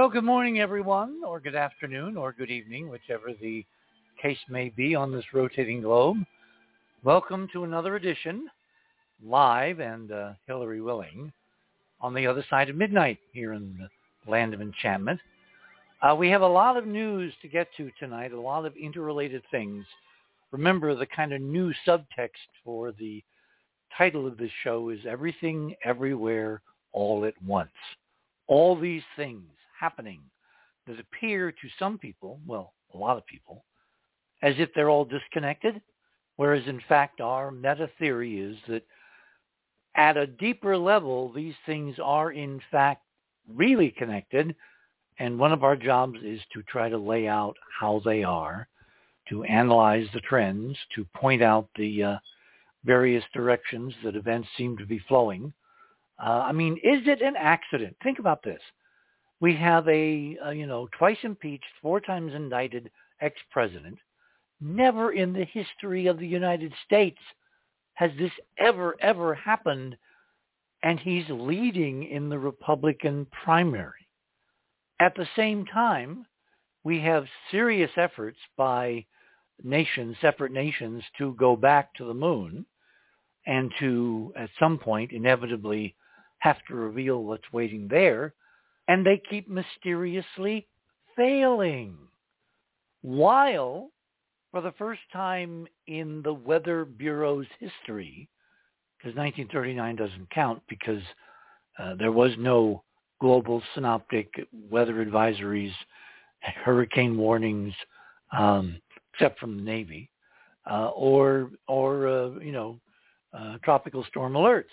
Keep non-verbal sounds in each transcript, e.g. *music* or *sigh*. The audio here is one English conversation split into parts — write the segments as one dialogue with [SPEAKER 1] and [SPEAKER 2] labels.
[SPEAKER 1] Well, good morning, everyone, or good afternoon, or good evening, whichever the case may be on this rotating globe. Welcome to another edition, live and uh, Hilary willing, on the other side of midnight here in the land of enchantment. Uh, we have a lot of news to get to tonight, a lot of interrelated things. Remember, the kind of new subtext for the title of this show is Everything, Everywhere, All at Once. All these things happening that appear to some people, well, a lot of people, as if they're all disconnected, whereas in fact our meta theory is that at a deeper level, these things are in fact really connected, and one of our jobs is to try to lay out how they are, to analyze the trends, to point out the uh, various directions that events seem to be flowing. Uh, I mean, is it an accident? Think about this we have a, a you know twice impeached, four times indicted ex-president. Never in the history of the United States has this ever ever happened, and he's leading in the Republican primary. At the same time, we have serious efforts by nations, separate nations, to go back to the moon and to, at some point, inevitably have to reveal what's waiting there and they keep mysteriously failing. While, for the first time in the Weather Bureau's history, because 1939 doesn't count because uh, there was no global synoptic weather advisories, hurricane warnings, um, except from the Navy, uh, or or uh, you know uh, tropical storm alerts.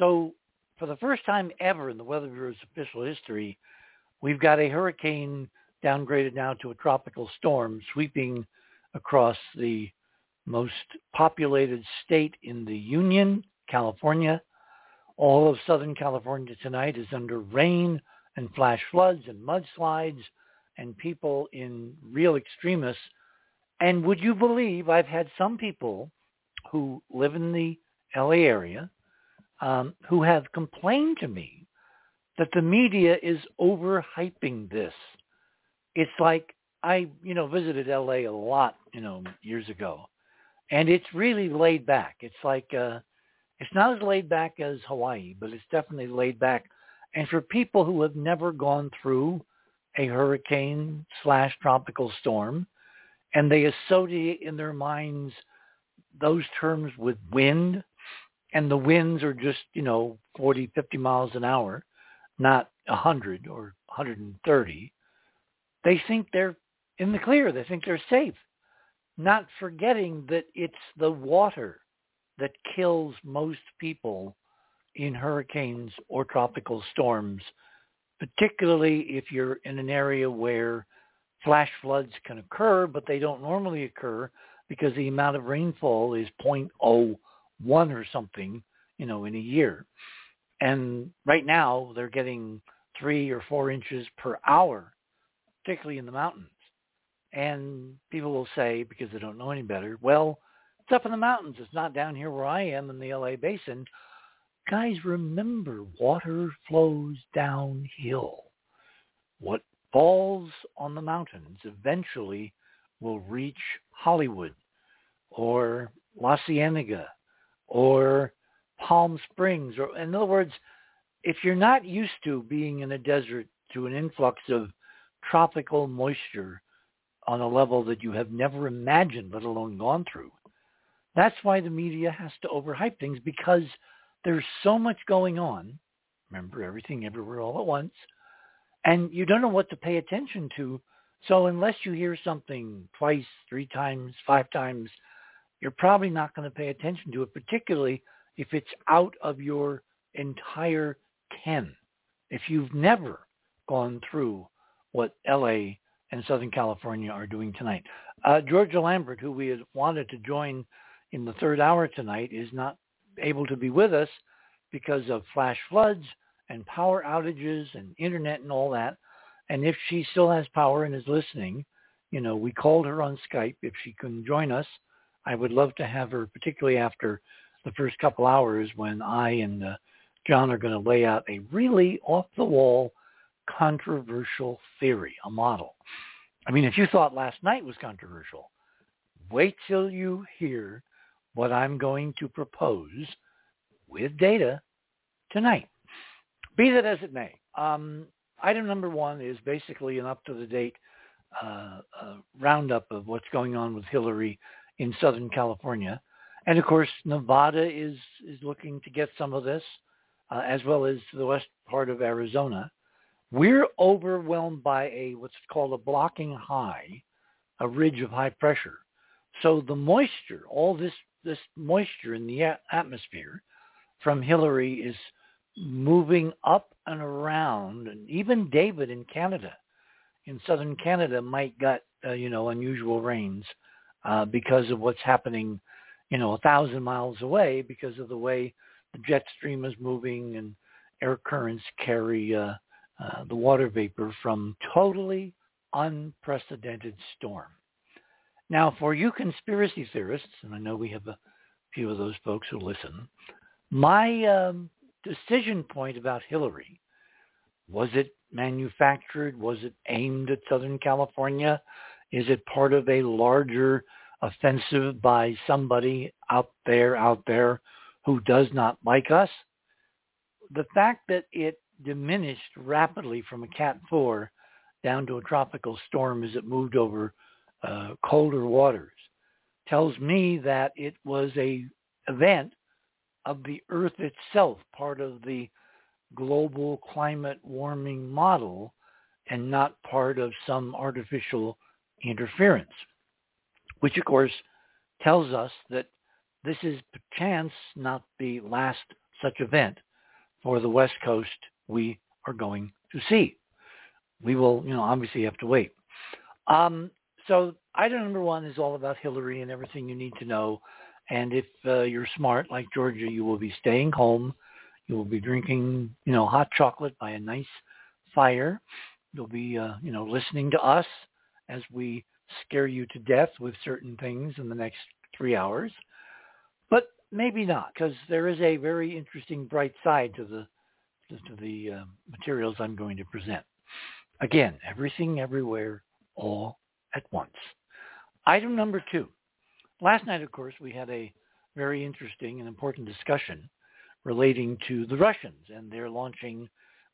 [SPEAKER 1] So for the first time ever in the Weather Bureau's official history, we've got a hurricane downgraded now to a tropical storm sweeping across the most populated state in the Union, California. All of Southern California tonight is under rain and flash floods and mudslides and people in real extremis. And would you believe I've had some people who live in the LA area um, who have complained to me that the media is overhyping this. It's like I, you know, visited LA a lot, you know, years ago, and it's really laid back. It's like uh, it's not as laid back as Hawaii, but it's definitely laid back. And for people who have never gone through a hurricane slash tropical storm, and they associate in their minds those terms with wind and the winds are just, you know, 40, 50 miles an hour, not 100 or 130, they think they're in the clear. They think they're safe, not forgetting that it's the water that kills most people in hurricanes or tropical storms, particularly if you're in an area where flash floods can occur, but they don't normally occur because the amount of rainfall is 0.0 one or something, you know, in a year. And right now they're getting three or four inches per hour, particularly in the mountains. And people will say, because they don't know any better, well, it's up in the mountains. It's not down here where I am in the LA basin. Guys, remember, water flows downhill. What falls on the mountains eventually will reach Hollywood or La Cienega or Palm Springs or in other words, if you're not used to being in a desert to an influx of tropical moisture on a level that you have never imagined, let alone gone through, that's why the media has to overhype things because there's so much going on. Remember, everything everywhere all at once. And you don't know what to pay attention to. So unless you hear something twice, three times, five times, you're probably not going to pay attention to it, particularly if it's out of your entire ken. If you've never gone through what LA and Southern California are doing tonight. Uh, Georgia Lambert, who we had wanted to join in the third hour tonight, is not able to be with us because of flash floods and power outages and internet and all that. And if she still has power and is listening, you know, we called her on Skype if she can join us. I would love to have her, particularly after the first couple hours when I and uh, John are going to lay out a really off-the-wall, controversial theory, a model. I mean, if you thought last night was controversial, wait till you hear what I'm going to propose with data tonight. Be that as it may, um, item number one is basically an up-to-the-date uh, uh, roundup of what's going on with Hilary in Southern California. And of course, Nevada is, is looking to get some of this, uh, as well as the west part of Arizona. We're overwhelmed by a what's called a blocking high, a ridge of high pressure. So the moisture, all this this moisture in the atmosphere from Hilary is moving up and around, and even David in Canada, in southern Canada, might get uh, you know unusual rains uh, because of what's happening, you know, a thousand miles away because of the way the jet stream is moving and air currents carry uh, uh, the water vapor from totally unprecedented storm. Now, for you conspiracy theorists, and I know we have a few of those folks who listen, my um, decision point about Hilary, was it manufactured? Was it aimed at Southern California? Is it part of a larger offensive by somebody out there, out there who does not like us? The fact that it diminished rapidly from a Cat 4 down to a tropical storm as it moved over uh, colder waters tells me that it was a event of the Earth itself, part of the global climate warming model and not part of some artificial interference, which of course tells us that this is perchance not the last such event for the West Coast we are going to see. We will, you know, obviously have to wait. Um, so item number one is all about Hilary and everything you need to know. And if uh, you're smart like Georgia, you will be staying home. You will be drinking, you know, hot chocolate by a nice fire. You'll be, uh, you know, listening to us as we scare you to death with certain things in the next three hours. But maybe not, because there is a very interesting bright side to the to the uh, materials I'm going to present. Again, everything, everywhere, all at once. Item number two. Last night, of course, we had a very interesting and important discussion relating to the Russians and their launching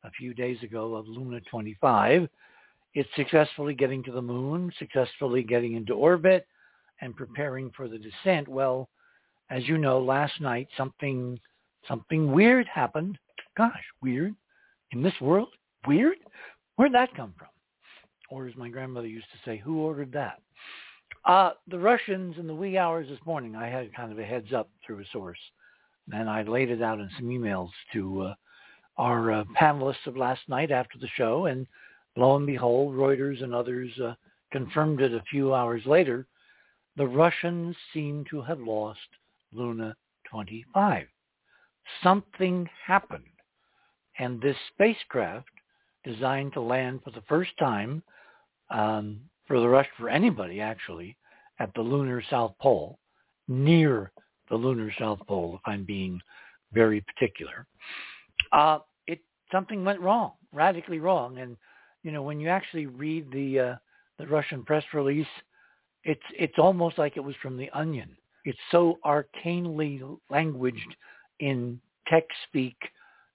[SPEAKER 1] a few days ago of Luna 25. It's successfully getting to the moon, successfully getting into orbit, and preparing for the descent. Well, as you know, last night something something weird happened. Gosh, weird in this world? Weird? Where'd that come from? Or as my grandmother used to say, who ordered that? Uh, the Russians in the wee hours this morning, I had kind of a heads up through a source, and I laid it out in some emails to uh, our uh, panelists of last night after the show, and lo and behold, Reuters and others uh, confirmed it a few hours later. The Russians seem to have lost Luna 25. Something happened, and this spacecraft, designed to land for the first time um, for the rush for anybody actually at the lunar south pole, near the lunar south pole, if I'm being very particular. Uh, it something went wrong, radically wrong, and you know when you actually read the uh, the Russian press release, it's it's almost like it was from the Onion. It's so arcanely languaged in tech speak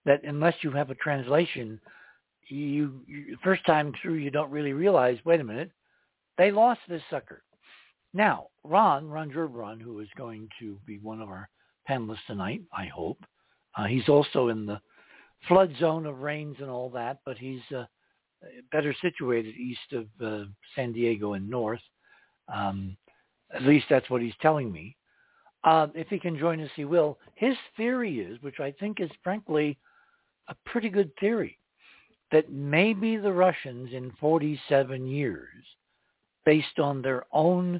[SPEAKER 1] that unless you have a translation, you, you first time through you don't really realize. Wait a minute, they lost this sucker. Now, Ron, Ron Gerbron, who is going to be one of our panelists tonight, I hope. Uh, he's also in the flood zone of rains and all that, but he's uh, better situated east of uh, San Diego and north. Um, at least that's what he's telling me. Uh, if he can join us, he will. His theory is, which I think is frankly a pretty good theory, that maybe the Russians in 47 years based on their own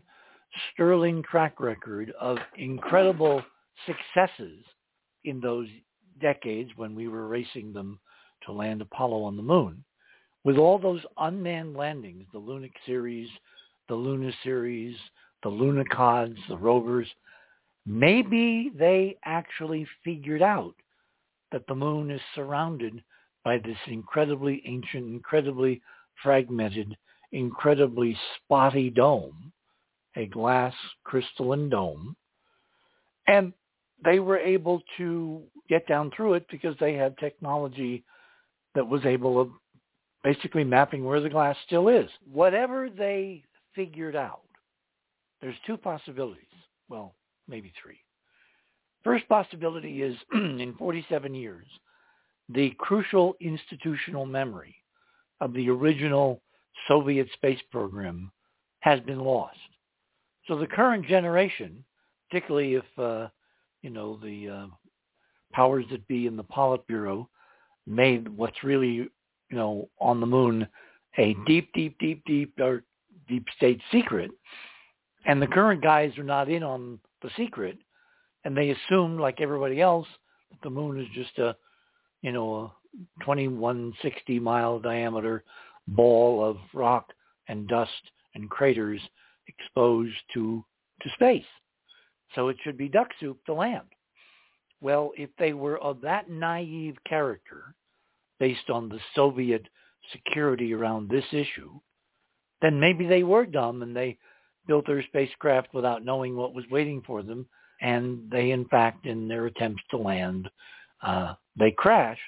[SPEAKER 1] sterling track record of incredible successes in those decades when we were racing them to land Apollo on the moon. With all those unmanned landings, the Lunik series, the Luna series, the Lunokhods, the rovers, maybe they actually figured out that the moon is surrounded by this incredibly ancient, incredibly fragmented, incredibly spotty dome, a glass crystalline dome. And they were able to get down through it because they had technology that was able of basically mapping where the glass still is. Whatever they figured out, there's two possibilities. Well, maybe three. First possibility is *clears throat* in 47 years, the crucial institutional memory of the original Soviet space program has been lost. So the current generation, particularly if, uh, you know, the uh, powers that be in the Politburo made what's really, you know, on the moon a mm-hmm. deep, deep, deep, deep, or deep state secret, and the current guys are not in on the secret, and they assume, like everybody else, that the moon is just a, you know, a 2160 mile diameter ball of rock and dust and craters exposed to to space. So it should be duck soup to land. Well, if they were of that naive character, based on the Soviet security around this issue, then maybe they were dumb and they built their spacecraft without knowing what was waiting for them. And they, in fact, in their attempts to land, uh, they crashed.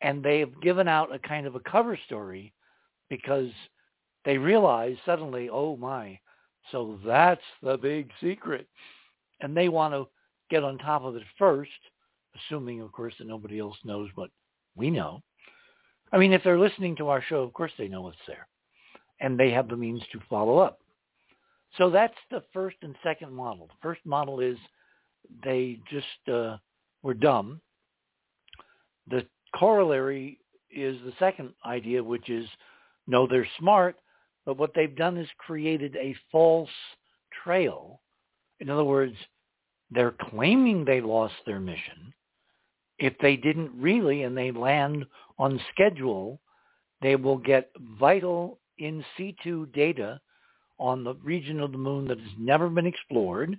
[SPEAKER 1] And they have given out a kind of a cover story because they realize suddenly, oh my, so that's the big secret. And they want to get on top of it first, assuming, of course, that nobody else knows what we know. I mean, if they're listening to our show, of course they know what's there. And they have the means to follow up. So that's the first and second model. The first model is they just uh, were dumb. The corollary is the second idea, which is no, they're smart, but what they've done is created a false trail. In other words, they're claiming they lost their mission. If they didn't really and they land on schedule, they will get vital in situ data on the region of the moon that has never been explored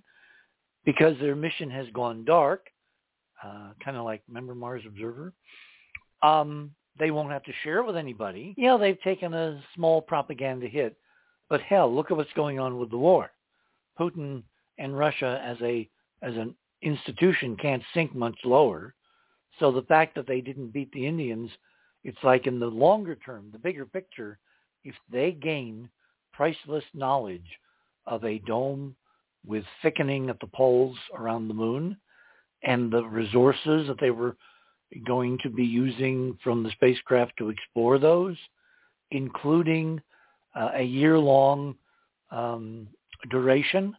[SPEAKER 1] because their mission has gone dark, uh, kind of like, remember Mars Observer? Um, they won't have to share it with anybody. Yeah, they've taken a small propaganda hit, but hell, look at what's going on with the war. Putin and Russia as a as an institution can't sink much lower. So the fact that they didn't beat the Indians, it's like in the longer term, the bigger picture, if they gain priceless knowledge of a dome with thickening at the poles around the moon and the resources that they were going to be using from the spacecraft to explore those, including uh, a year-long um, duration.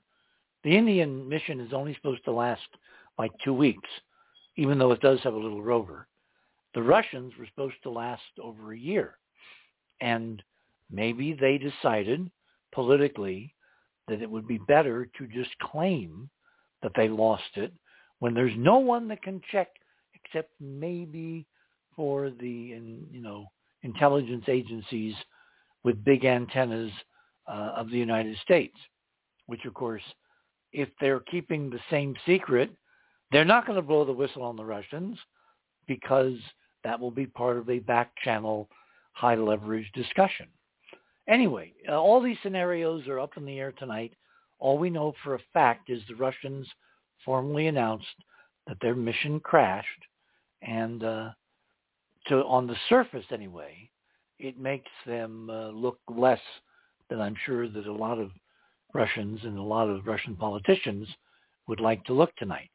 [SPEAKER 1] The Indian mission is only supposed to last like two weeks, even though it does have a little rover. The Russians were supposed to last over a year. And maybe they decided politically that it would be better to just claim that they lost it when there's no one that can check except maybe for the you know intelligence agencies with big antennas uh, of the United States, which of course, if they're keeping the same secret, they're not going to blow the whistle on the Russians because that will be part of a back channel high leverage discussion. Anyway, uh, all these scenarios are up in the air tonight. All we know for a fact is the Russians formally announced that their mission crashed and uh, to on the surface anyway, it makes them uh, look less than I'm sure that a lot of Russians and a lot of Russian politicians would like to look tonight.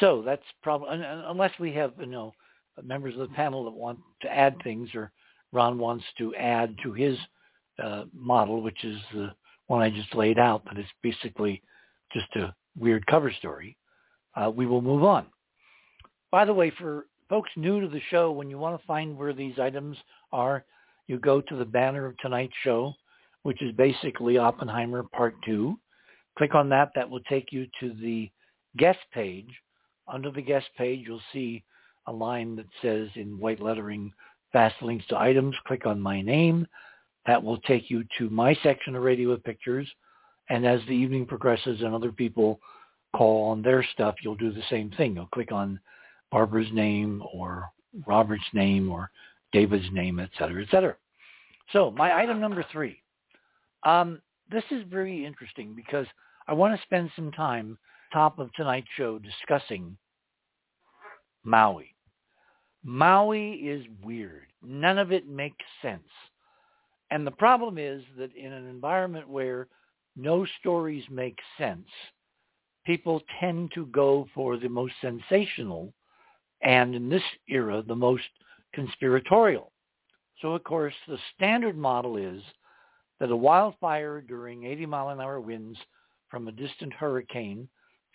[SPEAKER 1] So that's probably unless we have you know members of the panel that want to add things, or Ron wants to add to his uh, model, which is the one I just laid out, that is basically just a weird cover story. Uh, we will move on. By the way, for folks new to the show, when you want to find where these items are, you go to the banner of tonight's show, which is basically Oppenheimer Part 2. Click on that. That will take you to the guest page. Under the guest page, you'll see a line that says in white lettering, fast links to items. Click on my name. That will take you to my section of Radio with Pictures. And as the evening progresses and other people call on their stuff, you'll do the same thing. You'll click on Barbara's name or Robert's name or David's name, et cetera, et cetera. So my item number three. Um, this is very interesting because I want to spend some time top of tonight's show discussing Maui. Maui is weird. None of it makes sense. And the problem is that in an environment where no stories make sense, people tend to go for the most sensational and in this era, the most conspiratorial. So of course, the standard model is that a wildfire during 80 mile an hour winds from a distant hurricane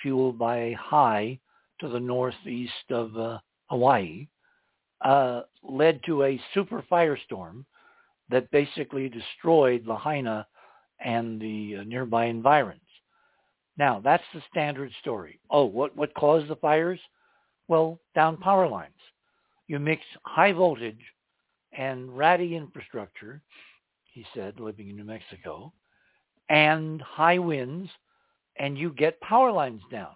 [SPEAKER 1] fueled by a high to the northeast of uh, Hawaii uh, led to a super firestorm that basically destroyed Lahaina and the uh, nearby environs. Now, that's the standard story. Oh, what, what caused the fires? Well, down power lines. You mix high voltage and ratty infrastructure, he said, living in New Mexico, and high winds, and you get power lines down.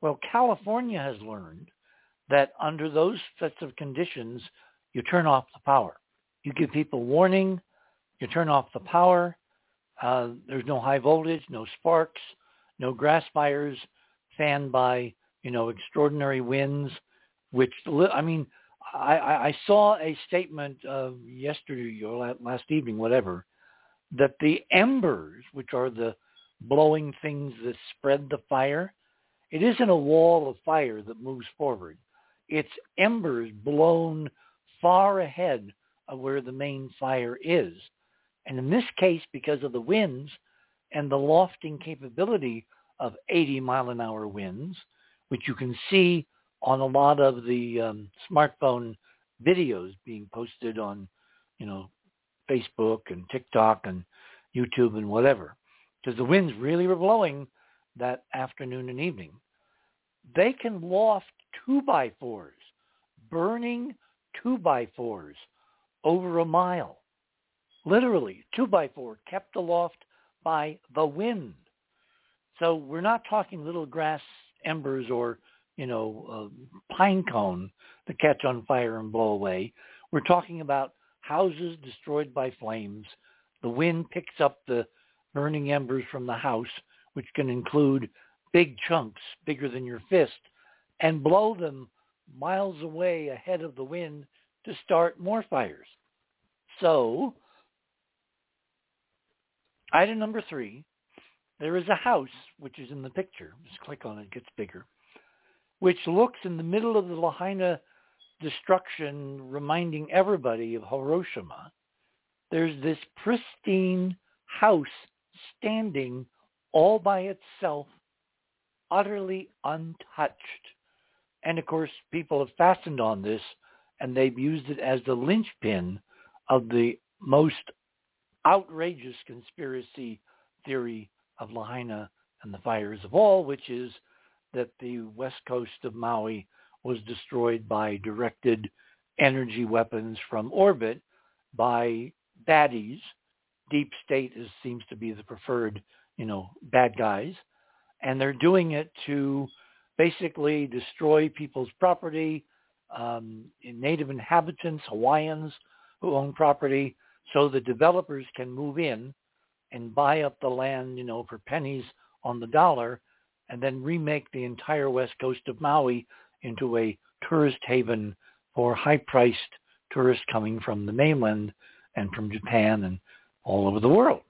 [SPEAKER 1] Well, California has learned that under those sets of conditions, you turn off the power. You give people warning, you turn off the power, uh, there's no high voltage, no sparks, no grass fires fanned by, you know, extraordinary winds, which, I mean, I, I saw a statement uh, yesterday or last evening, whatever, that the embers, which are the blowing things that spread the fire, it isn't a wall of fire that moves forward. It's embers blown far ahead of where the main fire is. And in this case, because of the winds and the lofting capability of 80 mile an hour winds, which you can see on a lot of the um, smartphone videos being posted on, you know, Facebook and TikTok and YouTube and whatever, because the winds really were blowing that afternoon and evening. They can loft two by fours, burning two by fours over a mile. Literally, two by four kept aloft by the wind. So we're not talking little grass embers or, you know, uh, pine cone that catch on fire and blow away. We're talking about houses destroyed by flames. The wind picks up the burning embers from the house, which can include big chunks bigger than your fist, and blow them miles away ahead of the wind to start more fires. So, item number three, there is a house, which is in the picture. Just click on it, it gets bigger, which looks in the middle of the Lahaina destruction, reminding everybody of Hiroshima. There's this pristine house standing all by itself, utterly untouched. And of course, people have fastened on this and they've used it as the linchpin of the most outrageous conspiracy theory of Lahaina and the fires of all, which is that the west coast of Maui was destroyed by directed energy weapons from orbit by baddies. Deep state is, seems to be the preferred, you know, bad guys. And they're doing it to basically destroy people's property, um, native inhabitants, Hawaiians who own property, so the developers can move in and buy up the land, you know, for pennies on the dollar, and then remake the entire west coast of Maui into a tourist haven for high-priced tourists coming from the mainland and from Japan and all over the world.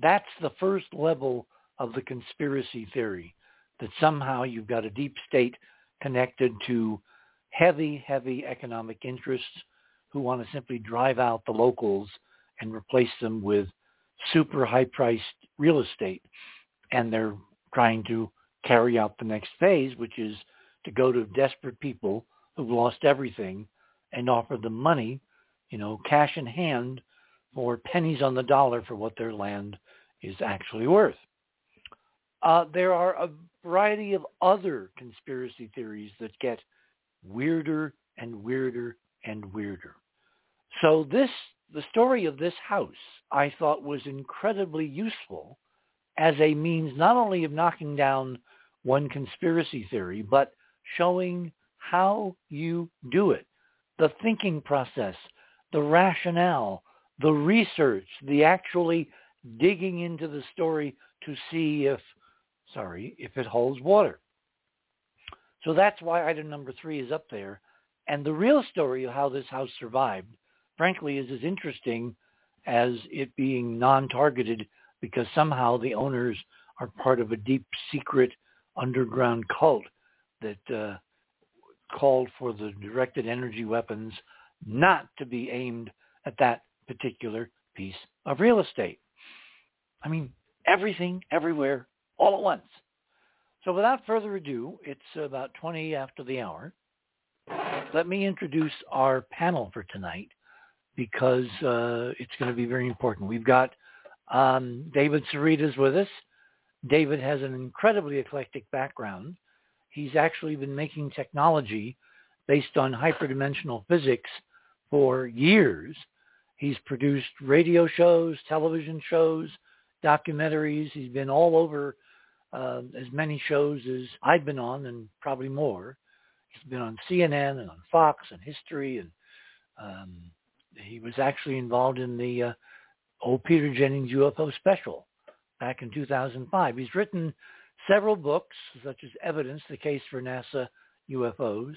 [SPEAKER 1] That's the first level of the conspiracy theory, that somehow you've got a deep state connected to heavy, heavy economic interests who want to simply drive out the locals and replace them with super high-priced real estate. And they're trying to carry out the next phase, which is to go to desperate people who've lost everything and offer them money, you know, cash in hand for pennies on the dollar for what their land is actually worth. Uh, there are a variety of other conspiracy theories that get weirder and weirder and weirder. So this, the story of this house, I thought was incredibly useful as a means not only of knocking down one conspiracy theory, but showing how you do it. the thinking process, the rationale, the research, the actually digging into the story to see if, sorry, if it holds water. So that's why item number three is up there. And the real story of how this house survived, frankly, is as interesting as it being non-targeted because somehow the owners are part of a deep secret underground cult that uh, called for the directed energy weapons not to be aimed at that particular piece of real estate. I mean, everything, everywhere, all at once. So without further ado, it's about 20 after the hour. Let me introduce our panel for tonight because uh, it's going to be very important. We've got um, David Sereda with us. David has an incredibly eclectic background. He's actually been making technology based on hyperdimensional physics for years. He's produced radio shows, television shows, documentaries. He's been all over uh, as many shows as I've been on and probably more. He's been on CNN and on Fox and History, and um, he was actually involved in the uh, old Peter Jennings UFO special back in 2005. He's written several books, such as Evidence, the Case for NASA UFOs,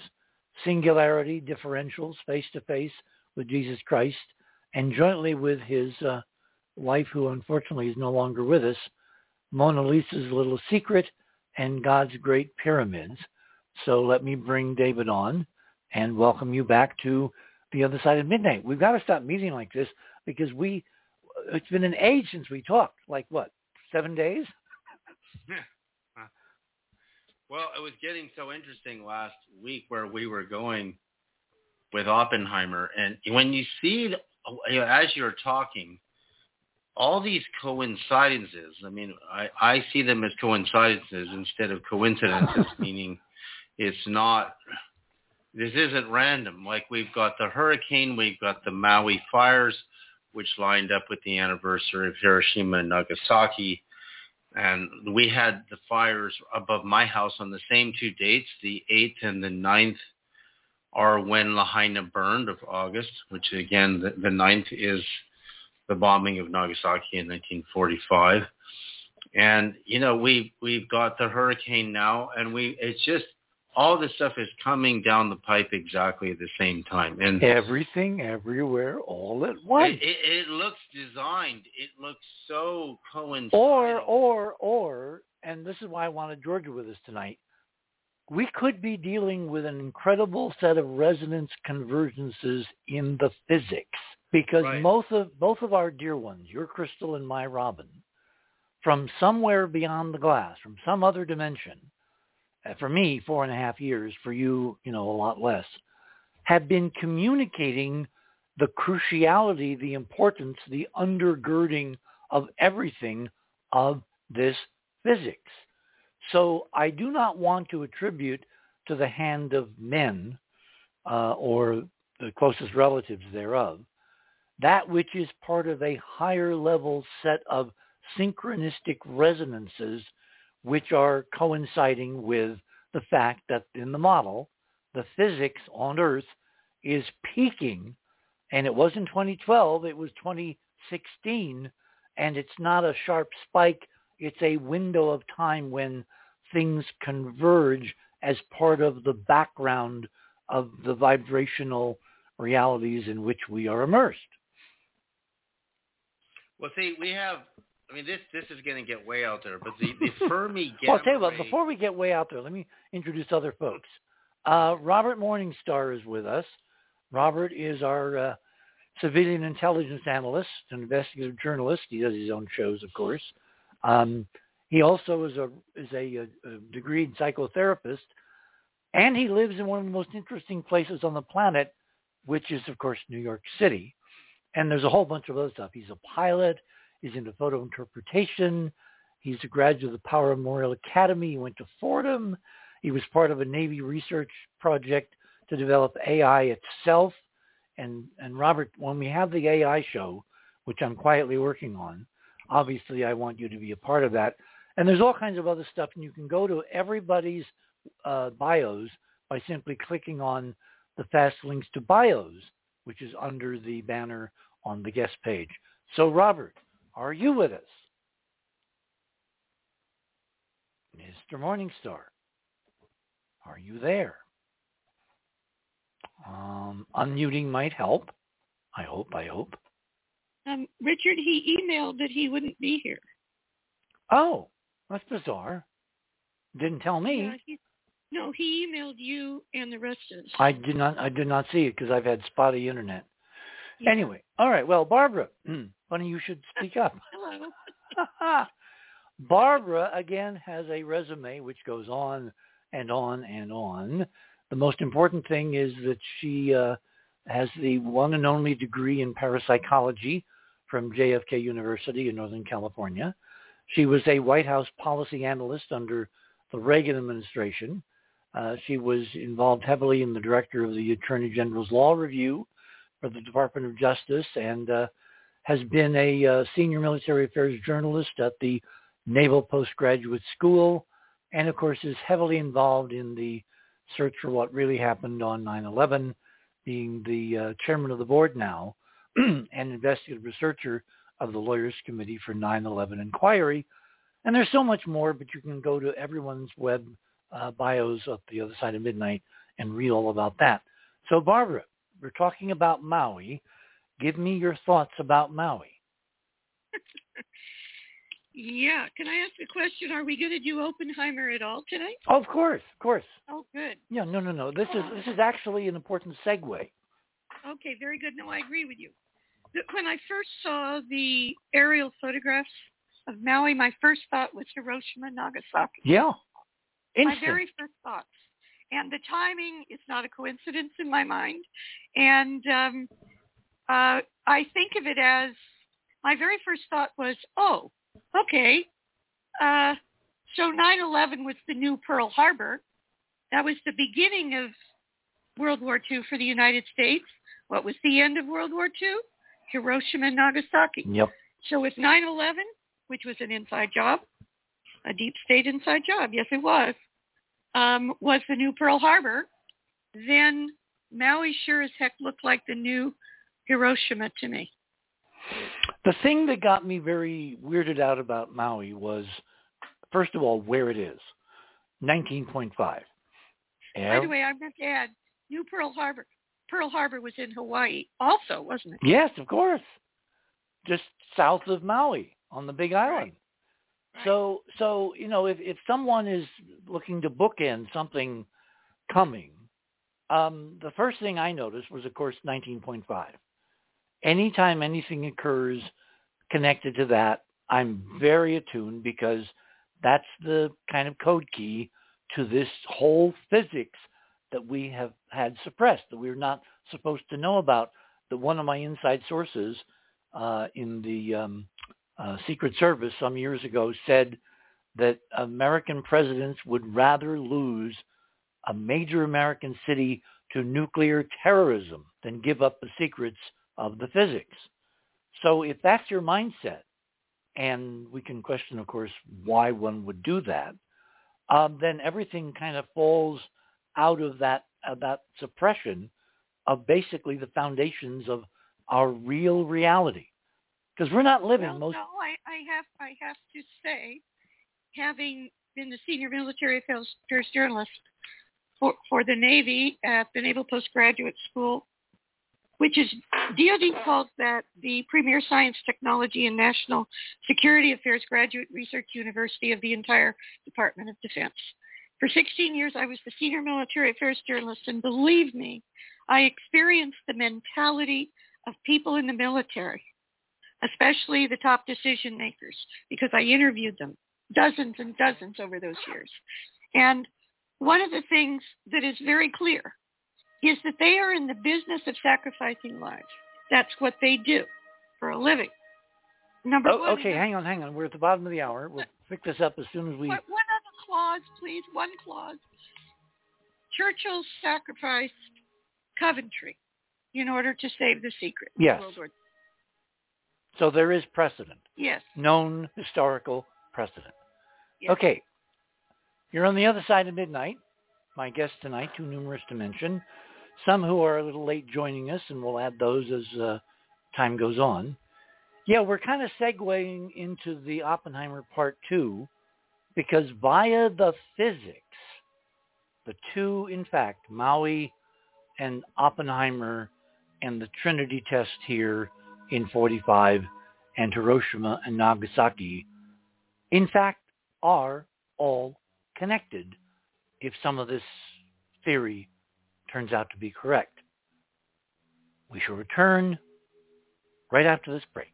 [SPEAKER 1] Singularity, Differentials, Face to Face with Jesus Christ, and jointly with his uh, wife, who unfortunately is no longer with us, Mona Lisa's Little Secret and God's Great Pyramids. So let me bring David on and welcome you back to the other side of midnight. We've got to stop meeting like this because we, it's been an age since we talked, like what, seven days?
[SPEAKER 2] Well, it was getting so interesting last week where we were going with Oppenheimer. And when you see, as you're talking, all these coincidences, I mean, I, I see them as coincidences instead of coincidences, *laughs* meaning it's not, this isn't random. Like we've got the hurricane, we've got the Maui fires, which lined up with the anniversary of Hiroshima and Nagasaki. And we had the fires above my house on the same two dates, the 8th and the 9th are when Lahaina burned of August, which again, the, the 9th is the bombing of Nagasaki in 1945. And you know, we we've got the hurricane now, and we it's just all this stuff is coming down the pipe exactly at the same time, and
[SPEAKER 1] everything, everywhere, all at once.
[SPEAKER 2] It, it, it looks designed. It looks so coincident.
[SPEAKER 1] Or, or, or, and this is why I wanted Georgia with us tonight. We could be dealing with an incredible set of resonance convergences in the physics because
[SPEAKER 2] right.
[SPEAKER 1] both of both of our dear ones, your crystal and my robin, from somewhere beyond the glass, from some other dimension, for me four and a half years, for you, you know, a lot less, have been communicating the cruciality, the importance, the undergirding of everything of this physics. So I do not want to attribute to the hand of men uh, or the closest relatives thereof that which is part of a higher level set of synchronistic resonances which are coinciding with the fact that in the model, the physics on Earth is peaking, and it wasn't 2012, it was 2016, and it's not a sharp spike, it's a window of time when things converge as part of the background of the vibrational realities in which we are immersed.
[SPEAKER 2] Well, see, we have. I mean, this this is going to get way out there, but the the *laughs* Fermi gamma.
[SPEAKER 1] well, I'll tell you what. Before we get way out there, let me introduce other folks. Uh, Robert Morningstar is with us. Robert is our uh, civilian intelligence analyst, an investigative journalist. He does his own shows, of course. Um, he also is a is a, a degreed psychotherapist, and he lives in one of the most interesting places on the planet, which is, of course, New York City. And there's a whole bunch of other stuff. He's a pilot. He's into photo interpretation. He's a graduate of the Power Memorial Academy. He went to Fordham. He was part of a Navy research project to develop AI itself. And, and Robert, when we have the AI show, which I'm quietly working on, obviously I want you to be a part of that. And there's all kinds of other stuff. And you can go to everybody's uh, bios by simply clicking on the fast links to bios, which is under the banner on the guest page. So Robert, are you with us? Mr. Morningstar, are you there? Um, unmuting might help. I hope, I hope.
[SPEAKER 3] Um, Richard, he emailed that he wouldn't be here.
[SPEAKER 1] Oh, that's bizarre. Didn't tell me.
[SPEAKER 3] Yeah, he, no, he emailed you and the rest of us.
[SPEAKER 1] I did not. I did not see it because I've had spotty internet.
[SPEAKER 3] Yeah.
[SPEAKER 1] Anyway, all right. Well, Barbara, funny you should speak up. *laughs* *laughs*
[SPEAKER 3] Hello.
[SPEAKER 1] Barbara again has a resume which goes on and on and on. The most important thing is that she uh, has the one and only degree in parapsychology from JFK University in Northern California. She was a White House policy analyst under the Reagan administration. Uh, she was involved heavily in the director of the Attorney General's Law Review for the Department of Justice and uh, has been a uh, senior military affairs journalist at the Naval Postgraduate School and of course is heavily involved in the search for what really happened on 9-11, being the uh, chairman of the board now *clears throat* and investigative researcher of the Lawyers Committee for 9-11 Inquiry. And there's so much more, but you can go to everyone's web uh, bios at the other side of midnight and read all about that. So Barbara, we're talking about Maui. Give me your thoughts about Maui. *laughs*
[SPEAKER 3] yeah. Can I ask a question? Are we going to do Oppenheimer at all tonight?
[SPEAKER 1] Oh, of course, of course.
[SPEAKER 3] Oh, good.
[SPEAKER 1] Yeah, no, no, no. This is this is actually an important segue.
[SPEAKER 3] Okay, very good. No, I agree with you. When I first saw the aerial photographs of Maui, my first thought was Hiroshima, Nagasaki.
[SPEAKER 1] Yeah. Instant.
[SPEAKER 3] My very first thoughts. And the timing is not a coincidence in my mind. And um, uh, I think of it as my very first thought was, oh, okay, uh, so 9/11 was the new Pearl Harbor. That was the beginning of World War II for the United States. What was the end of World War II? Hiroshima and Nagasaki.
[SPEAKER 1] Yep.
[SPEAKER 3] So with 9/11, which was an inside job, a deep state inside job, yes it was, um, was the new Pearl Harbor, then Maui sure as heck looked like the new Hiroshima to me.
[SPEAKER 1] The thing that got me very weirded out about Maui was, first of all, where it is, 19.5.
[SPEAKER 3] By the way, I meant to add, New Pearl Harbor. Pearl Harbor was in Hawaii also, wasn't it?
[SPEAKER 1] Yes, of course. Just south of Maui on the Big Island.
[SPEAKER 3] Right.
[SPEAKER 1] So, so you know, if if someone is looking to bookend something coming, um, the first thing I noticed was, of course, 19.5. Anytime anything occurs connected to that, I'm very attuned because that's the kind of code key to this whole physics that we have had suppressed, that we're not supposed to know about. That one of my inside sources uh, in the um, uh, Secret Service some years ago said that American presidents would rather lose a major American city to nuclear terrorism than give up the secrets of the physics. So if that's your mindset, and we can question, of course, why one would do that, um, then everything kind of falls out of that uh, that suppression of basically the foundations of our real reality. Because we're not living
[SPEAKER 3] well,
[SPEAKER 1] most.
[SPEAKER 3] no, I, I have I have to say, having been the senior military affairs journalist for, for the Navy at the Naval Postgraduate School, which is DoD calls that the premier science, technology, and national security affairs graduate research university of the entire Department of Defense. For 16 years, I was the senior military affairs journalist, and believe me, I experienced the mentality of people in the military, especially the top decision makers, because I interviewed them dozens and dozens over those years. And one of the things that is very clear is that they are in the business of sacrificing lives. That's what they do for a living. Number
[SPEAKER 1] Oh,
[SPEAKER 3] one.
[SPEAKER 1] okay, hang on, hang on. We're at the bottom of the hour. We'll pick this up as soon as we.
[SPEAKER 3] One other clause, please. One clause. Churchill sacrificed Coventry in order to save the secret.
[SPEAKER 1] Yes. So there is precedent,
[SPEAKER 3] Yes.
[SPEAKER 1] known historical precedent.
[SPEAKER 3] yes.
[SPEAKER 1] Okay, you're on the other side of midnight. My guests tonight, too numerous to mention, some who are a little late joining us, and we'll add those as uh, time goes on. Yeah, we're kind of segueing into the Oppenheimer part two because via the physics, the two, in fact, Maui and Oppenheimer and the Trinity test here in 45 and Hiroshima and Nagasaki, in fact, are all connected if some of this theory turns out to be correct. We shall return right after this break.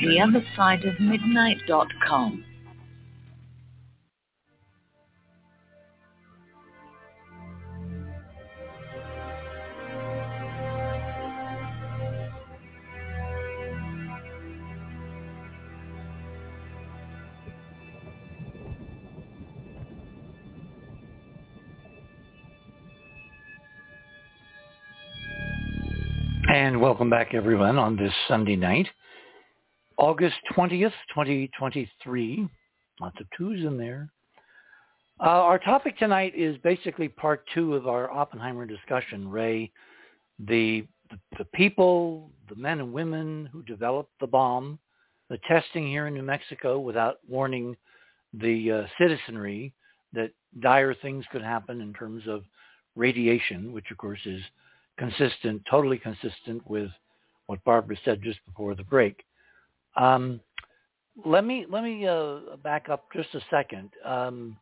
[SPEAKER 4] the other side of midnight.com.
[SPEAKER 1] And welcome back everyone on this Sunday night. August 20th, 2023. Lots of twos in there. Uh, our topic tonight is basically part two of our Oppenheimer discussion. Ray, the, the, the people, the men and women who developed the bomb, the testing here in New Mexico without warning the uh, citizenry that dire things could happen in terms of radiation, which of course is consistent, totally consistent with what Barbara said just before the break. Um, let me let me uh, back up just a second. Um,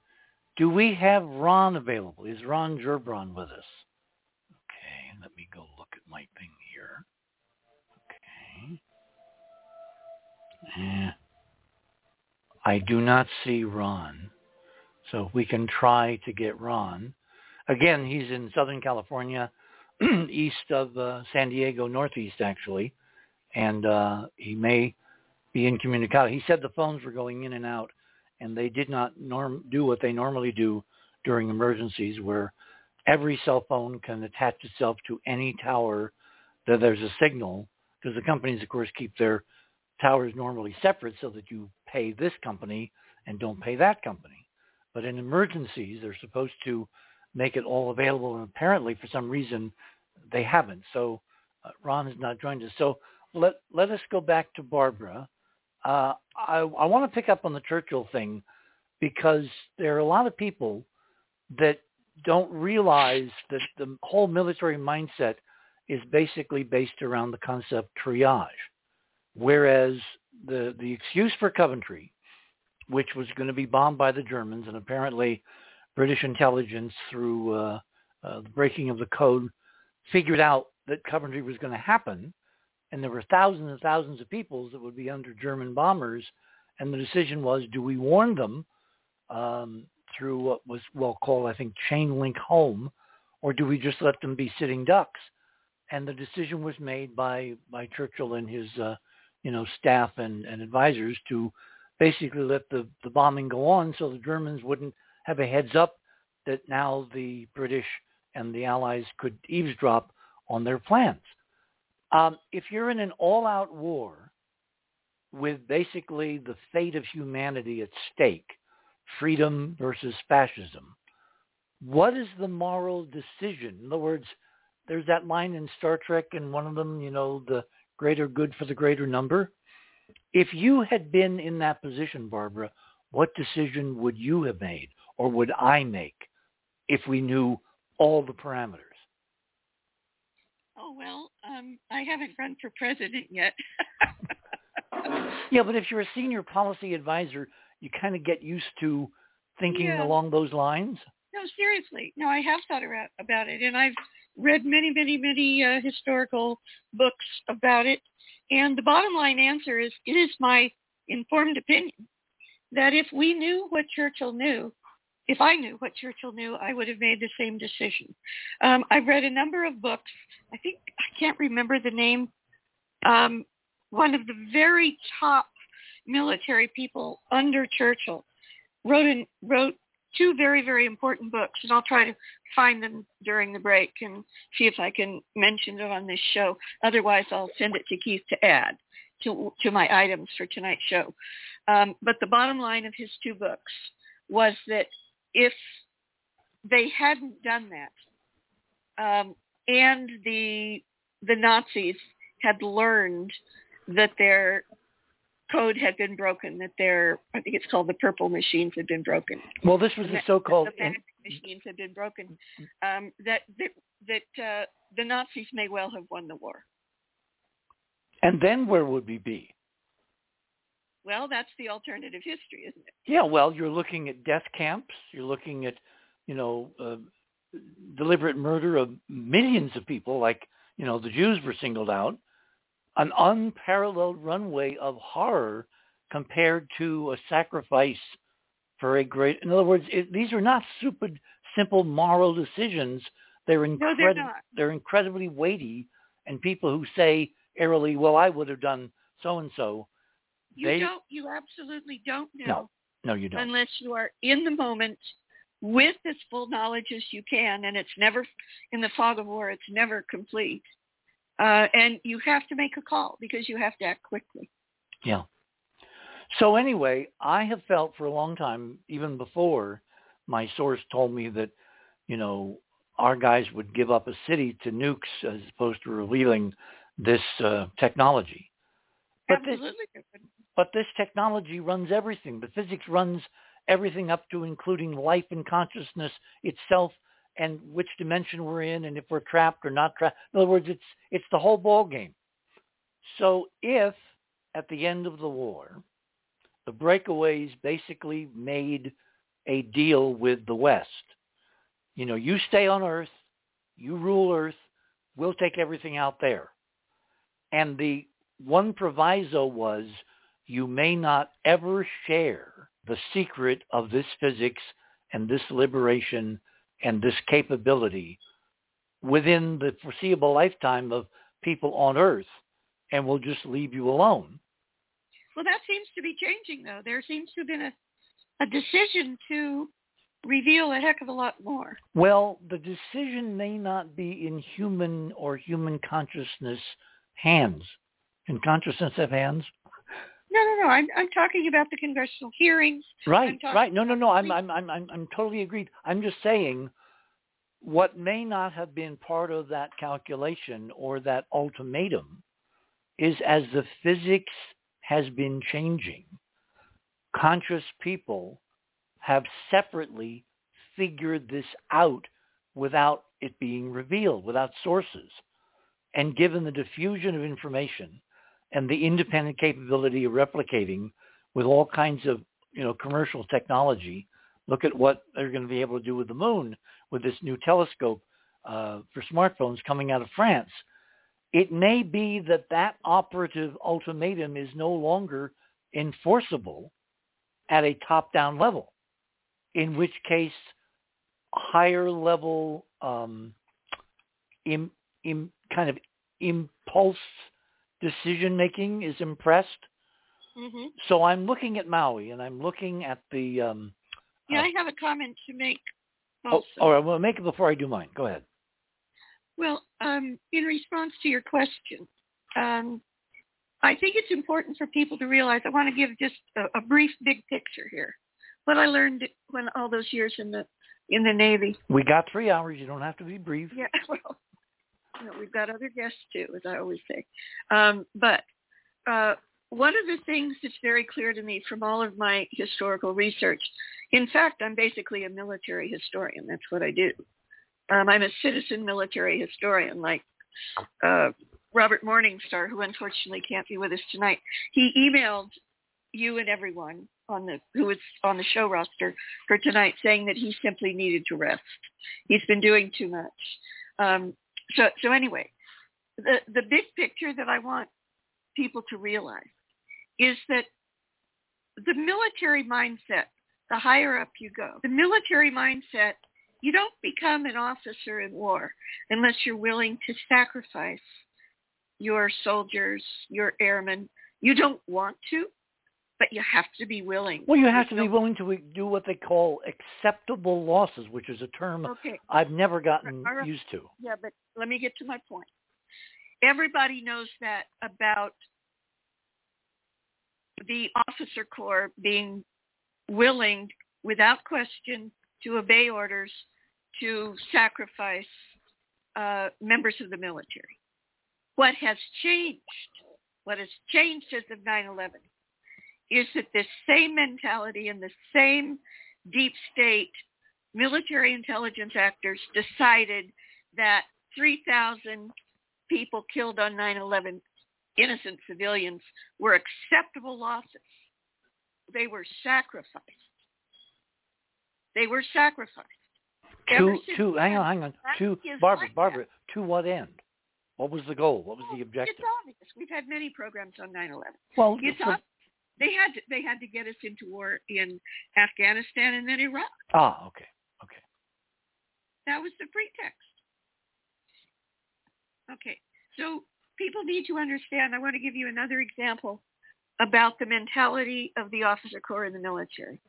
[SPEAKER 1] do we have Ron available? Is Ron Gerbron with us? Okay, let me go look at my thing here. Okay. Eh. I do not see Ron. So we can try to get Ron. Again, he's in Southern California, *clears throat* east of uh, San Diego, northeast actually, and uh, he may incommunicado. He said the phones were going in and out, and they did not norm do what they normally do during emergencies, where every cell phone can attach itself to any tower that there's a signal, because the companies, of course, keep their towers normally separate so that you pay this company and don't pay that company. But in emergencies, they're supposed to make it all available, and apparently, for some reason, they haven't. So uh, Ron has not joined us. So let let us go back to Barbara uh, I, I want to pick up on the Churchill thing because there are a lot of people that don't realize that the whole military mindset is basically based around the concept triage, whereas the the excuse for Coventry, which was going to be bombed by the Germans, and apparently British intelligence through uh, uh, the breaking of the code figured out that Coventry was going to happen, and there were thousands and thousands of people that would be under German bombers, and the decision was, do we warn them um, through what was well called, I think, chain link home, or do we just let them be sitting ducks? And the decision was made by by Churchill and his uh, you know staff and, and advisors to basically let the, the bombing go on so the Germans wouldn't have a heads up that now the British and the Allies could eavesdrop on their plans. Um, if you're in an all-out war with basically the fate of humanity at stake, freedom versus fascism, what is the moral decision? In other words, there's that line in Star Trek and one of them, you know, the greater good for the greater number. If you had been in that position, Barbara, what decision would you have made or would I make if we knew all the parameters?
[SPEAKER 3] Oh, well, um, I haven't run for president yet.
[SPEAKER 1] yeah, but if you're a senior policy advisor, you kind of get used to thinking
[SPEAKER 3] Yeah.
[SPEAKER 1] along those lines.
[SPEAKER 3] No, seriously. No, I have thought about, about it, and I've read many, many, many uh, historical books about it. And the bottom line answer is, it is my informed opinion that if we knew what Churchill knew, if I knew what Churchill knew, I would have made the same decision. Um, I've read a number of books. I think I can't remember the name. Um, one of the very top military people under Churchill wrote an, wrote two very very important books, and I'll try to find them during the break and see if I can mention it on this show. Otherwise, I'll send it to Keith to add to to my items for tonight's show. Um, but the bottom line of his two books was that if they hadn't done that, um, and the the Nazis had learned that their code had been broken, that their I think it's called the purple machines had been broken.
[SPEAKER 1] Well, this was the so-called
[SPEAKER 3] the machines had been broken. Um, that that that uh, the Nazis may well have won the war.
[SPEAKER 1] And then where would we be?
[SPEAKER 3] Well, that's the alternative history, isn't it?
[SPEAKER 1] Yeah, well, you're looking at death camps. You're looking at, you know, uh, deliberate murder of millions of people, like, you know, the Jews were singled out. An unparalleled runway of horror compared to a sacrifice for a great. In other words, it, these are not stupid, simple moral decisions. They're
[SPEAKER 3] No, they're
[SPEAKER 1] incredible. they're incredibly weighty, and people who say airily, "Well, I would have done so and so,"
[SPEAKER 3] You
[SPEAKER 1] They-
[SPEAKER 3] don't. You absolutely don't know
[SPEAKER 1] No, no, you don't.
[SPEAKER 3] unless you are in the moment with as full knowledge as you can, and it's never in the fog of war. It's never complete, uh, and you have to make a call because you have to act quickly.
[SPEAKER 1] Yeah. So anyway, I have felt for a long time, even before my source told me that, you know, our guys would give up a city to nukes as opposed to revealing this uh, technology. But this,
[SPEAKER 3] Absolutely.
[SPEAKER 1] But this technology runs everything. The physics runs everything up to including life and consciousness itself and which dimension we're in and if we're trapped or not trapped. In other words, it's it's the whole ball game. So if at the end of the war, the breakaways basically made a deal with the West. You know, you stay on Earth, you rule Earth, we'll take everything out there. And the one proviso was you may not ever share the secret of this physics and this liberation and this capability within the foreseeable lifetime of people on Earth, and we'll just leave you alone.
[SPEAKER 3] Well, that seems to be changing, though. There seems to have been a, a decision to reveal a heck of a lot more.
[SPEAKER 1] Well, the decision may not be in human or human consciousness hands. Can consciousness have hands?
[SPEAKER 3] No, no, no. I'm I'm talking about the congressional hearings.
[SPEAKER 1] Right, right. No, no, no. I'm, I'm, I'm, I'm, I'm totally agreed. I'm just saying, what may not have been part of that calculation or that ultimatum is as the physics has been changing, conscious people have separately figured this out without it being revealed, without sources. And given the diffusion of information and the independent capability of replicating with all kinds of you know commercial technology, look at what they're going to be able to do with the moon with this new telescope uh, for smartphones coming out of France. It may be that that operative ultimatum is no longer enforceable at a top-down level, in which case higher level um, kind of impulse decision making is impressed
[SPEAKER 3] hmm
[SPEAKER 1] So I'm looking at Maui, and I'm looking at the. Um,
[SPEAKER 3] Yeah,
[SPEAKER 1] uh,
[SPEAKER 3] I have a comment to make.
[SPEAKER 1] oh,
[SPEAKER 3] Also.
[SPEAKER 1] all right. Well, make it before I do mine. Go ahead.
[SPEAKER 3] Well, um, in response to your question, um, I think it's important for people to realize. I want to give just a, a brief, big picture here. What I learned when all those years in the in the Navy.
[SPEAKER 1] We got three hours. You don't have to be brief.
[SPEAKER 3] Yeah, *laughs* well, we've got other guests too, as I always say. Um, but uh, one of the things that's very clear to me from all of my historical research, in fact, I'm basically a military historian. That's what I do. Um, I'm a citizen military historian, like uh, Robert Morningstar, who unfortunately can't be with us tonight. He emailed you and everyone on the who was on the show roster for tonight, saying that he simply needed to rest. He's been doing too much. Um, so, so anyway, the the big picture that I want people to realize is that the military mindset, the higher up you go, the military mindset, you don't become an officer in war unless you're willing to sacrifice your soldiers, your airmen. You don't want to, but you have to be willing.
[SPEAKER 1] Well, you have to be willing to do what they call acceptable losses, which is a term
[SPEAKER 3] Okay,
[SPEAKER 1] I've never gotten
[SPEAKER 3] right.
[SPEAKER 1] used to.
[SPEAKER 3] Yeah, but let me get to my point. Everybody knows that about the officer corps being willing, without question, to obey orders to sacrifice uh, members of the military. What has changed, what has changed since of 9-11 is that this same mentality and the same deep state military intelligence actors decided that 3,000 people killed on 9/11, innocent civilians, were acceptable losses. They were sacrificed. They were sacrificed. Ever
[SPEAKER 1] To, to, hang on, hang on. To, Barbara,
[SPEAKER 3] like
[SPEAKER 1] Barbara, to what end? What was the goal? What was the objective?
[SPEAKER 3] It's obvious. We've had many programs on 9/11.
[SPEAKER 1] Well,
[SPEAKER 3] It's
[SPEAKER 1] so-
[SPEAKER 3] ob- they had to, they had to get us into war in Afghanistan and then Iraq.
[SPEAKER 1] ah, okay, okay.
[SPEAKER 3] That was the pretext. Okay, so people need to understand. I want to give you another example about the mentality of the officer corps in the military.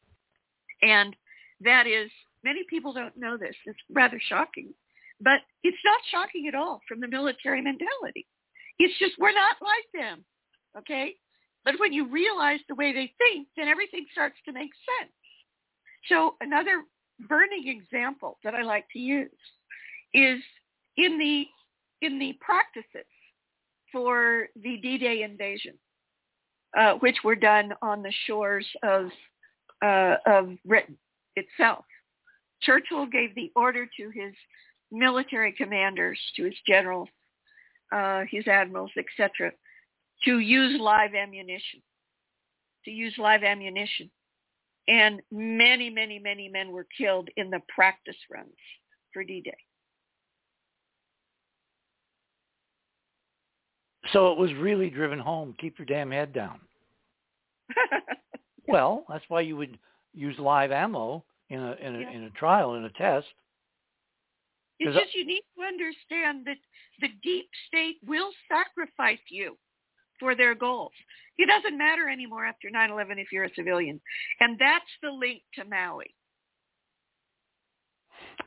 [SPEAKER 3] And that is, many people don't know this. It's rather shocking. But it's not shocking at all from the military mentality. It's just we're not like them. Okay? But when you realize the way they think, then everything starts to make sense. So another burning example that I like to use is in the in the practices for the D-Day invasion, uh, which were done on the shores of uh, of Britain itself. Churchill gave the order to his military commanders, to his generals, uh, his admirals, etc., to use live ammunition, to use live ammunition. And many, many, many men were killed in the practice runs for D-Day.
[SPEAKER 1] So it was really driven home. Keep your damn head down. *laughs* Well, that's why you would use live ammo in a in a,
[SPEAKER 3] Yeah.
[SPEAKER 1] in a trial in a test.
[SPEAKER 3] It's
[SPEAKER 1] 'Cause I-
[SPEAKER 3] just you need to understand that the deep state will sacrifice you for their goals. It doesn't matter anymore after 9/11 if you're a civilian, and that's the link to Maui.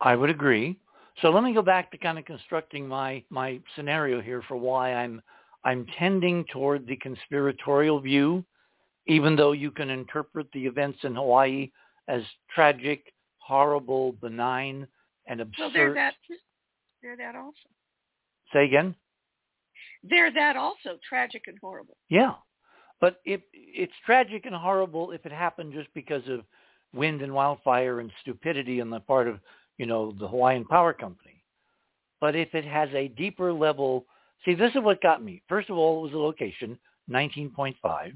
[SPEAKER 1] I would agree. So let me go back to kind of constructing my my scenario here for why I'm I'm tending toward the conspiratorial view, even though you can interpret the events in Hawaii as tragic, horrible, benign, and
[SPEAKER 3] So they're that they're that also.
[SPEAKER 1] Say again.
[SPEAKER 3] They're that also tragic and horrible.
[SPEAKER 1] Yeah, but if it's tragic and horrible if it happened just because of wind and wildfire and stupidity on the part of you know the Hawaiian Power Company. But if it has a deeper level, see, this is what got me. First of all, it was the location, 19.5.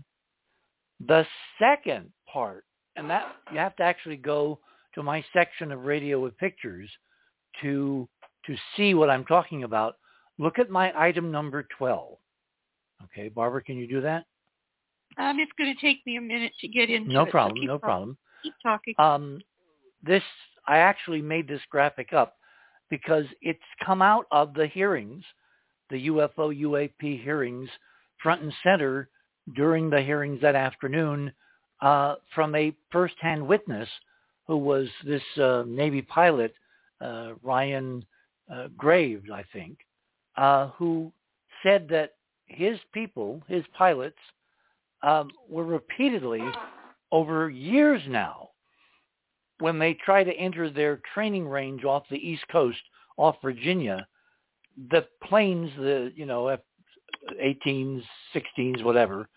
[SPEAKER 1] The second part, and that you have to actually go to my section of radio with pictures to to see what I'm talking about. Look at my item number 12. Okay, Barbara, can you do that?
[SPEAKER 3] Um, it's going to take me a minute to get into
[SPEAKER 1] No
[SPEAKER 3] it, so
[SPEAKER 1] problem,
[SPEAKER 3] keep
[SPEAKER 1] no
[SPEAKER 3] talking.
[SPEAKER 1] problem.
[SPEAKER 3] Keep talking.
[SPEAKER 1] Um, this I actually made this graphic up because it's come out of the hearings, the UFO UAP hearings, front and center during the hearings that afternoon uh, from a first-hand witness who was this uh, Navy pilot, uh, Ryan uh, Graves, I think, uh, who said that his people, his pilots, um, were repeatedly over years now, when they try to enter their training range off the East Coast, off Virginia, the planes, the you know F-18s, 16s, whatever,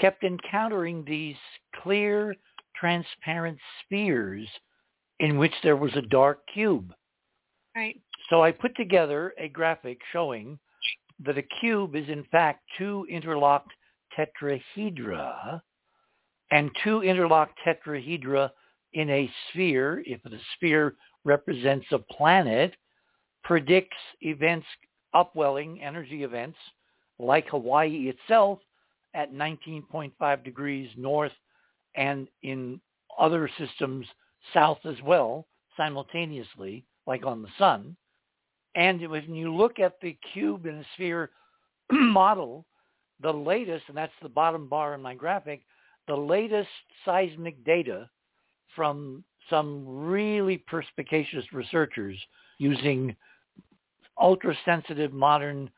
[SPEAKER 1] kept encountering these clear, transparent spheres in which there was a dark cube.
[SPEAKER 3] Right.
[SPEAKER 1] So I put together a graphic showing that a cube is in fact two interlocked tetrahedra and two interlocked tetrahedra in a sphere, if the sphere represents a planet, predicts events, upwelling energy events like Hawaii itself at 19.5 degrees north and in other systems south as well simultaneously, like on the sun. And when you look at the cube and sphere *clears throat* model, the latest, and that's the bottom bar in my graphic, the latest seismic data from some really perspicacious researchers using ultra-sensitive modern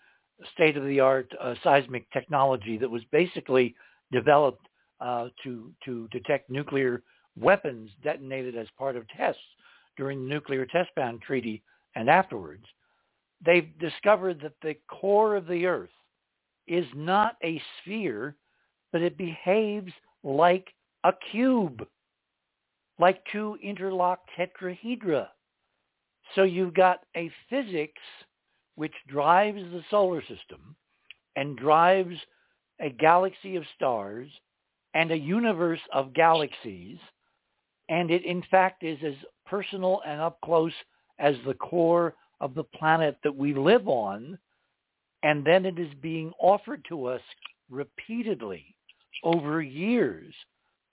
[SPEAKER 1] state-of-the-art uh, seismic technology that was basically developed uh, to, to detect nuclear weapons detonated as part of tests during the Nuclear Test Ban Treaty and afterwards. They've discovered that the core of the Earth is not a sphere, but it behaves like a cube, like two interlocked tetrahedra. So you've got a physics which drives the solar system and drives a galaxy of stars and a universe of galaxies. And it in fact is as personal and up close as the core of the planet that we live on and then it is being offered to us repeatedly over years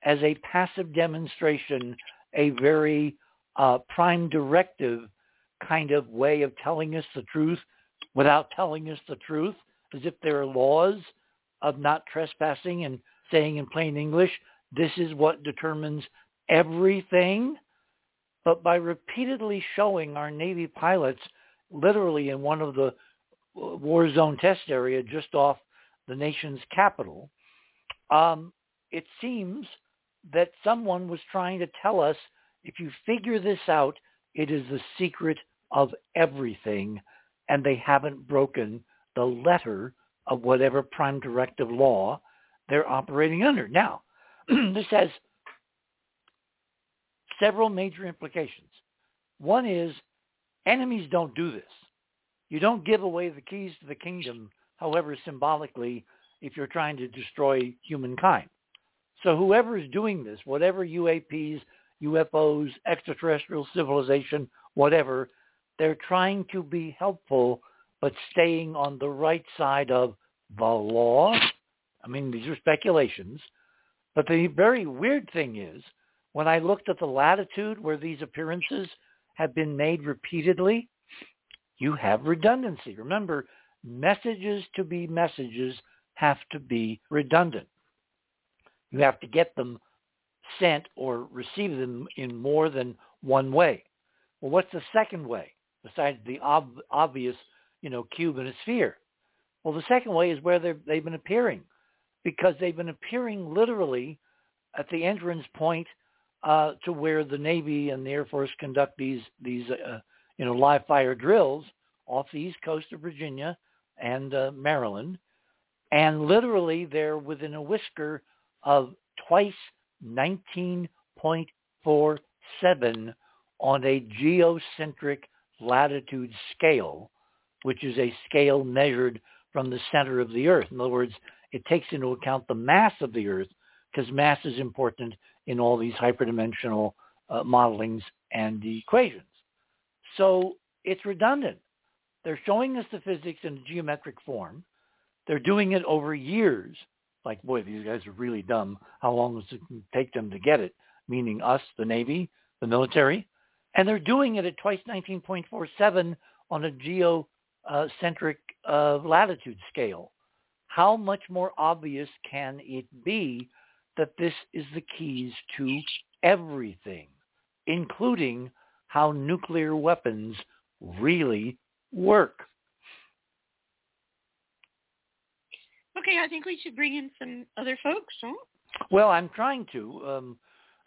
[SPEAKER 1] as a passive demonstration, a very uh, prime directive kind of way of telling us the truth without telling us the truth, as if there are laws of not trespassing and saying in plain English, this is what determines everything. But by repeatedly showing our Navy pilots literally in one of the war zone test area just off the nation's capital, um, it seems that someone was trying to tell us, if you figure this out, it is the secret of everything, and they haven't broken the letter of whatever prime directive law they're operating under. Now, *clears throat* this has several major implications. One is enemies don't do this. You don't give away the keys to the kingdom, however symbolically, if you're trying to destroy humankind. So whoever is doing this, whatever UAPs, UFOs, extraterrestrial civilization, whatever, they're trying to be helpful, but staying on the right side of the law. I mean, these are speculations. But the very weird thing is, when I looked at the latitude where these appearances have been made repeatedly, you have redundancy. Remember, messages to be messages have to be redundant. You have to get them sent or receive them in more than one way. Well, what's the second way besides the ob- obvious, you know, cube and a sphere? Well, the second way is where they've been appearing, because they've been appearing literally at the entrance point uh, to where the Navy and the Air Force conduct these these uh, you know, live fire drills off the east coast of Virginia and uh, Maryland. And literally they're within a whisker of twice 19.47 on a geocentric latitude scale, which is a scale measured from the center of the Earth. In other words, it takes into account the mass of the Earth because mass is important in all these hyperdimensional uh, modelings and equations. So it's redundant. They're showing us the physics in a geometric form. They're doing it over years. Like, boy, these guys are really dumb. How long does it take them to get it? Meaning us, the Navy, the military. And they're doing it at twice 19.47 on a geocentric uh, latitude scale. how much more obvious can it be that this is the keys to everything, including how nuclear weapons really work?
[SPEAKER 3] Okay, I think we should bring in some other folks, huh?
[SPEAKER 1] Well, I'm trying to. Um,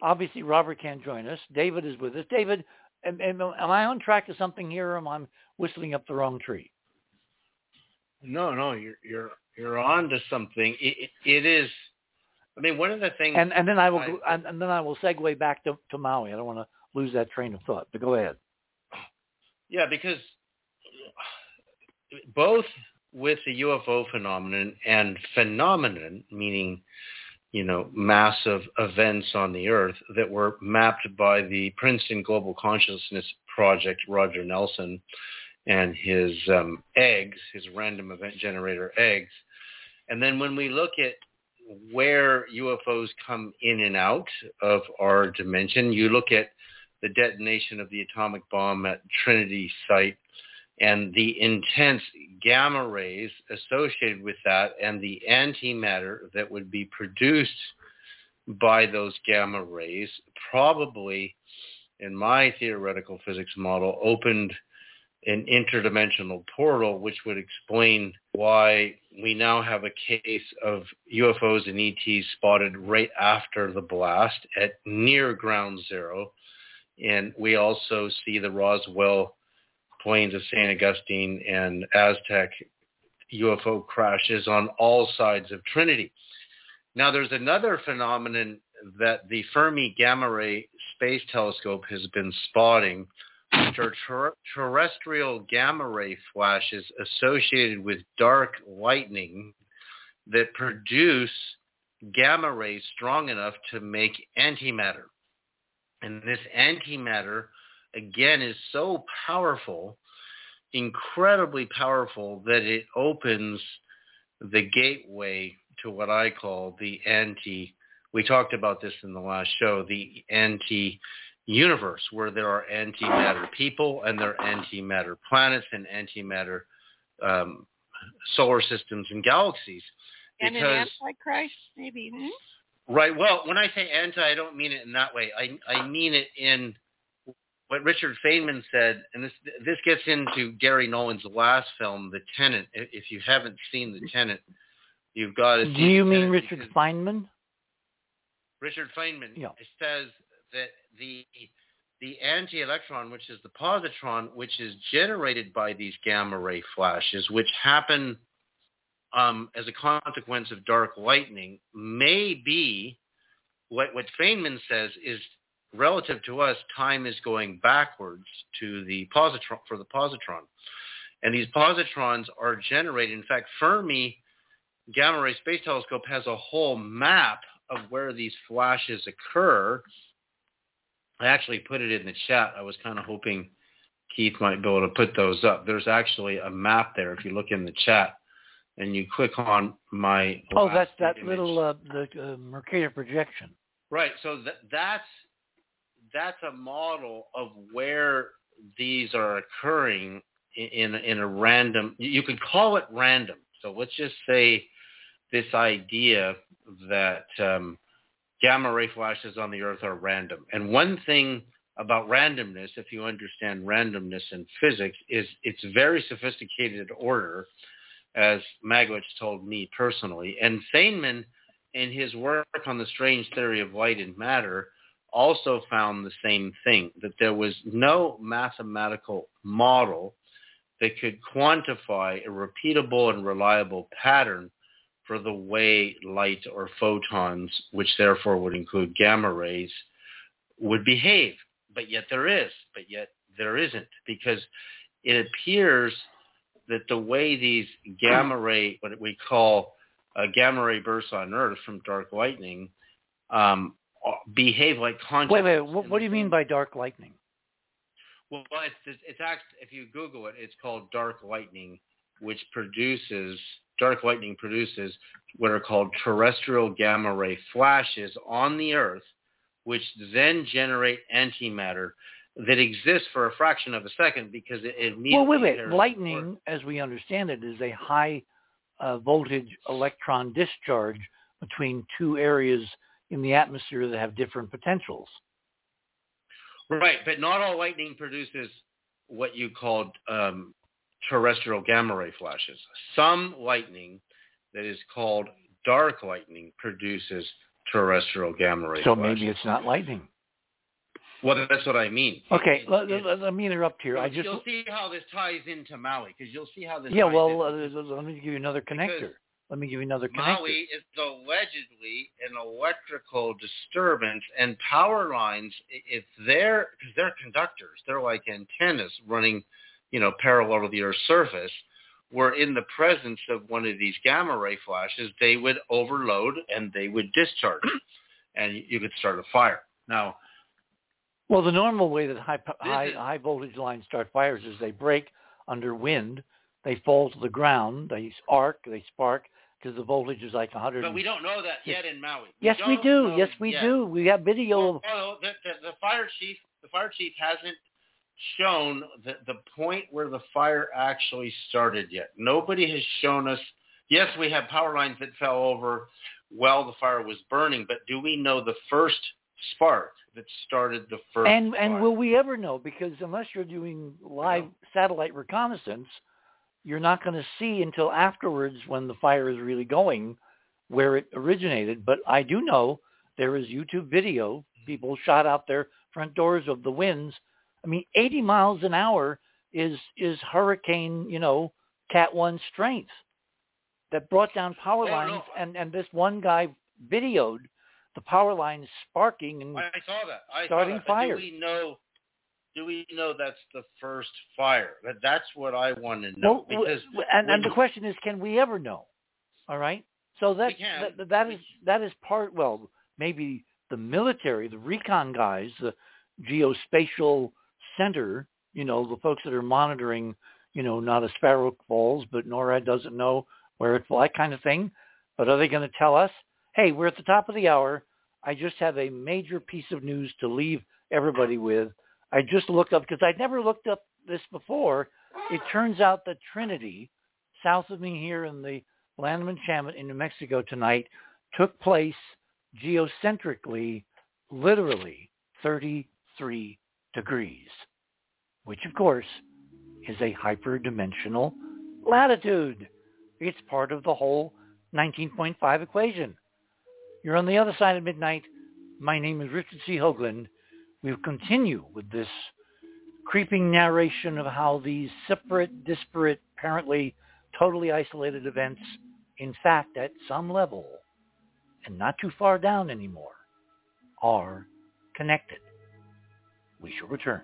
[SPEAKER 1] obviously, Robert can't join us. David is with us. David, am, am, am I on track to something here, or am I whistling up the wrong tree?
[SPEAKER 2] No, no, you're you're you're on to something. It, it is. I mean, one of the things.
[SPEAKER 1] And and then I will I, and, and then I will segue back to, to Maui. I don't want to lose that train of thought. But go ahead.
[SPEAKER 2] Yeah, because both with the UFO phenomenon and phenomenon, meaning, you know, massive events on the Earth that were mapped by the Princeton Global Consciousness Project, Roger Nelson, and his um, eggs, his random event generator eggs. And then when we look at where UFOs come in and out of our dimension, you look at the detonation of the atomic bomb at Trinity site and the intense gamma rays associated with that and the antimatter that would be produced by those gamma rays probably in my theoretical physics model opened an interdimensional portal which would explain why we now have a case of UFOs and ETs spotted right after the blast at near ground zero and we also see the Roswell plains of St. Augustine and Aztec UFO crashes on all sides of Trinity. Now, there's another phenomenon that the Fermi Gamma Ray Space Telescope has been spotting, ter- terrestrial gamma ray flashes associated with dark lightning that produce gamma rays strong enough to make antimatter. And this antimatter, again, is so powerful, incredibly powerful, that it opens the gateway to what I call the anti, we talked about this in the last show, the anti-universe, where there are antimatter people and there are antimatter planets and antimatter um, solar systems and galaxies.
[SPEAKER 3] And an antichrist, maybe. Hmm?
[SPEAKER 2] Right. Well, when I say anti, I don't mean it in that way. I I mean it in what Richard Feynman said, and this this gets into Gary Nolan's last film, The Tenet. If you haven't seen The Tenet, you've got to.
[SPEAKER 1] Do you mean Richard Feynman?
[SPEAKER 2] Richard Feynman
[SPEAKER 1] yeah.
[SPEAKER 2] says that the the anti-electron, which is the positron, which is generated by these gamma ray flashes, which happen um, as a consequence of dark lightning may be what, what Feynman says is relative to us, time is going backwards to the positron for the positron. And these positrons are generated. In fact, Fermi Gamma Ray Space Telescope has a whole map of where these flashes occur. I actually put it in the chat. I was kind of hoping Keith might be able to put those up. There's actually a map there if you look in the chat and you click on my
[SPEAKER 1] oh that's that image. little uh, the uh, Mercator projection
[SPEAKER 2] right so that that's that's a model of where these are occurring in in a random you could call it random so let's just say this idea that um, gamma ray flashes on the earth are random and one thing about randomness if you understand randomness in physics is it's very sophisticated order as Magwitch told me personally. And Feynman, in his work on the strange theory of light and matter, also found the same thing, that there was no mathematical model that could quantify a repeatable and reliable pattern for the way light or photons, which therefore would include gamma rays, would behave. But yet there is, but yet there isn't, because it appears that the way these gamma ray, what we call gamma ray bursts on Earth from dark lightning, um, behave like consciousness.
[SPEAKER 1] Wait, wait. What, what do you mean by dark lightning?
[SPEAKER 2] Well, it's, it's, it's actually, if you Google it, it's called dark lightning, which produces, dark lightning produces what are called terrestrial gamma ray flashes on the Earth, which then generate antimatter that exists for a fraction of a second because it immediately.
[SPEAKER 1] Well, wait, wait. Lightning, as we understand it, is a high uh, voltage electron discharge between two areas in the atmosphere that have different potentials.
[SPEAKER 2] Right, but not all lightning produces what you called um, terrestrial gamma ray flashes. Some lightning that is called dark lightning produces terrestrial gamma ray
[SPEAKER 1] so
[SPEAKER 2] flashes.
[SPEAKER 1] maybe it's not lightning.
[SPEAKER 2] Well, that's what I mean.
[SPEAKER 1] Okay,
[SPEAKER 2] It-
[SPEAKER 1] let,
[SPEAKER 2] it-
[SPEAKER 1] let, me interrupt here. I just
[SPEAKER 2] you'll see how this ties into Maui because you'll see how this.
[SPEAKER 1] yeah. Well, uh, let me give you another connector.
[SPEAKER 2] Because
[SPEAKER 1] Let me give you another connector.
[SPEAKER 2] Maui is allegedly an electrical disturbance, and power lines. i- It's there because they're conductors. They're like antennas running, you know, parallel to the Earth's surface. were in the presence of one of these gamma ray flashes, they would overload and they would discharge, *clears throat* and you could start a fire. Now,
[SPEAKER 1] Well, the normal way that high high high voltage lines start fires is they break under wind, they fall to the ground, they arc, they spark because the voltage is like 100.
[SPEAKER 2] but we don't know that yet in Maui.
[SPEAKER 1] yes, we do. Yes, we
[SPEAKER 2] yet.
[SPEAKER 1] do. We have video
[SPEAKER 2] Well,
[SPEAKER 1] of
[SPEAKER 2] well, the, the, the fire chief, the fire chief hasn't shown the, the point where the fire actually started yet. Nobody has shown us. Yes, we have power lines that fell over while the fire was burning, but do we know the first spark that started the first?
[SPEAKER 1] and and will we ever know? Because unless you're doing live
[SPEAKER 2] No.
[SPEAKER 1] satellite reconnaissance, you're not going to see until afterwards when the fire is really going where it originated. But I do know there is YouTube video. Mm-hmm. People shot out their front doors of the winds. I mean, 80 miles an hour is is hurricane, you know, Cat One strength that brought down power
[SPEAKER 2] Oh,
[SPEAKER 1] lines.
[SPEAKER 2] no.
[SPEAKER 1] And and this one guy videoed the power lines sparking and
[SPEAKER 2] I, I saw that. I
[SPEAKER 1] starting
[SPEAKER 2] saw that.
[SPEAKER 1] Fire.
[SPEAKER 2] Do we know? Do we know that's the first fire? That that's what I want to know
[SPEAKER 1] Well,
[SPEAKER 2] because
[SPEAKER 1] and, and the question is, can we ever know? All right. So that that, that is that is part. Well, maybe the military, the recon guys, the geospatial center. You know, the folks that are monitoring. You know, not a sparrow falls, but NORAD doesn't know where it flies, kind of thing. But are they going to tell us, hey, we're at the top of the hour. I just have a major piece of news to leave everybody with. I just looked up because I'd never looked up this before. It turns out that Trinity, south of me here in the land of enchantment in New Mexico tonight, took place geocentrically, literally 33 degrees, which of course is a hyperdimensional latitude. It's part of the whole 19.5 equation. You're on the other side of midnight. My name is Richard C. Hoagland. We'll continue with this creeping narration of how these separate, disparate, apparently totally isolated events, in fact, at some level, and not too far down anymore, are connected. We shall return.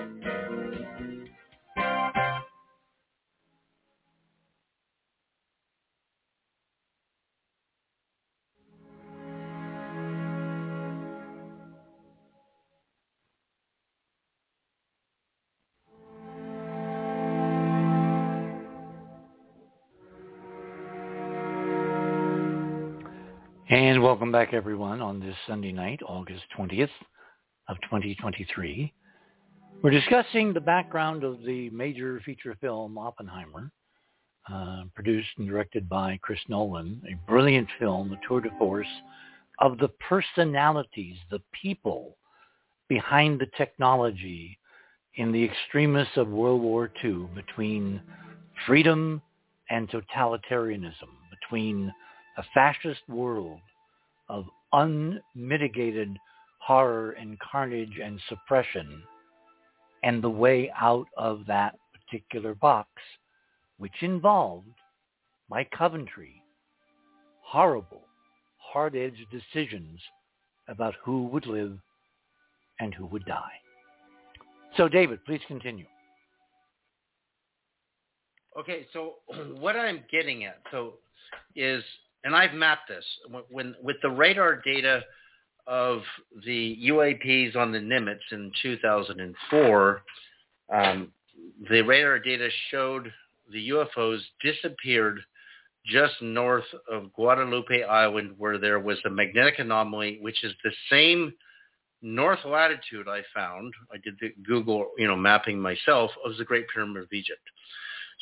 [SPEAKER 1] welcome back, everyone, on this Sunday night, August 20th of 2023. We're discussing the background of the major feature film Oppenheimer, uh, produced and directed by Chris Nolan, a brilliant film, a tour de force of the personalities, the people behind the technology in the extremists of World War II between freedom and totalitarianism, between a fascist world of unmitigated horror and carnage and suppression and the way out of that particular box, which involved my Coventry, horrible, hard-edged decisions about who would live and who would die. So David, please continue.
[SPEAKER 2] Okay, so *clears throat* what I'm getting at so is and I've mapped this when with the radar data of the UAPs on the Nimitz in 2004. Um, the radar data showed the UFOs disappeared just north of Guadalupe Island, where there was a magnetic anomaly, which is the same north latitude I found. I did the Google, you know, mapping myself of the Great Pyramid of Egypt.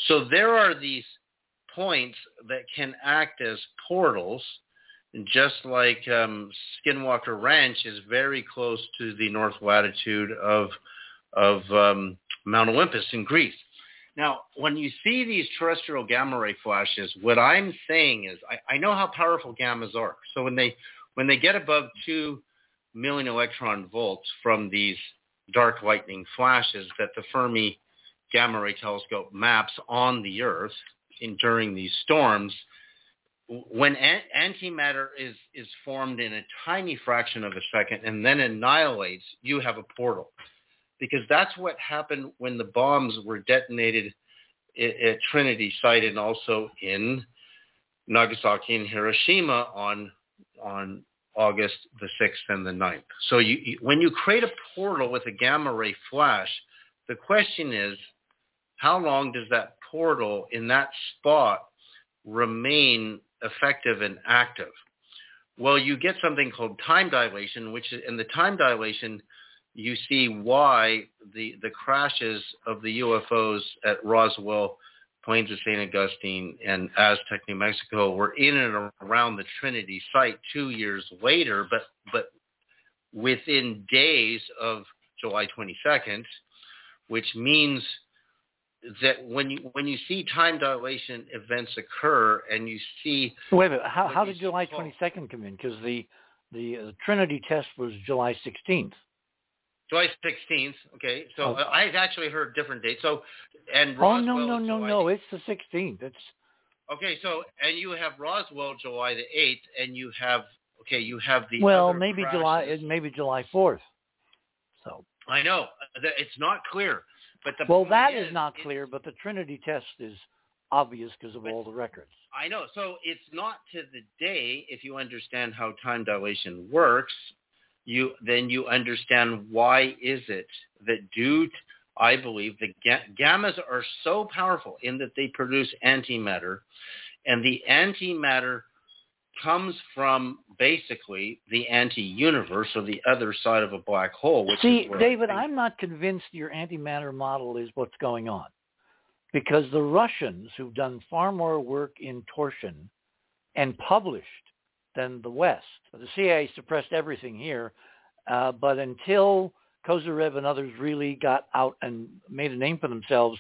[SPEAKER 2] So there are these points that can act as portals, just like um, Skinwalker Ranch is very close to the north latitude of of um, Mount Olympus in Greece. Now, when you see these terrestrial gamma ray flashes, what I'm saying is I, I know how powerful gammas are. So when they when they get above two million electron volts from these dark lightning flashes that the Fermi Gamma Ray Telescope maps on the Earth, in during these storms, when an- antimatter is, is formed in a tiny fraction of a second and then annihilates, you have a portal. Because that's what happened when the bombs were detonated at, at Trinity site and also in Nagasaki and Hiroshima on on August the 6th and the 9th. So you, you, when you create a portal with a gamma ray flash, the question is, how long does that portal in that spot remain effective and active? Well, you get something called time dilation, which in the time dilation, you see why the, the crashes of the UFOs at Roswell, Plains of St. Augustine, and Aztec, New Mexico were in and around the Trinity site two years later, but, but within days of July 22nd, which means that when you when you see time dilation events occur and you see
[SPEAKER 1] wait a minute. How how did July 22nd come in? Because the the uh, Trinity test was July 16th
[SPEAKER 2] July 16th okay. So oh. I've actually heard different dates. So and
[SPEAKER 1] Roswell, oh no no no July no. it's the 16th it's
[SPEAKER 2] okay. So and you have Roswell July the 8th and you have okay you have the
[SPEAKER 1] well maybe crashes. July maybe July 4th so
[SPEAKER 2] I know. It's not clear but the
[SPEAKER 1] well, that is, is not clear, but the Trinity test is obvious because of all the records.
[SPEAKER 2] I know. So it's not to the day if you understand how time dilation works. You then you understand why is it that due to, I believe the ga- gammas are so powerful in that they produce antimatter, and the antimatter comes from basically the anti-universe or the other side of a black hole. Which
[SPEAKER 1] See, David, I'm not convinced your antimatter model is what's going on. Because the Russians, who've done far more work in torsion and published than the West, the CIA suppressed everything here, uh, but until Kozyrev and others really got out and made a name for themselves,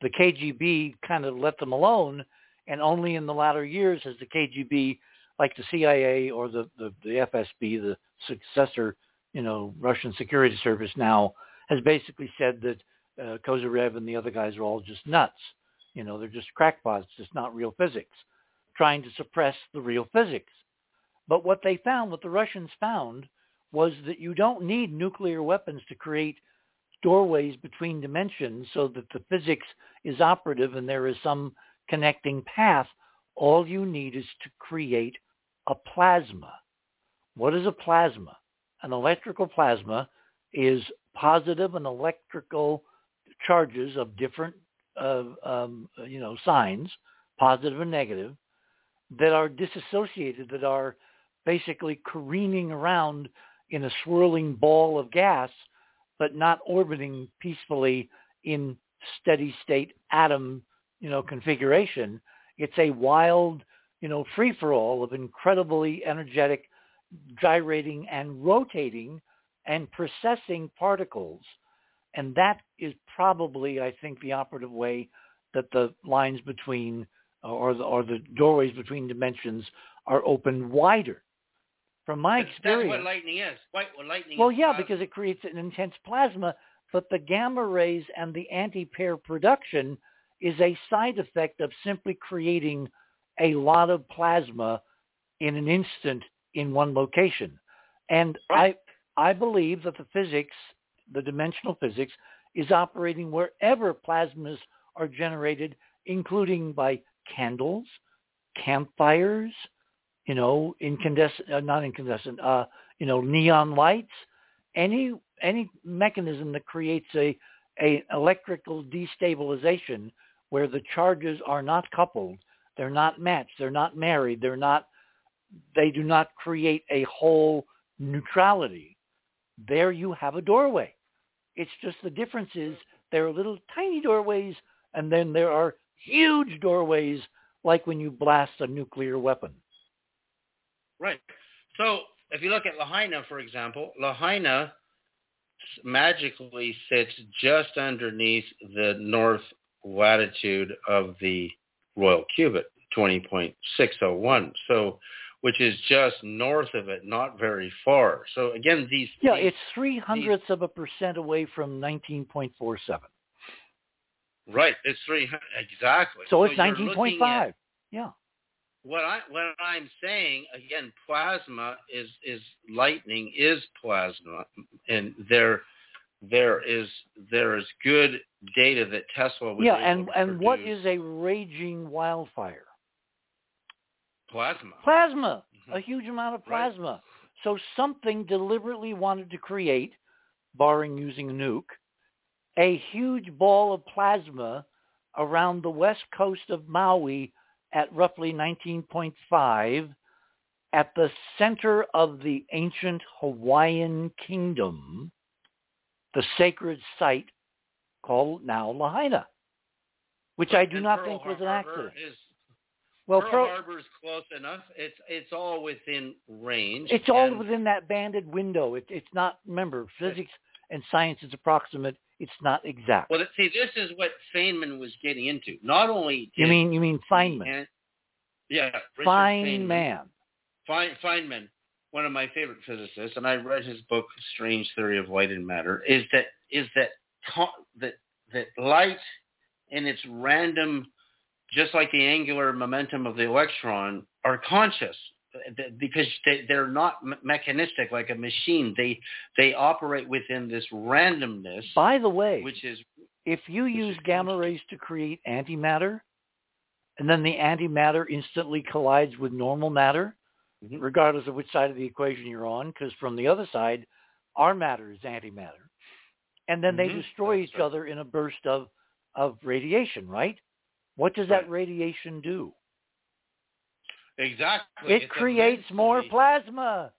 [SPEAKER 1] the KGB kind of let them alone, and only in the latter years has the KGB like the CIA or the, the, the FSB, the successor, you know, Russian security service now, has basically said that uh, Kozyrev and the other guys are all just nuts. You know, they're just crackpots, just not real physics, trying to suppress the real physics. But what they found, what the Russians found, was that you don't need nuclear weapons to create doorways between dimensions so that the physics is operative and there is some connecting path. All you need is to create a plasma. What is a plasma? An electrical plasma is positive and electrical charges of different, uh, um, you know, signs, positive and negative, that are disassociated, that are basically careening around in a swirling ball of gas, but not orbiting peacefully in steady state atom, you know, configuration. It's a wild, you know, free for all of incredibly energetic, gyrating and rotating and processing particles. And that is probably, I think, the operative way that the lines between uh, or the, or the doorways between dimensions are opened wider. From my
[SPEAKER 2] That's-
[SPEAKER 1] experience,
[SPEAKER 2] That's what lightning is. What, what lightning
[SPEAKER 1] well, yeah,
[SPEAKER 2] plasma.
[SPEAKER 1] because it creates an intense plasma, but the gamma rays and the anti-pair production is a side effect of simply creating a lot of plasma in an instant in one location. And
[SPEAKER 2] Right.
[SPEAKER 1] I I believe that the physics, the dimensional physics, is operating wherever plasmas are generated, including by candles, campfires, you know, incandescent, uh, not incandescent, uh, you know, neon lights, any any mechanism that creates a a electrical destabilization where the charges are not coupled, they're not matched, they're not married, they're not, they do not create a whole neutrality. There you have a doorway. It's just the difference is there are little tiny doorways and then there are huge doorways like when you blast a nuclear weapon.
[SPEAKER 2] Right. So if you look at Lahaina, for example, Lahaina magically sits just underneath the north latitude of the royal cubit, 20.601. So, which is just north of it, not very far. So again, these
[SPEAKER 1] Yeah,
[SPEAKER 2] these-
[SPEAKER 1] it's three hundredths of a percent away from 19.47.
[SPEAKER 2] right. It's three exactly.
[SPEAKER 1] So it's 19.5. Yeah.
[SPEAKER 2] what I what I'm saying again, plasma is is lightning is plasma, and there there is there is good data that Tesla was
[SPEAKER 1] Yeah, and and what is a raging wildfire?
[SPEAKER 2] plasma?
[SPEAKER 1] Plasma,
[SPEAKER 2] Mhm.
[SPEAKER 1] a huge amount of plasma.
[SPEAKER 2] Right.
[SPEAKER 1] plasma. So something deliberately wanted to create, barring using a nuke, a huge ball of plasma around the west coast of Maui at roughly 19.5 at the center of the ancient Hawaiian kingdom, the sacred site called now Lahaina, which I do
[SPEAKER 2] And
[SPEAKER 1] not
[SPEAKER 2] Pearl
[SPEAKER 1] think was an
[SPEAKER 2] Harbor
[SPEAKER 1] accident.
[SPEAKER 2] Is,
[SPEAKER 1] Well,
[SPEAKER 2] Pearl
[SPEAKER 1] Pearl-
[SPEAKER 2] Harbor is close enough. It's it's all within range.
[SPEAKER 1] It's all within that banded window. It, it's not, remember, physics and science is approximate. It's not exact.
[SPEAKER 2] Well, see, this is what Feynman was getting into. Not only
[SPEAKER 1] you mean you mean Feynman?
[SPEAKER 2] and- yeah, Richard Feynman. Fein, Feynman, one of my favorite physicists, and I read his book "Strange Theory of Light and Matter," is that is that that that light and its random, just like the angular momentum of the electron, are conscious. Because they, they're not mechanistic like a machine. They they operate within this randomness,
[SPEAKER 1] By the way,
[SPEAKER 2] which is
[SPEAKER 1] if you use gamma rays to create antimatter, and then the antimatter instantly collides with normal matter,
[SPEAKER 2] Mhm.
[SPEAKER 1] regardless of which side of the equation you're on, because from the other side, our matter is antimatter. And then they
[SPEAKER 2] Mhm.
[SPEAKER 1] destroy
[SPEAKER 2] That's
[SPEAKER 1] each
[SPEAKER 2] right.
[SPEAKER 1] other in a burst of, of radiation, right? What does that radiation do?
[SPEAKER 2] exactly
[SPEAKER 1] It
[SPEAKER 2] it's
[SPEAKER 1] creates more plasma.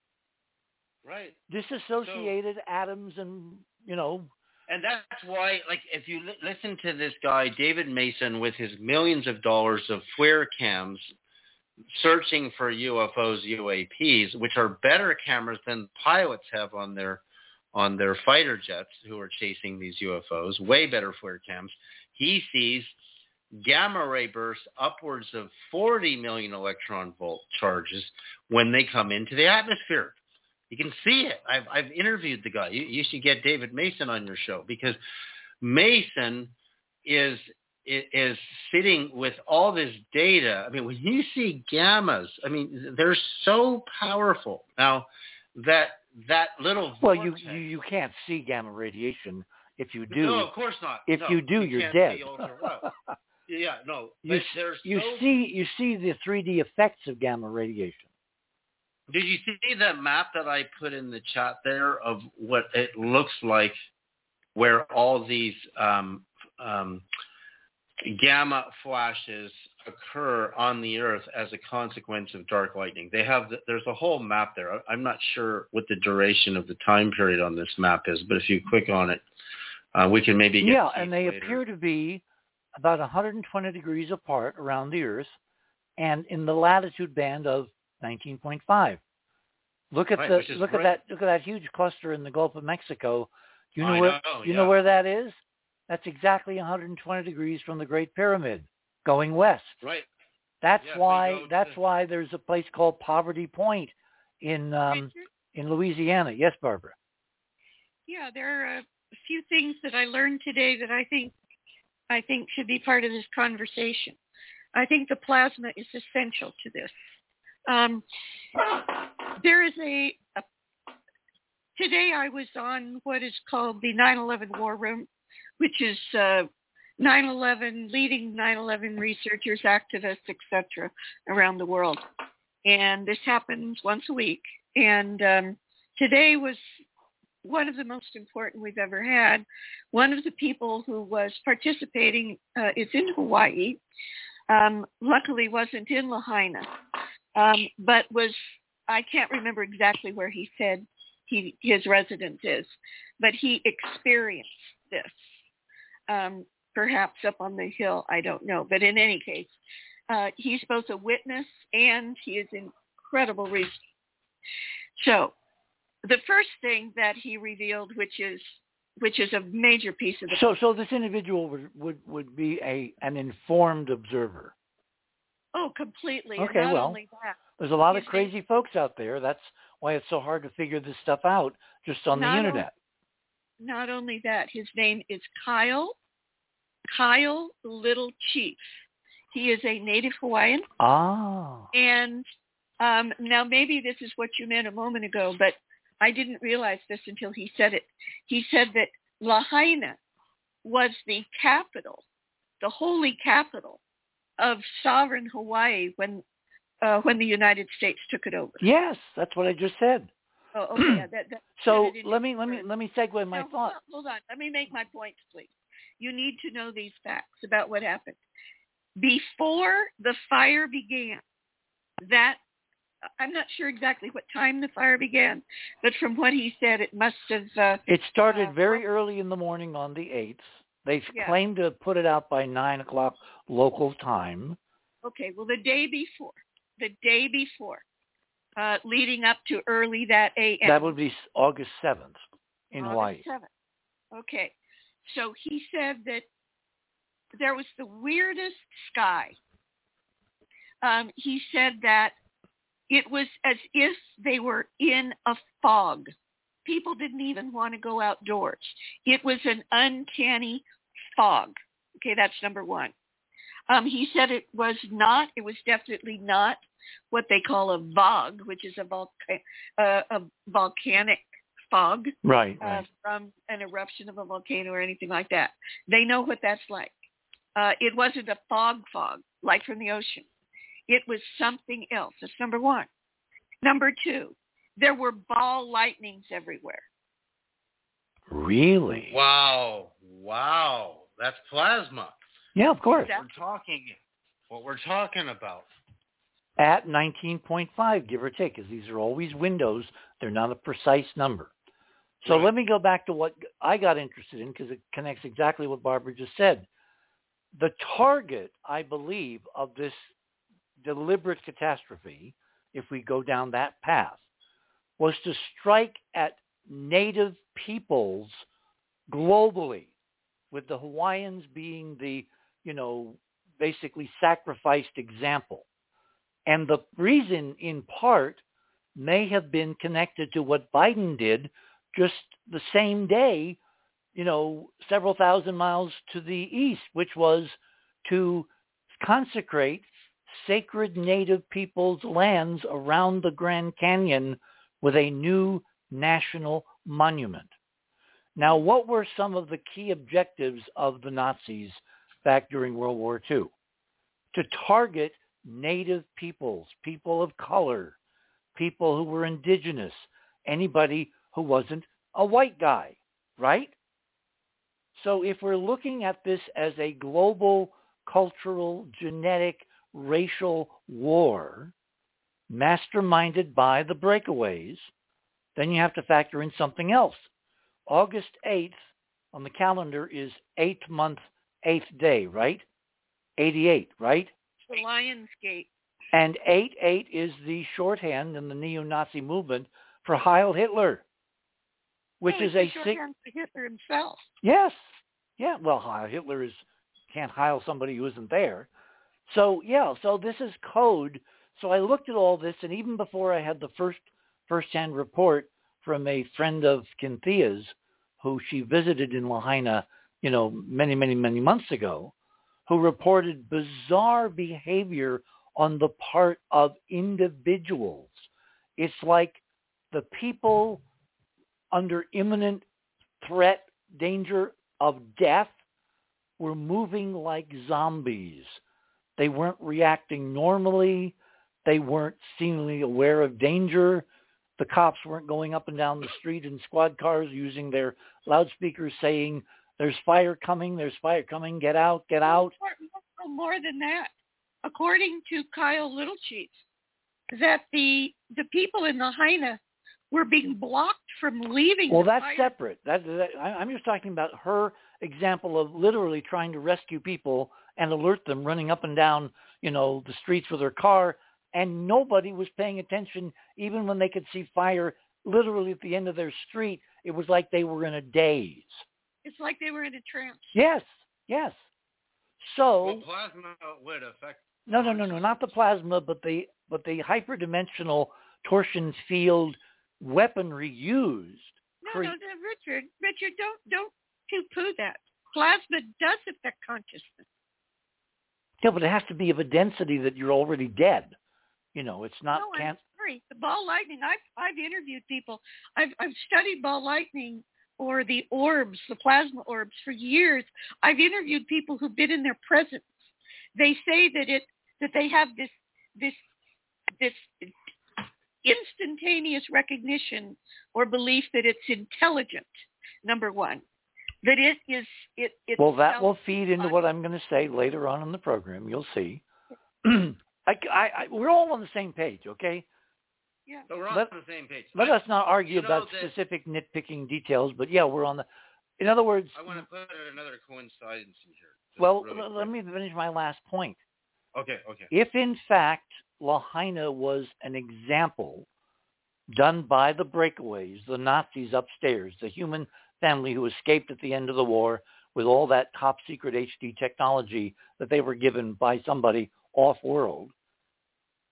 [SPEAKER 2] right.
[SPEAKER 1] Disassociated atoms and, you know,
[SPEAKER 2] And that's why, like, if you li- listen to this guy, David Mason, with his millions of dollars of FLIR cams, searching for UFOs, UAPs, which are better cameras than pilots have on their on their fighter jets who are chasing these UFOs, way better FLIR cams. He sees gamma ray bursts upwards of 40 million electron volt charges when they come into the atmosphere. You can see it. I've I've interviewed the guy. You, you should get David Mason on your show because Mason is is sitting with all this data. I mean, when you see gammas, I mean, they're so powerful. Now that that little
[SPEAKER 1] well, you, you, you can't see gamma radiation. If you do,
[SPEAKER 2] no, of course not.
[SPEAKER 1] if
[SPEAKER 2] No,
[SPEAKER 1] you do, you're dead.
[SPEAKER 2] yeah, no. *laughs*
[SPEAKER 1] you, you
[SPEAKER 2] so
[SPEAKER 1] see you see the 3D effects of gamma radiation.
[SPEAKER 2] Did you see that map that I put in the chat there of what it looks like, where all these um, um, gamma flashes occur on the Earth as a consequence of dark lightning. They have the, there's a whole map there. I'm not sure what the duration of the time period on this map is, but if you click on it, uh, we can maybe get
[SPEAKER 1] yeah, and they
[SPEAKER 2] later.
[SPEAKER 1] appear to be about 120 degrees apart around the Earth, and in the latitude band of 19.5. Look at
[SPEAKER 2] Right,
[SPEAKER 1] the look
[SPEAKER 2] great.
[SPEAKER 1] at that look at that huge cluster in the Gulf of Mexico. You know
[SPEAKER 2] I
[SPEAKER 1] where
[SPEAKER 2] know,
[SPEAKER 1] you
[SPEAKER 2] yeah.
[SPEAKER 1] know where that is? That's exactly 120 degrees from the Great Pyramid, going west.
[SPEAKER 2] Right.
[SPEAKER 1] That's
[SPEAKER 2] Yeah,
[SPEAKER 1] why
[SPEAKER 2] go
[SPEAKER 1] that's
[SPEAKER 2] to-
[SPEAKER 1] why there's a place called Poverty Point in um, in Louisiana. Yes, Barbara.
[SPEAKER 3] Yeah, there are a few things that I learned today that I think I think should be part of this conversation. I think the plasma is essential to this. Um, there is a, a today I was on what is called the 9/11 War Room, which is uh, 9/11 leading 9/11 researchers, activists, etc. around the world, and this happens once a week. And um, today was one of the most important we've ever had. One of the people who was participating uh, is in Hawaii. Um, luckily, wasn't in Lahaina, um, but was I can't remember exactly where he said he his residence is, but he experienced this. Um, perhaps up on the hill, I don't know. But in any case, uh, he's both a witness and he is incredible. So the first thing that he revealed, which is which is a major piece of the
[SPEAKER 1] So so this individual would would, would be a an informed observer.
[SPEAKER 3] oh completely.
[SPEAKER 1] Okay, well, There's a lot of crazy folks out there. That's why it's so hard to figure this stuff out just on the internet.
[SPEAKER 3] Not only that, his name is Kyle Kyle Little Chief. He is a native Hawaiian,
[SPEAKER 1] Ah.
[SPEAKER 3] and um, now maybe this is what you meant a moment ago, but I didn't realize this until he said it. He said that Lahaina was the capital, the holy capital of sovereign Hawaii when uh, when the United States took it over.
[SPEAKER 1] Yes, that's what I just said.
[SPEAKER 3] Oh, oh yeah, *clears throat* that, that
[SPEAKER 1] So
[SPEAKER 3] said it in
[SPEAKER 1] let me let me let me segue my
[SPEAKER 3] hold
[SPEAKER 1] thought.
[SPEAKER 3] on, hold on. Let me make my point, please. You need to know these facts about what happened. Before the fire began, that I'm not sure exactly what time the fire began, but from what he said, it must have. Uh,
[SPEAKER 1] It started
[SPEAKER 3] uh,
[SPEAKER 1] very early in the morning on the eighth. They
[SPEAKER 3] Yeah.
[SPEAKER 1] claimed to have put it out by nine o'clock local time.
[SPEAKER 3] okay, well, the day before, the day before, uh, leading up to early that a.m.
[SPEAKER 1] That would be August seventh in
[SPEAKER 3] August
[SPEAKER 1] Hawaii.
[SPEAKER 3] 7th. Okay. So he said that there was the weirdest sky. Um, he said that it was as if they were in a fog. People didn't even want to go outdoors. It was an uncanny fog. Okay, that's number one. Um, he said it was not, it was definitely not what they call a VOG, which is a, volca- uh, a volcanic fog
[SPEAKER 1] Right,
[SPEAKER 3] uh,
[SPEAKER 1] right.
[SPEAKER 3] from an eruption of a volcano or anything like that. They know what that's like. Uh, it wasn't a fog fog like from the ocean. It was something else. That's number one. Number two, there were ball lightnings everywhere.
[SPEAKER 1] Really?
[SPEAKER 2] Wow. Wow. That's plasma.
[SPEAKER 1] Yeah, of course.
[SPEAKER 3] That-
[SPEAKER 2] We're talking what we're talking about.
[SPEAKER 1] At 19.5, give or take, because these are always windows. They're not a precise number. So
[SPEAKER 2] Right.
[SPEAKER 1] let me go back to what I got interested in because it connects exactly what Barbara just said. The target, I believe, of this deliberate catastrophe, if we go down that path, was to strike at native peoples globally, with the Hawaiians being the, you know, basically sacrificed example. And the reason, in part, may have been connected to what Biden did just the same day, you know, several thousand miles to the east, which was to consecrate sacred native peoples' lands around the Grand Canyon with a new national monument. Now, what were some of the key objectives of the Nazis back during World War II? To target native peoples, people of color, people who were indigenous, anybody who wasn't a white guy, right? So if we're looking at this as a global cultural genetic racial war masterminded by the breakaways, then you have to factor in something else. August 8th on the calendar is eighth month, eighth day, right? 88, right?
[SPEAKER 3] The Lion's Gate.
[SPEAKER 1] And 8-8 is the shorthand in the neo-Nazi movement for Heil Hitler, which
[SPEAKER 3] no,
[SPEAKER 1] is a
[SPEAKER 3] shorthand for Hitler himself.
[SPEAKER 1] Yes. Yeah. Well, Heil Hitler is can't heil somebody who isn't there. So yeah. So this is code. So I looked at all this, and even before I had the first first-hand report from a friend of Cynthia's, who she visited in Lahaina, you know, many, many, many months ago, who reported bizarre behavior on the part of individuals. It's like the people under imminent threat, danger of death were moving like zombies. They weren't reacting normally. They weren't seemingly aware of danger. The cops weren't going up and down the street in squad cars using their loudspeakers saying, there's fire coming, there's fire coming, get out, get out.
[SPEAKER 3] More, more than that, according to Kyle Littlechief, that the the people in the Lahaina were being blocked from leaving.
[SPEAKER 1] Well, that's
[SPEAKER 3] fire.
[SPEAKER 1] separate. That, that I'm just talking about her example of literally trying to rescue people and alert them, running up and down, you know, the streets with her car, and nobody was paying attention, even when they could see fire literally at the end of their street. It was like they were in a daze.
[SPEAKER 3] It's like they were in a trance.
[SPEAKER 1] Yes, yes. So
[SPEAKER 2] well, plasma would affect.
[SPEAKER 1] No, no, no, no, not the plasma, but the but the hyperdimensional torsion field weaponry used.
[SPEAKER 3] No,
[SPEAKER 1] cre-
[SPEAKER 3] no, no, Richard, Richard, don't don't poo-poo that. Plasma does affect consciousness.
[SPEAKER 1] Yeah, but it has to be of a density that you're already dead. You know, it's not
[SPEAKER 3] no,
[SPEAKER 1] can't.
[SPEAKER 3] I'm sorry. The ball lightning. I've I've interviewed people. I've I've studied ball lightning or the orbs, the plasma orbs, for years. I've interviewed people who've been in their presence. They say that it that they have this this this instantaneous recognition or belief that it's intelligent. Number one, that it is it. it
[SPEAKER 1] Well, that will feed into what I'm going to say later on in the program. You'll see. *clears throat* I, I, I, we're all on the same page, okay?
[SPEAKER 3] Yeah.
[SPEAKER 2] So we're on
[SPEAKER 1] Let-
[SPEAKER 2] the same page.
[SPEAKER 1] Let
[SPEAKER 2] I,
[SPEAKER 1] us not argue
[SPEAKER 2] you know
[SPEAKER 1] about
[SPEAKER 2] that-
[SPEAKER 1] specific nitpicking details, but yeah, we're on the. In other words,
[SPEAKER 2] I want to put another coincidence in here.
[SPEAKER 1] well,
[SPEAKER 2] really
[SPEAKER 1] let
[SPEAKER 2] quick.
[SPEAKER 1] me finish my last point.
[SPEAKER 2] Okay, okay.
[SPEAKER 1] If in fact Lahaina was an example done by the breakaways, the Nazis upstairs, the human family who escaped at the end of the war with all that top secret HD technology that they were given by somebody off world.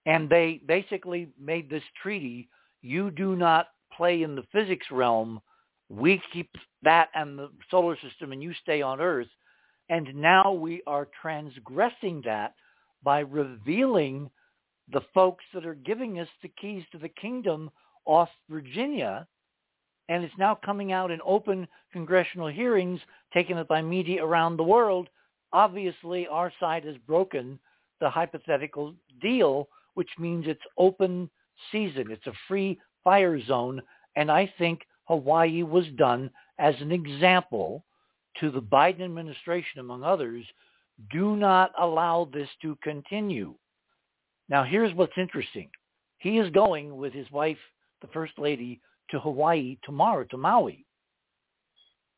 [SPEAKER 1] And they basically made this treaty, you do not play in the physics realm. We keep that and the solar system and you stay on Earth. And now we are transgressing that by revealing the folks that are giving us the keys to the kingdom off Virginia. And it's now coming out in open congressional hearings taken up by media around the world. Obviously, our side has broken the hypothetical deal, which means it's open season. It's a free fire zone. And I think Hawaii was done as an example to the Biden administration, among others, do not allow this to continue. Now, here's what's interesting. He is going with his wife, the First Lady, to Hawaii tomorrow, to Maui,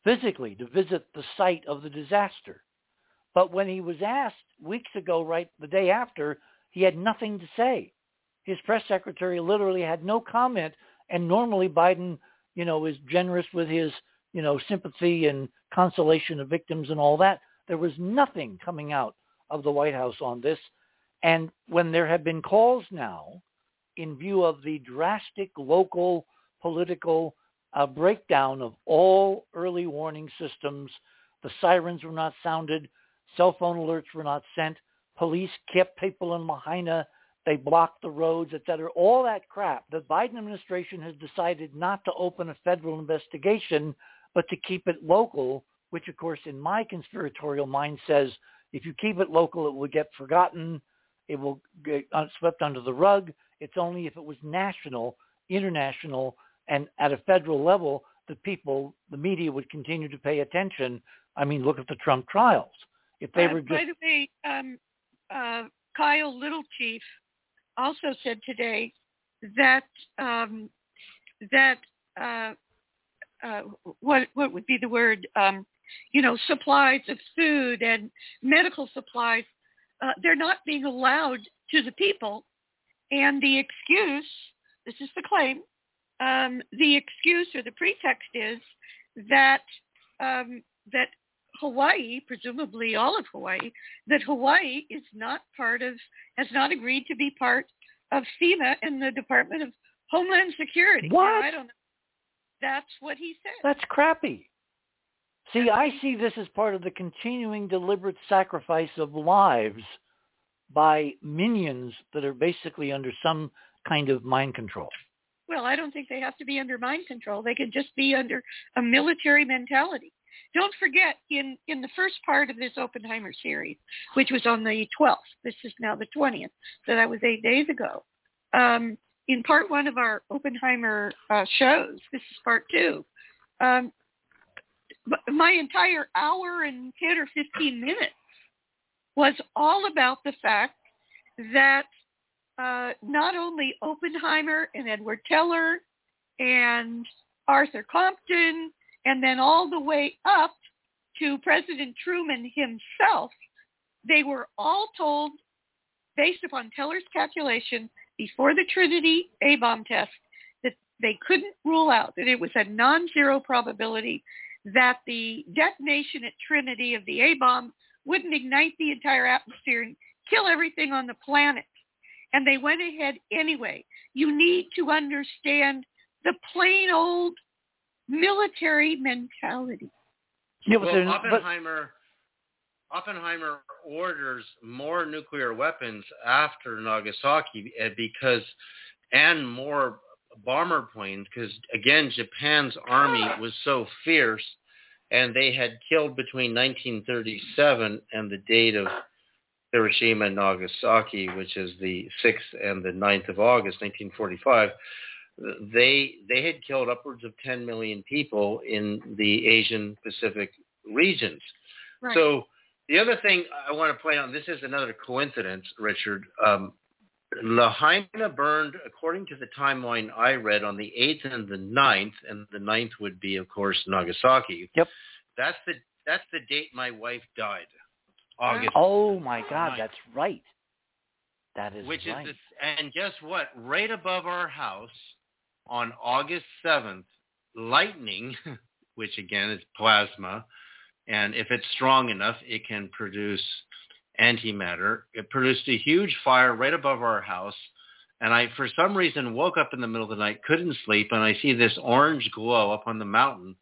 [SPEAKER 1] physically to visit the site of the disaster. But when he was asked weeks ago, right the day after, he had nothing to say. His press secretary literally had no comment. And normally Biden, you know, is generous with his, you know, sympathy and consolation of victims and all that. There was nothing coming out of the White House on this. And when there have been calls now, in view of the drastic local political uh, breakdown of all early warning systems, the sirens were not sounded, cell phone alerts were not sent, police kept people in Lahaina, they blocked the roads, et cetera, all that crap. The Biden administration has decided not to open a federal investigation, but to keep it local, which of course in my conspiratorial mind says if you keep it local, it will get forgotten, it will get swept under the rug. It's only if it was national, international, and at a federal level that people, the media would continue to pay attention. I mean, look at the Trump trials. If they
[SPEAKER 3] Uh,
[SPEAKER 1] were
[SPEAKER 3] By
[SPEAKER 1] just
[SPEAKER 3] the way, um, uh, Kyle Littlechief also said today that um, that uh, uh, what what would be the word? Um, you know, supplies of food and medical supplies, uh, they're not being allowed to the people. And the excuse, this is the claim, um, the excuse or the pretext is that um, that Hawaii, presumably all of Hawaii, that Hawaii is not part of, has not agreed to be part of FEMA and the Department of Homeland Security.
[SPEAKER 1] What?
[SPEAKER 3] I don't know. That's what he said.
[SPEAKER 1] That's crappy. See, I see this as part of the continuing deliberate sacrifice of lives by minions that are basically under some kind of mind control.
[SPEAKER 3] Well, I don't think they have to be under mind control. They can just be under a military mentality. Don't forget, in, in the first part of this Oppenheimer series, which was on the 12th, this is now the 20th, so that was eight days ago, um, in part one of our Oppenheimer uh, shows, this is part two, um, my entire hour and 10 or 15 minutes was all about the fact that uh, not only Oppenheimer and Edward Teller and Arthur Compton and then all the way up to President Truman himself, they were all told, based upon Teller's calculation before the Trinity A-bomb test, that they couldn't rule out that it was a non-zero probability that the detonation at Trinity of the A-bomb wouldn't ignite the entire atmosphere and kill everything on the planet. And they went ahead anyway. You need to understand the plain old military mentality.
[SPEAKER 1] Yeah, but
[SPEAKER 2] well,
[SPEAKER 1] they're- but-
[SPEAKER 2] Oppenheimer Oppenheimer orders more nuclear weapons after Nagasaki uh, because and more bomber planes because again Japan's army was so fierce and they had killed between 1937 and the date of Hiroshima and Nagasaki, which is the 6th and the 9th of August, 1945, they they had killed upwards of 10 million people in the Asian Pacific regions.
[SPEAKER 3] Right.
[SPEAKER 2] So the other thing I want to point out, this is another coincidence, Richard. Um, Lahaina burned, according to the timeline I read, on the 8th and the 9th, and the 9th would be, of course, Nagasaki.
[SPEAKER 1] Yep.
[SPEAKER 2] That's the that's the date my wife died, August.
[SPEAKER 1] oh my God,
[SPEAKER 2] Right.
[SPEAKER 1] that's right. That is
[SPEAKER 2] which
[SPEAKER 1] right.
[SPEAKER 2] is the, and guess what? Right above our house on August 7th, lightning, *laughs* which again is plasma, and if it's strong enough, it can produce antimatter. It produced a huge fire right above our house. And I, for some reason, woke up in the middle of the night, couldn't sleep, and I see this orange glow up on the mountain.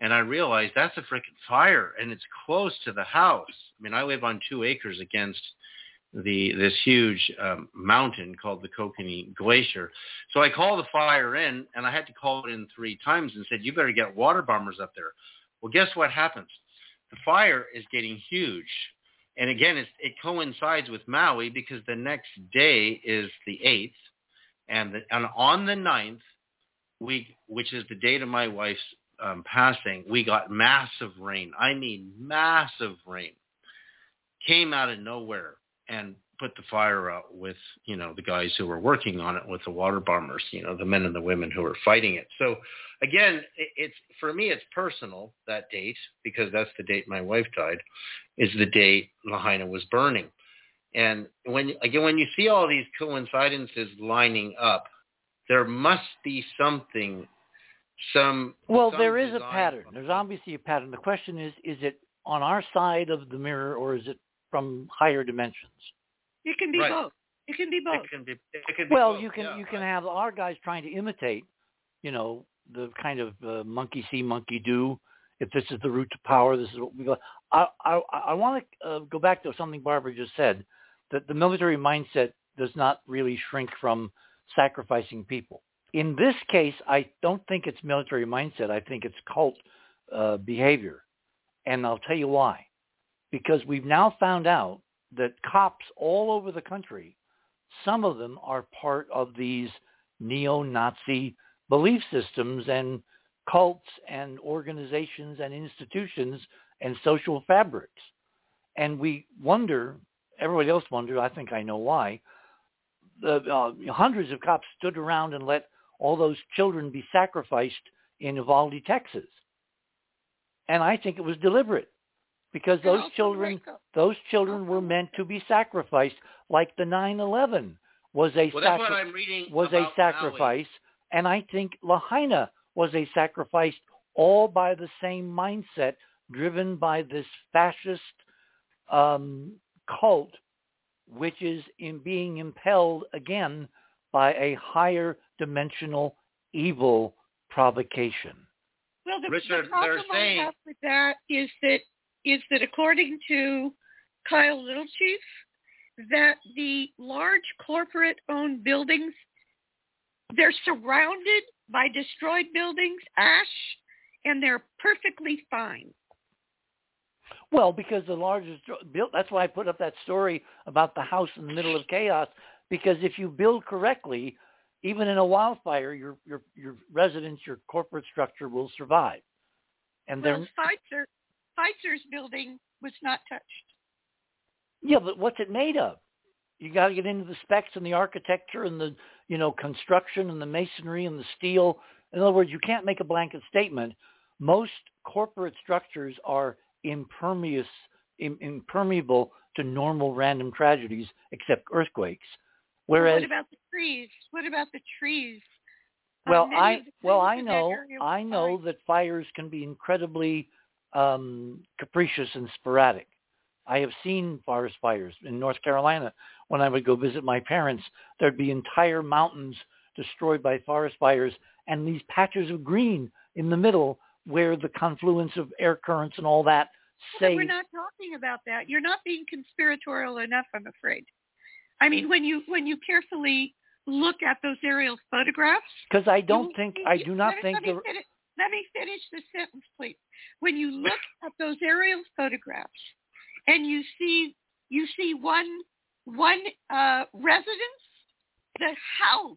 [SPEAKER 2] And I realized that's a freaking fire, and it's close to the house. I mean, I live on two acres against the this huge um, mountain called the Kokanee Glacier. So I called the fire in, and I had to call it in three times and said, "You better get water bombers up there." Well, guess what happens? The fire is getting huge, and again, it coincides with Maui because the next day is the eighth, and, the, and on the ninth, we which is the date of my wife's um, passing, we got massive rain. I mean, massive rain came out of nowhere and put the fire out with, you know, the guys who were working on it with the water bombers, you know, the men and the women who were fighting it. So again, it, it's for me, it's personal that date because that's the date my wife died, is the date Lahaina was burning. And when again, when you see all these coincidences lining up, there must be something, some.
[SPEAKER 1] Well,
[SPEAKER 2] some
[SPEAKER 1] there is a pattern. There's obviously a pattern. The question is, is it on our side of the mirror or is it from higher dimensions?
[SPEAKER 3] It can be
[SPEAKER 2] Right.
[SPEAKER 3] both. It can be both.
[SPEAKER 2] It can be. It can be
[SPEAKER 1] Well,
[SPEAKER 2] both,
[SPEAKER 1] you can
[SPEAKER 2] yeah.
[SPEAKER 1] you can have our guys trying to imitate, you know, the kind of uh, monkey see, monkey do. If this is the route to power, this is what we go. I I, I want to uh, go back to something Barbara just said that the military mindset does not really shrink from sacrificing people. In this case, I don't think it's military mindset. I think it's cult uh, behavior, and I'll tell you why. Because we've now found out that cops all over the country some of them are part of these neo-Nazi belief systems and cults and organizations and institutions and social fabrics. And we wonder everybody else wondered. I think I know why. The uh, hundreds of cops stood around and let all those children be sacrificed in Uvalde, Texas. And I think it was deliberate because those children those children were meant to be sacrificed like the 9/11 was a
[SPEAKER 2] well,
[SPEAKER 1] sacri- was a sacrifice
[SPEAKER 2] Maui.
[SPEAKER 1] and I think Lahaina was a sacrifice all by the same mindset driven by this fascist um, cult which is in being impelled again by a higher dimensional evil provocation.
[SPEAKER 3] Well, the,
[SPEAKER 2] Richard,
[SPEAKER 3] the problem I have with that is that is that according to Kyle Littlechief, that the large corporate-owned buildings they're surrounded by destroyed buildings, ash, and they're perfectly fine.
[SPEAKER 1] Well, because the largest built that's why I put up that story about the house in the middle of chaos because if you build correctly, even in a wildfire, your your your residence, your corporate structure will survive. And
[SPEAKER 3] Well,
[SPEAKER 1] they're
[SPEAKER 3] Pfizer, Pfizer's building was not touched.
[SPEAKER 1] yeah, but what's it made of? You got to get into the specs and the architecture and the you know construction and the masonry and the steel. In other words, you can't make a blanket statement. Most corporate structures are impermeous, im- impermeable to normal random tragedies, except earthquakes.
[SPEAKER 3] Well,
[SPEAKER 1] Whereas
[SPEAKER 3] what about the trees? What about the trees?
[SPEAKER 1] Well, um,
[SPEAKER 3] many
[SPEAKER 1] I well I know I know that fires can be incredibly um, capricious and sporadic. I have seen forest fires in North Carolina when I would go visit my parents. There'd be entire mountains destroyed by forest fires, and these patches of green in the middle where the confluence of air currents and all that say
[SPEAKER 3] we're not talking about that. You're not being conspiratorial enough, I'm afraid. I mean, when you when you carefully look at those aerial photographs,
[SPEAKER 1] because I don't
[SPEAKER 3] will
[SPEAKER 1] think
[SPEAKER 3] see-
[SPEAKER 1] I do not think the
[SPEAKER 3] let me finish the sentence, please. When you look *laughs* at those aerial photographs and you see you see one one uh, residence, the house,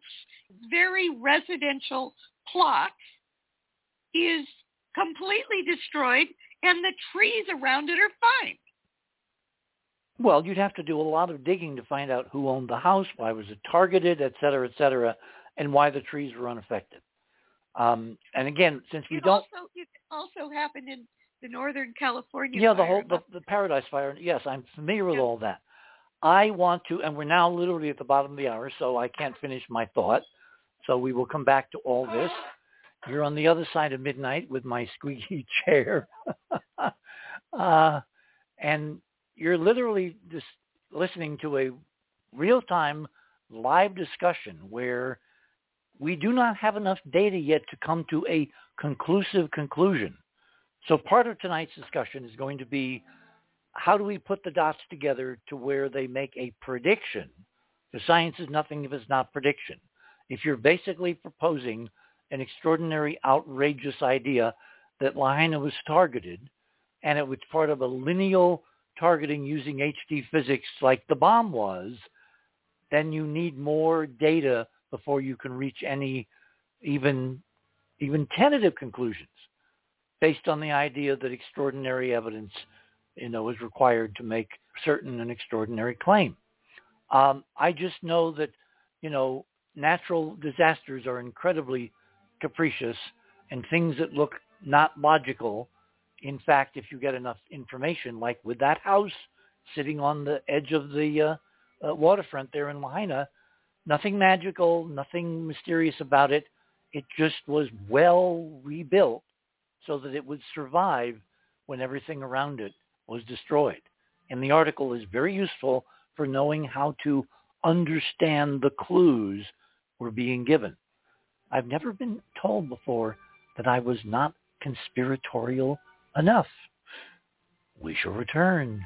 [SPEAKER 3] very residential plot, is completely destroyed, and the trees around it are fine.
[SPEAKER 1] Well, you'd have to do a lot of digging to find out who owned the house, why was it targeted, et cetera, et cetera, and why the trees were unaffected. Um, and again, since we
[SPEAKER 3] it
[SPEAKER 1] don't,
[SPEAKER 3] also it also happened in the Northern California.
[SPEAKER 1] yeah, the whole the, the Paradise Fire. Yes, I'm familiar with
[SPEAKER 3] Yeah.
[SPEAKER 1] all that. I want to, and we're now literally at the bottom of the hour, so I can't finish my thought. So we will come back to all this. You're on the other side of midnight with my squeaky *laughs* chair, *laughs* uh, and you're literally just listening to a real-time live discussion where we do not have enough data yet to come to a conclusive conclusion. So part of tonight's discussion is going to be how do we put the dots together to where they make a prediction? Because science is nothing if it's not prediction. If you're basically proposing an extraordinary, outrageous idea that Lahaina was targeted and it was part of a lineal targeting using HD physics like the bomb was, then you need more data before you can reach any even even tentative conclusions based on the idea that extraordinary evidence you know is required to make certain an extraordinary claim. Um, I just know that you know natural disasters are incredibly capricious and things that look not logical in fact, if you get enough information, like with that house sitting on the edge of the uh, uh, waterfront there in Lahaina, nothing magical, nothing mysterious about it. It just was well rebuilt so that it would survive when everything around it was destroyed. And the article is very useful for knowing how to understand the clues we're being given. I've never been told before that I was not conspiratorial enough. We shall return.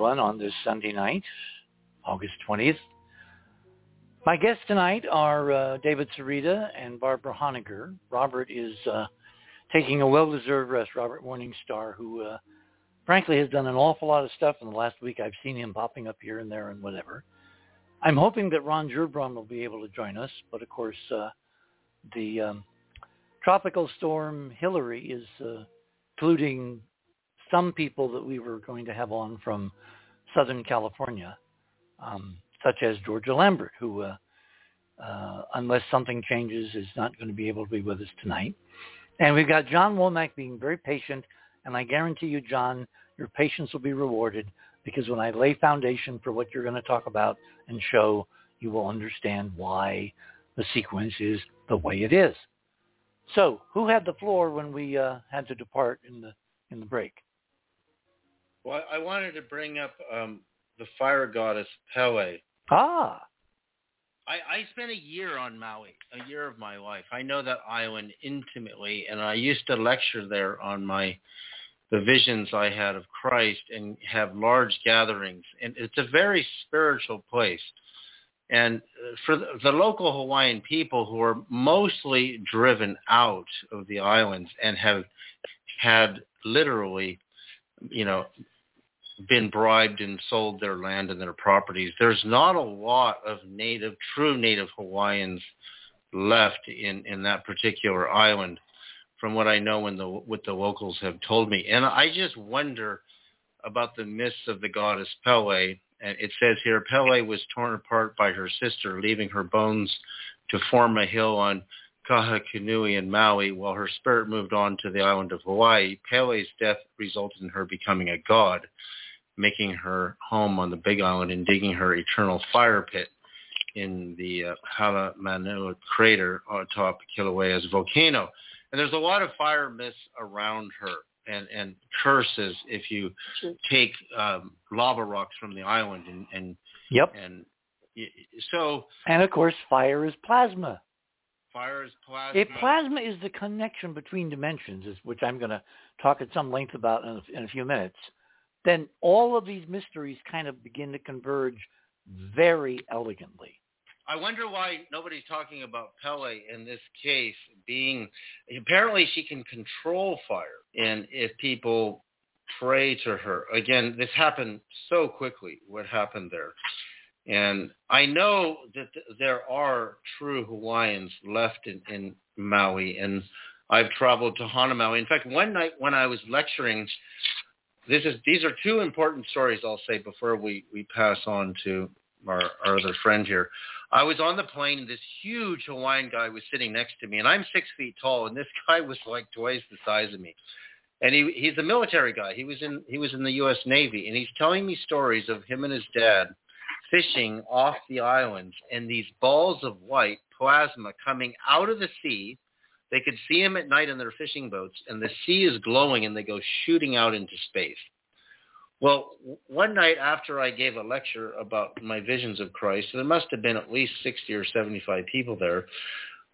[SPEAKER 1] everyone, on this Sunday night, August 20th. My guests tonight are uh, David Sereda and Barbara Honegger. Robert is uh, taking a well-deserved rest. Robert Morningstar, who uh, frankly has done an awful lot of stuff in the last week. I've seen him popping up here and there and whatever. I'm hoping that Ron Gerbron will be able to join us, but of course, uh, the um, tropical storm Hilary is uh, polluting some people that we were going to have on from Southern California, um, such as Georgia Lambert, who, uh, uh, unless something changes, is not going to be able to be with us tonight. And we've got John Womack being very patient, and I guarantee you, John, your patience will be rewarded because when I lay foundation for what you're going to talk about and show, you will understand why the sequence is the way it is. So, who had the floor when we uh, had to depart in the in the break?
[SPEAKER 2] Well, I wanted to bring up um, the fire goddess Pele.
[SPEAKER 1] Ah.
[SPEAKER 2] I, I spent a year on Maui, a year of my life. I know that island intimately, and I used to lecture there on my the visions I had of Christ and have large gatherings. And it's a very spiritual place. And uh, for the, the local Hawaiian people who are mostly driven out of the islands and have had literally, you know, been bribed and sold their land and their properties. There's not a lot of native, true native Hawaiians left in, in that particular island from what I know and the, what the locals have told me. And I just wonder about the myths of the goddess Pele. And it says here, Pele was torn apart by her sister, leaving her bones to form a hill on Kahikinui in Maui, while her spirit moved on to the island of Hawaii. Pele's death resulted in her becoming a god making her home on the Big Island and digging her eternal fire pit in the uh, Halemaumau crater atop Kilauea's volcano. And there's a lot of fire myths around her and, and curses if you take um, lava rocks from the island and, and
[SPEAKER 1] yep
[SPEAKER 2] and so
[SPEAKER 1] and of course fire is plasma.
[SPEAKER 2] Fire is plasma.
[SPEAKER 1] If plasma is the connection between dimensions, which I'm going to talk at some length about in a, in a few minutes then all of these mysteries kind of begin to converge very elegantly.
[SPEAKER 2] I wonder why nobody's talking about Pele in this case being apparently she can control fire and if people pray to her again this happened so quickly what happened there and I know that there are true Hawaiians left in, in Maui and I've traveled to Hana Maui. In fact, one night when I was lecturing this is these are two important stories I'll say before we we pass on to our, our other friend here. I was on the plane. And this huge Hawaiian guy was sitting next to me, and I'm six feet tall, and this *laughs* guy was like twice the size of me. And he he's a military guy. He was in he was in the U.S. Navy, and he's telling me stories of him and his dad fishing off the islands, and these balls of white plasma coming out of the sea. They could see them at night in their fishing boats, and the sea is glowing, and they go shooting out into space. Well, one night after I gave a lecture about my visions of Christ, there must have been at least 60 or 75 people there,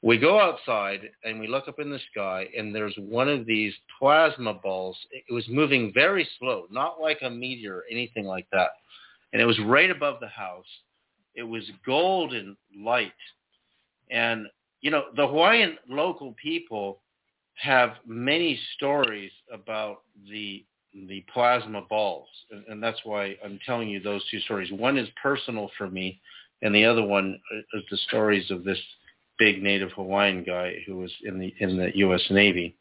[SPEAKER 2] we go outside and we look up in the sky and there's one of these plasma balls. It was moving very slow, not like a meteor or anything like that. And it was right above the house. It was golden light. And, you know, the Hawaiian local people have many stories about the the plasma balls, and, and that's why I'm telling you those two stories. One is personal for me, and the other one is the stories of this big Native Hawaiian guy who was in the in the U.S. Navy.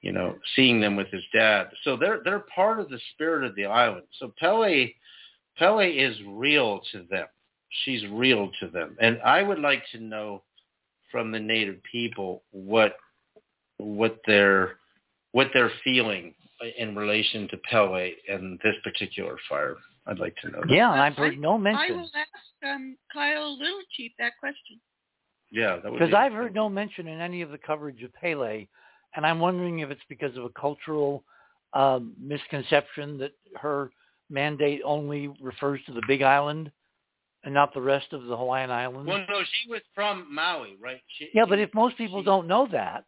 [SPEAKER 2] You know, seeing them with his dad. So they're they're part of the spirit of the island. So Pele Pele is real to them. She's real to them, and I would like to know from the Native people what what they're what they're feeling in relation to Pele and this particular fire? I'd like to know. That.
[SPEAKER 1] Yeah, I've heard no mention. I
[SPEAKER 3] will ask um, Kyle Littlechief that question.
[SPEAKER 2] Yeah,
[SPEAKER 1] because
[SPEAKER 2] be
[SPEAKER 1] I've heard no mention in any of the coverage of Pele, and I'm wondering if it's because of a cultural um, misconception that her mandate only refers to the Big Island and not the rest of the Hawaiian Islands.
[SPEAKER 2] Well, no, she was from Maui, right? She,
[SPEAKER 1] yeah, but if most people
[SPEAKER 2] she,
[SPEAKER 1] don't know that,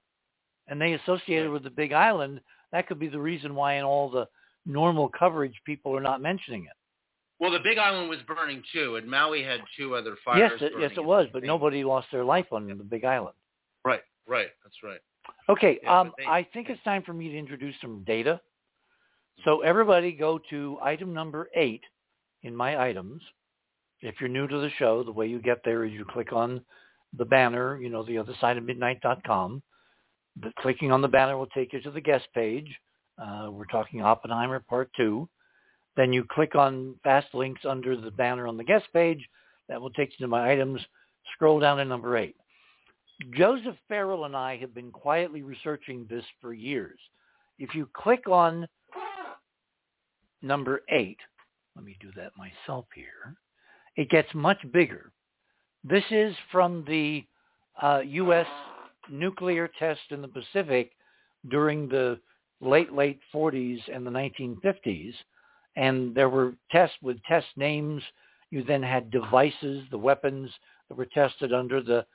[SPEAKER 1] and they associate right. it with the Big Island, that could be the reason why in all the normal coverage people are not mentioning it.
[SPEAKER 2] Well, the Big Island was burning too, and Maui had two other fires.
[SPEAKER 1] Yes, yes, it was, but nobody lost their life on the Big Island.
[SPEAKER 2] Right, right, that's right.
[SPEAKER 1] Okay,
[SPEAKER 2] yeah,
[SPEAKER 1] um,
[SPEAKER 2] they,
[SPEAKER 1] I think it's time for me to introduce some data. So everybody go to item number eight in my items. If you're new to the show, the way you get there is you click on the banner, you know, the other side of midnight.com. The, clicking on the banner will take you to the guest page. Uh, we're talking Oppenheimer Part 2. Then you click on fast links under the banner on the guest page. That will take you to my items. Scroll down to number 8. Joseph Farrell and I have been quietly researching this for years. If you click on number 8, let me do that myself here, it gets much bigger. This is from the uh, U.S nuclear test in the Pacific during the late, late 40s and the 1950s. And there were tests with test names. You then had devices, the weapons that were tested under the,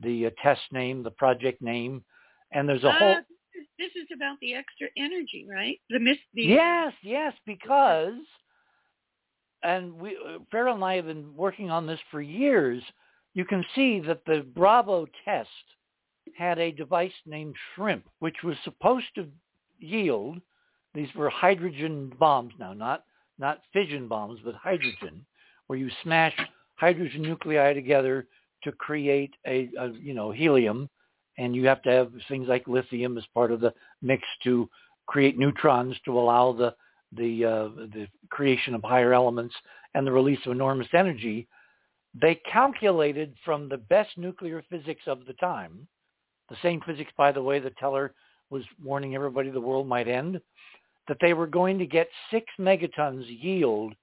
[SPEAKER 1] the uh, test name, the project name. And there's a uh, whole...
[SPEAKER 3] This is about the extra energy, right? The the
[SPEAKER 1] Yes, yes, because... And we, uh, Farrell and I have been working on this for years. You can see that the Bravo test had a device named Shrimp, which was supposed to yield, these were hydrogen bombs now, not, not fission bombs, but hydrogen, where you smash hydrogen nuclei together to create a, a you know, helium, and you have to have things like lithium as part of the mix to create neutrons to allow the the uh, the creation of higher elements and the release of enormous energy. They calculated from the best nuclear physics of the time the same physics, by the way, that Teller was warning everybody the world might end, that they were going to get six megatons yield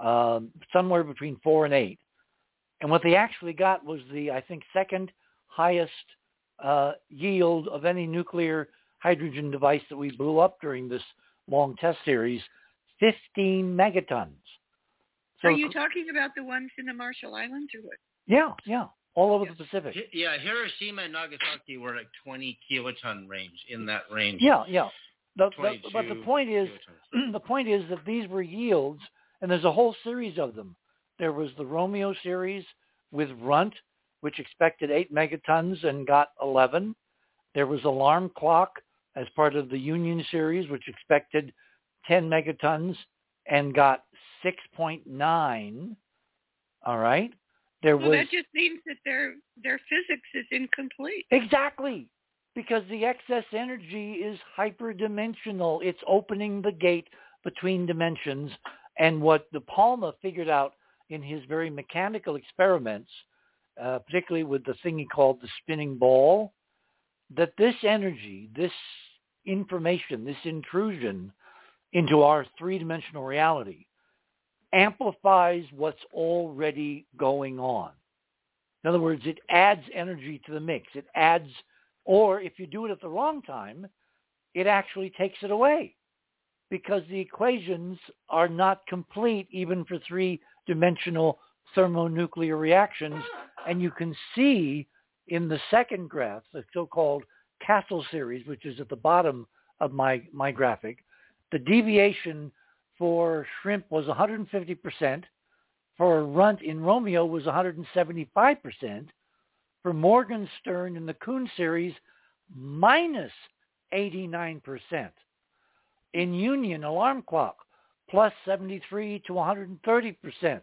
[SPEAKER 1] uh, somewhere between four and eight. And what they actually got was the, I think, second highest uh, yield of any nuclear hydrogen device that we blew up during this long test series, 15 megatons.
[SPEAKER 3] So, Are you talking about the ones in the Marshall Islands or what?
[SPEAKER 1] Yeah, yeah all over the Pacific.
[SPEAKER 2] Yeah, Hiroshima and Nagasaki were like 20 kiloton range in that range.
[SPEAKER 1] Yeah, yeah. The, the, but the point is, *clears throat* the point is that these were yields, and there's a whole series of them. There was the Romeo series with Runt, which expected eight megatons and got 11. There was Alarm Clock as part of the Union series, which expected 10 megatons and got 6.9. All right. There
[SPEAKER 3] well,
[SPEAKER 1] was
[SPEAKER 3] that just means that their their physics is incomplete.
[SPEAKER 1] Exactly. Because the excess energy is hyperdimensional. It's opening the gate between dimensions. And what De Palma figured out in his very mechanical experiments, uh, particularly with the thing he called the spinning ball, that this energy, this information, this intrusion into our three-dimensional reality amplifies what's already going on. In other words, it adds energy to the mix. It adds, or if you do it at the wrong time, it actually takes it away because the equations are not complete even for three-dimensional thermonuclear reactions. And you can see in the second graph, the so-called Castle series, which is at the bottom of my, my graphic, the deviation for shrimp was 150%. For runt in Romeo was 175%. For Morgenstern in the Koon series, minus 89%. In Union, alarm clock, plus 73 to 130%.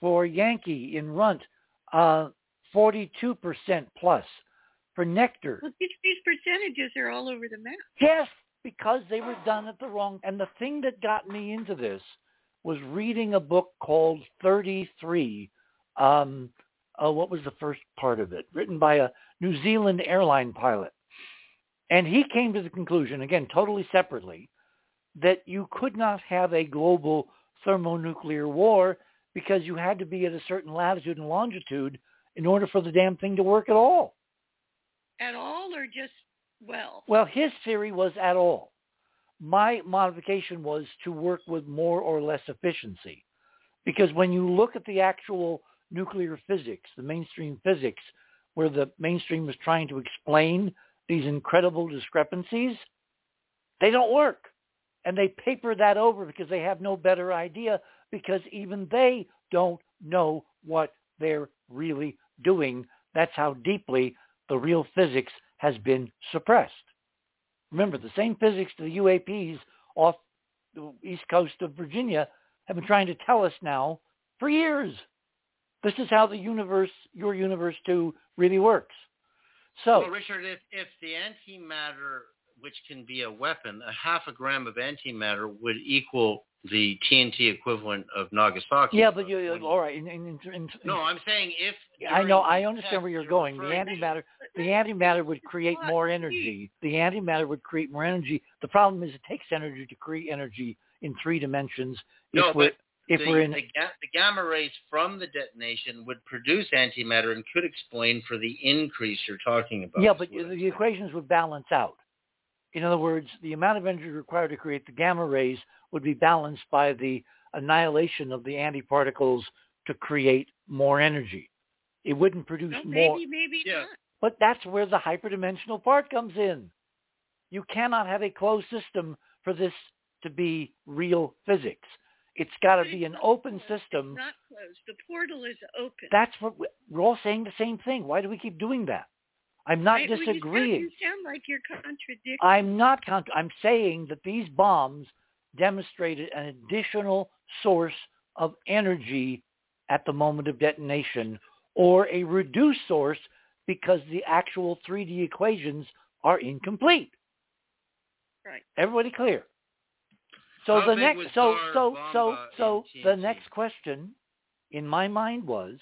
[SPEAKER 1] For Yankee in Runt, uh, 42% plus. For Nectar.
[SPEAKER 3] Well, these, these percentages are all over the map.
[SPEAKER 1] Yes, because they were done at the wrong. And the thing that got me into this was reading a book called 33. Um, uh, what was the first part of it? Written by a New Zealand airline pilot. And he came to the conclusion, again, totally separately, that you could not have a global thermonuclear war because you had to be at a certain latitude and longitude in order for the damn thing to work at all.
[SPEAKER 3] At all or just well?
[SPEAKER 1] Well, his theory was at all. My modification was to work with more or less efficiency. Because when you look at the actual nuclear physics, the mainstream physics, where the mainstream was trying to explain these incredible discrepancies, they don't work. And they paper that over because they have no better idea because even they don't know what they're really doing. That's how deeply the real physics has been suppressed. Remember, the same physics the UAPs off the east coast of Virginia have been trying to tell us now for years. This is how the universe, your universe too, really works. So,
[SPEAKER 2] well, Richard, if, if the antimatter, which can be a weapon, a half a gram of antimatter would equal the TNT equivalent of Nagasaki.
[SPEAKER 1] Yeah, but you, all right. In, in, in,
[SPEAKER 2] no, I'm saying if
[SPEAKER 1] I know, I understand where you're going. The antimatter, the antimatter would create more energy. The antimatter would create more energy. The problem is it takes energy to create energy in three dimensions.
[SPEAKER 2] No,
[SPEAKER 1] if we're,
[SPEAKER 2] but
[SPEAKER 1] if
[SPEAKER 2] the,
[SPEAKER 1] we're in
[SPEAKER 2] the, ga- the gamma rays from the detonation would produce antimatter and could explain for the increase you're talking about.
[SPEAKER 1] yeah, but the equations would balance out. In other words, the amount of energy required to create the gamma rays would be balanced by the annihilation of the antiparticles to create more energy. It wouldn't produce
[SPEAKER 3] Well,
[SPEAKER 1] more.
[SPEAKER 3] maybe, maybe
[SPEAKER 2] Yeah.
[SPEAKER 3] not.
[SPEAKER 1] But that's where the hyperdimensional part comes in. You cannot have a closed system for this to be real physics. It's got to be an open
[SPEAKER 3] closed.
[SPEAKER 1] system.
[SPEAKER 3] It's not closed. The portal is open.
[SPEAKER 1] That's what we- we're all saying the same thing. Why do we keep doing that? I'm not
[SPEAKER 3] Right, well, you sound-
[SPEAKER 1] disagreeing.
[SPEAKER 3] You sound like you're contradicting.
[SPEAKER 1] I'm not. Con- I'm saying that these bombs demonstrated an additional source of energy at the moment of detonation, or a reduced source because the actual 3D equations are incomplete.
[SPEAKER 3] Right.
[SPEAKER 1] Everybody clear? So
[SPEAKER 2] How
[SPEAKER 1] the next, so so so so the next question in my mind was,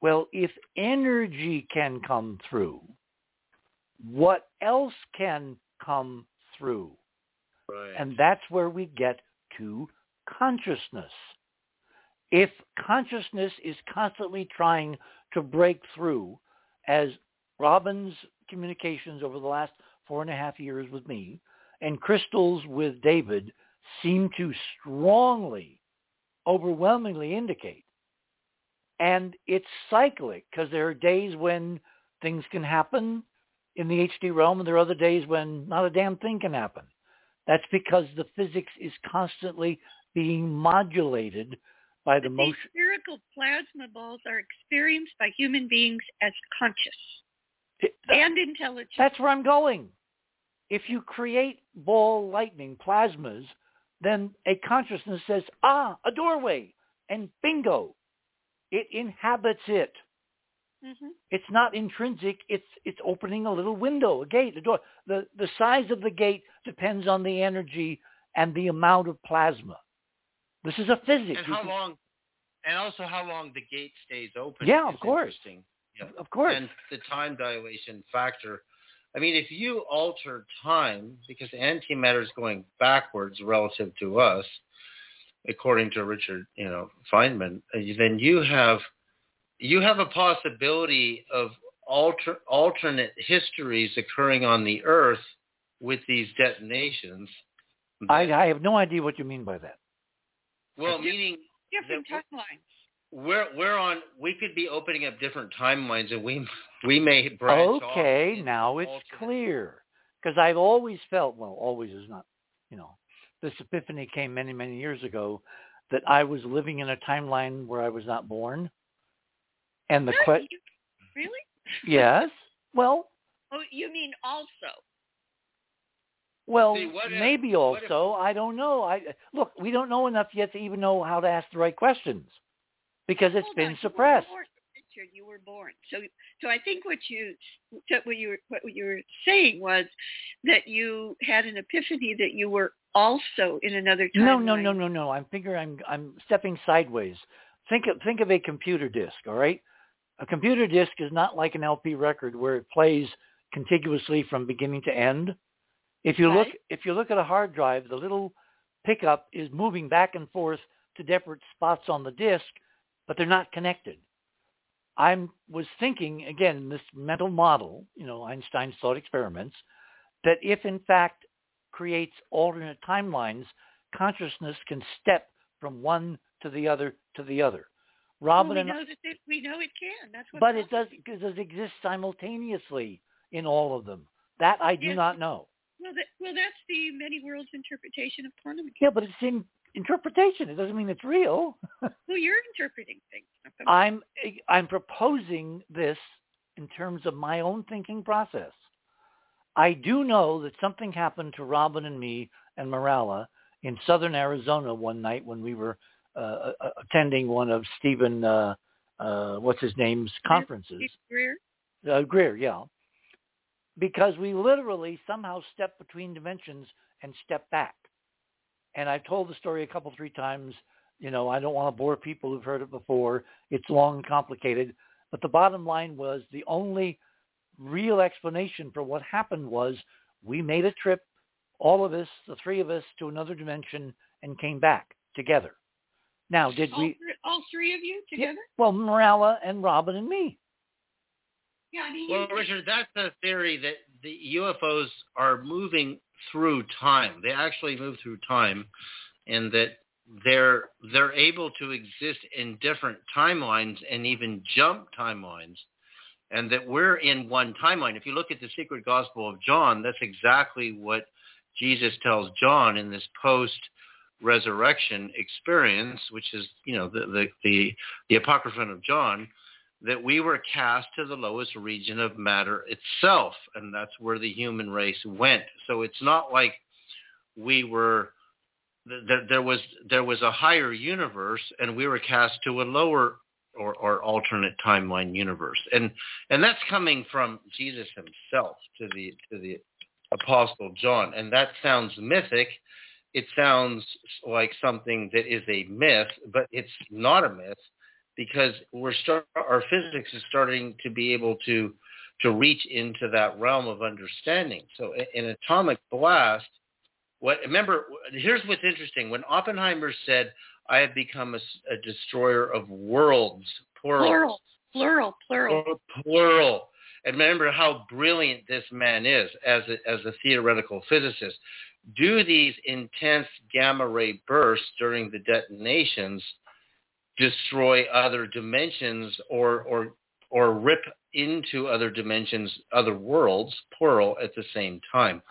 [SPEAKER 1] well, if energy can come through, what else can come through?
[SPEAKER 2] Right.
[SPEAKER 1] And that's where we get to consciousness. If consciousness is constantly trying to break through, as Robin's communications over the last four and a half years with me and Crystal's with David seem to strongly, overwhelmingly indicate, and it's cyclic because there are days when things can happen in the HD realm and there are other days when not a damn thing can happen. That's because the physics is constantly being modulated by the
[SPEAKER 3] But these spherical plasma balls are experienced by human beings as conscious
[SPEAKER 1] It-
[SPEAKER 3] and intelligent.
[SPEAKER 1] That's where I'm going. If you create ball lightning plasmas, then a consciousness says, ah, a doorway, and bingo, it inhabits it.
[SPEAKER 3] Hmm
[SPEAKER 1] It's not intrinsic. It's it's opening a little window, a gate, a door. The the size of the gate depends on the energy and the amount of plasma. This is a physics.
[SPEAKER 2] and how
[SPEAKER 1] can-
[SPEAKER 2] long and also how long the gate stays open.
[SPEAKER 1] Yeah, of course.
[SPEAKER 2] Yeah.
[SPEAKER 1] Of course.
[SPEAKER 2] And the time dilation factor. I mean, if you alter time, because antimatter is going backwards relative to us, according to Richard, you know, Feynman, uh, then you have you have a possibility of alter, alternate histories occurring on the Earth with these detonations.
[SPEAKER 1] I, I have no idea what you mean by that.
[SPEAKER 2] well, meaning
[SPEAKER 3] Different timelines.
[SPEAKER 2] we're we're on. We could be opening up different timelines, and we we may branch
[SPEAKER 1] Okay,
[SPEAKER 2] into
[SPEAKER 1] now it's
[SPEAKER 2] alternate-
[SPEAKER 1] clear. Because I've always felt, well, always is not, you know, this epiphany came many, many years ago that I was living in a timeline where I was not born. And the
[SPEAKER 3] Huh?
[SPEAKER 1] question,
[SPEAKER 3] Really?
[SPEAKER 1] yes, well,
[SPEAKER 3] Oh, you mean also?
[SPEAKER 1] well,
[SPEAKER 2] See, what if-
[SPEAKER 1] maybe
[SPEAKER 2] what if-
[SPEAKER 1] also, I don't know. I Look, we don't know enough yet to even know how to ask the right questions because it's been
[SPEAKER 3] on, you were
[SPEAKER 1] suppressed.
[SPEAKER 3] born, Richard, you were born. So, so I think what you what you were what you were saying was that you had an epiphany that you were also in another time.
[SPEAKER 1] No, no, no, no, no. I'm figuring I'm I'm stepping sideways. Think of think of a computer disk, all right? A computer disk is not like an LP record where it plays contiguously from beginning to end. If you look if you look at a hard drive, the little pickup is moving back and forth to different spots on the disk, but they're not connected. I was thinking again in this mental model, you know, Einstein's thought experiments, that if in fact creates alternate timelines, consciousness can step from one to the other to the other.
[SPEAKER 3] Well,
[SPEAKER 1] Robin
[SPEAKER 3] we
[SPEAKER 1] and
[SPEAKER 3] know that it, we know it can. That's what.
[SPEAKER 1] but it does it exists simultaneously in all of them. That I do
[SPEAKER 3] Yes.
[SPEAKER 1] not know.
[SPEAKER 3] Well, that, well, that's the many worlds interpretation of quantum mechanics.
[SPEAKER 1] Yeah, but it's in interpretation. It doesn't mean it's real. *laughs*
[SPEAKER 3] Well, you're interpreting things.
[SPEAKER 1] I'm I'm proposing this in terms of my own thinking process. I do know that something happened to Robin and me and Morala in southern Arizona one night when we were uh, uh, attending one of Stephen, uh, uh, what's his name's conferences.
[SPEAKER 3] Greer.
[SPEAKER 1] Uh, Greer, yeah. Because we literally somehow stepped between dimensions and stepped back. And I've told the story a couple, three times. You know, I don't want to bore people who've heard it before. It's long and complicated. But the bottom line was the only real explanation for what happened was we made a trip, all of us, the three of us, to another dimension and came back together. Now, did
[SPEAKER 3] all,
[SPEAKER 1] we?
[SPEAKER 3] three, all three of you
[SPEAKER 1] Yeah,
[SPEAKER 3] together?
[SPEAKER 1] well, Morala and Robin and me.
[SPEAKER 3] Yeah, I mean,
[SPEAKER 2] Well, Richard, that's the theory that the UFOs are moving through time. They actually move through time, and that they're they're able to exist in different timelines and even jump timelines, and that we're in one timeline. If you look at the Secret Gospel of John, that's exactly what Jesus tells John in this post resurrection experience, which is you know the the the, the Apocryphon of John that we were cast to the lowest region of matter itself, and that's where the human race went. So it's not like we were that there was there was a higher universe, and we were cast to a lower or, or alternate timeline universe, and and that's coming from Jesus himself to the to the Apostle John, and that sounds mythic. It sounds like something that is a myth, but it's not a myth because we're start, our physics is starting to be able to to reach into that realm of understanding. So an atomic blast, what remember here's what's interesting. When Oppenheimer said, "I have become a, a destroyer of worlds," plural,
[SPEAKER 3] plural, plural, plural.
[SPEAKER 2] plural. And remember how brilliant this man is as a, as a theoretical physicist. Do these intense gamma ray bursts during the detonations destroy other dimensions or or or rip into other dimensions, other worlds, plural, at the same time.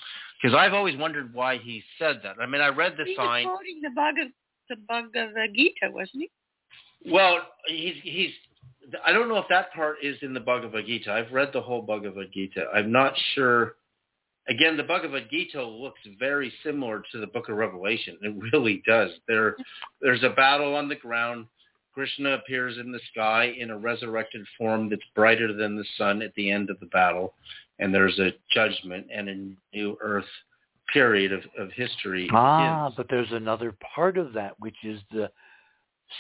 [SPEAKER 2] Because I've always wondered why he said that. I mean, I read the
[SPEAKER 3] he
[SPEAKER 2] sign.
[SPEAKER 3] was quoting the Bhagavad, the Bhagavad Gita, wasn't he?
[SPEAKER 2] Well, he's he's. I don't know if that part is in the Bhagavad Gita. I've read the whole Bhagavad Gita. I'm not sure. Again, the Bhagavad Gita looks very similar to the Book of Revelation. It really does. There, there's a battle on the ground. Krishna appears in the sky in a resurrected form that's brighter than the sun at the end of the battle, and there's a judgment and a new earth period of, of history.
[SPEAKER 1] Ah,
[SPEAKER 2] begins.
[SPEAKER 1] but there's another part of that, which is the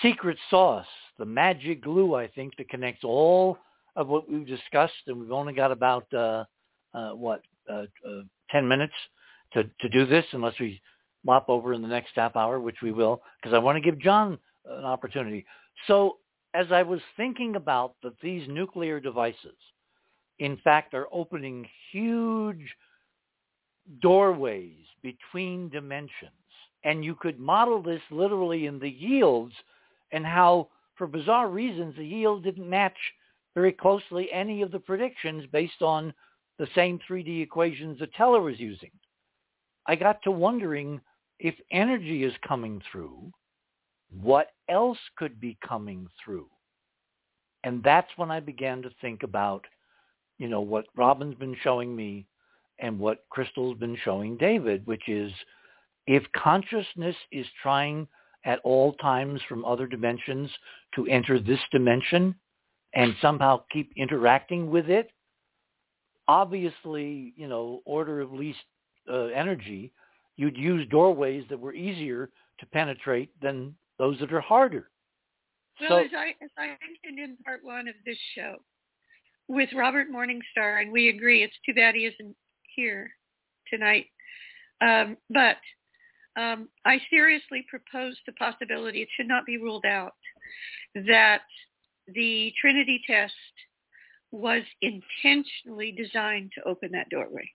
[SPEAKER 1] secret sauce the magic glue, I think, that connects all of what we've discussed, and we've only got about uh, uh, what uh, uh, ten minutes to to do this, unless we mop over in the next half hour, which we will, because I want to give John an opportunity. So as I was thinking about that these nuclear devices, in fact, are opening huge doorways between dimensions, and you could model this literally in the yields and how, for bizarre reasons, the yield didn't match very closely any of the predictions based on the same 3D equations that Teller was using. I got to wondering if energy is coming through, what else could be coming through? And that's when I began to think about, you know, what Robin's been showing me and what Crystal's been showing David, which is if consciousness is trying at all times from other dimensions to enter this dimension and somehow keep interacting with it, obviously, you know, order of least uh, energy, you'd use doorways that were easier to penetrate than those that are harder.
[SPEAKER 3] Well,
[SPEAKER 1] so,
[SPEAKER 3] as I as I mentioned in part one of this show with Robert Morningstar, and we agree, it's too bad he isn't here tonight. Um, but um, I seriously propose the possibility, it should not be ruled out, that the Trinity test was intentionally designed to open that doorway.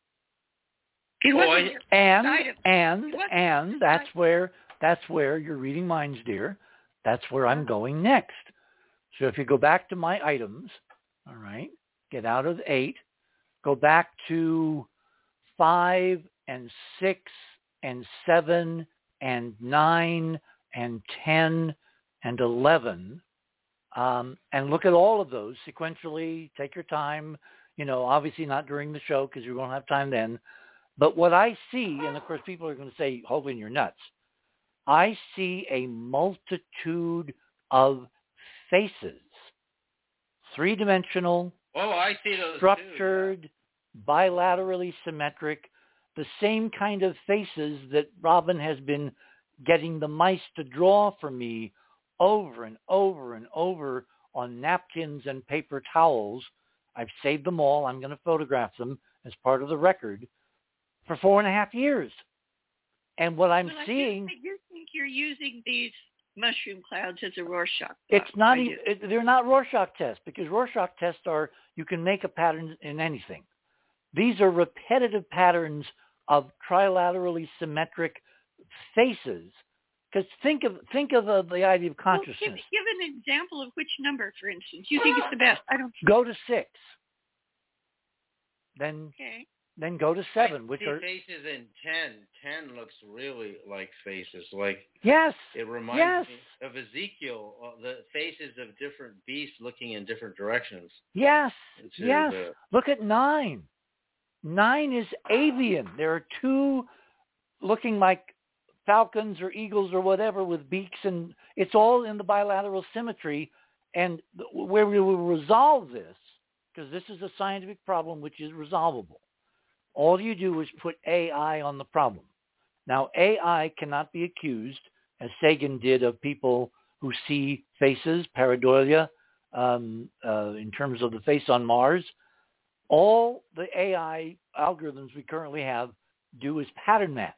[SPEAKER 3] It
[SPEAKER 2] Oh,
[SPEAKER 3] wasn't
[SPEAKER 2] I-
[SPEAKER 1] and and and that's where that's where you're reading minds, dear. That's where I'm uh-huh. going next. So if you go back to my items, all right, get out of eight, go back to five and six and seven and nine and ten and eleven, um, and look at all of those sequentially. Take your time. You know, obviously not during the show because you won't have time then. But what I see, and of course people are going to say, hold in your nuts. I see a multitude of faces, three-dimensional,
[SPEAKER 2] Oh, I see those too,
[SPEAKER 1] structured, bilaterally symmetric, the same kind of faces that Robin has been getting the mice to draw for me over and over and over on napkins and paper towels. I've saved them all. I'm going to photograph them as part of the record for four and a half years. And what I'm
[SPEAKER 3] Well,
[SPEAKER 1] seeing,
[SPEAKER 3] I do think you're using these mushroom clouds as a Rorschach.
[SPEAKER 1] it's not
[SPEAKER 3] I
[SPEAKER 1] even,
[SPEAKER 3] do.
[SPEAKER 1] it, they're not Rorschach tests because Rorschach tests are, you can make a pattern in anything. These are repetitive patterns of trilaterally symmetric faces. Because think of think of uh, the idea of
[SPEAKER 3] Well,
[SPEAKER 1] consciousness.
[SPEAKER 3] give, give an example of which number, for instance, you think it's the best. I don't.
[SPEAKER 1] Go to six, then
[SPEAKER 3] Okay.
[SPEAKER 1] then go to
[SPEAKER 2] I
[SPEAKER 1] seven, which
[SPEAKER 2] see
[SPEAKER 1] are
[SPEAKER 2] faces in ten. Ten looks really like faces. Like
[SPEAKER 1] yes,
[SPEAKER 2] it reminds
[SPEAKER 1] Yes.
[SPEAKER 2] me of Ezekiel, uh, the faces of different beasts looking in different directions.
[SPEAKER 1] yes, yes.
[SPEAKER 2] the-
[SPEAKER 1] Look at nine. Nine is avian. There are two looking like falcons or eagles or whatever with beaks, and it's all in the bilateral symmetry. And where we will resolve this, because this is a scientific problem which is resolvable, all you do is put AI on the problem. Now, AI cannot be accused, as Sagan did, of people who see faces, pareidolia, um, uh, in terms of the face on Mars. All the AI algorithms we currently have do is pattern match.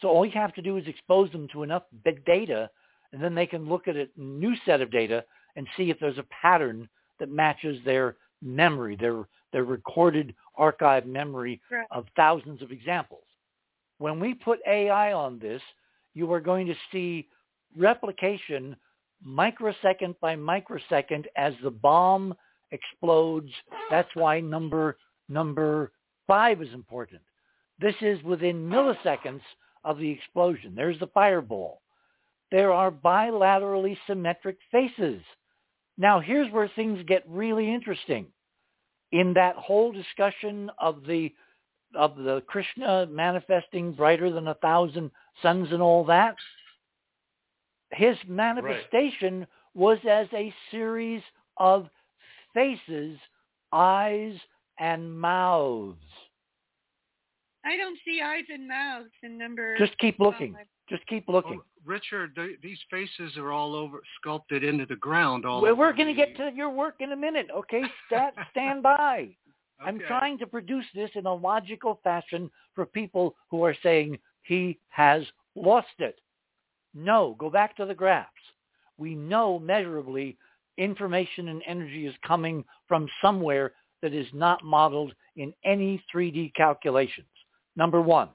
[SPEAKER 1] So all you have to do is expose them to enough big data, and then they can look at a new set of data and see if there's a pattern that matches their memory, their their recorded archive memory
[SPEAKER 3] Right.
[SPEAKER 1] of thousands of examples. When we put AI on this, you are going to see replication microsecond by microsecond as the bomb explodes. That's why number number five is important. This is within milliseconds of the explosion. There's the fireball. There are bilaterally symmetric faces. Now here's where things get really interesting. In that whole discussion of the of the Krishna manifesting brighter than a thousand suns and all that, his manifestation was as a series of faces, eyes, and mouths.
[SPEAKER 3] I don't see eyes and mouths in number.
[SPEAKER 1] Just keep looking.
[SPEAKER 3] five.
[SPEAKER 1] Just keep looking.
[SPEAKER 5] Richard, th- these faces are all over sculpted into the ground. All
[SPEAKER 1] Well, we're going to get to your work in a minute, okay? Stat, *laughs* stand by. I'm trying to produce this in a logical fashion for people who are saying he has lost it. No, go back to the graphs. We know measurably information and energy is coming from somewhere that is not modeled in any 3D calculations. Number one,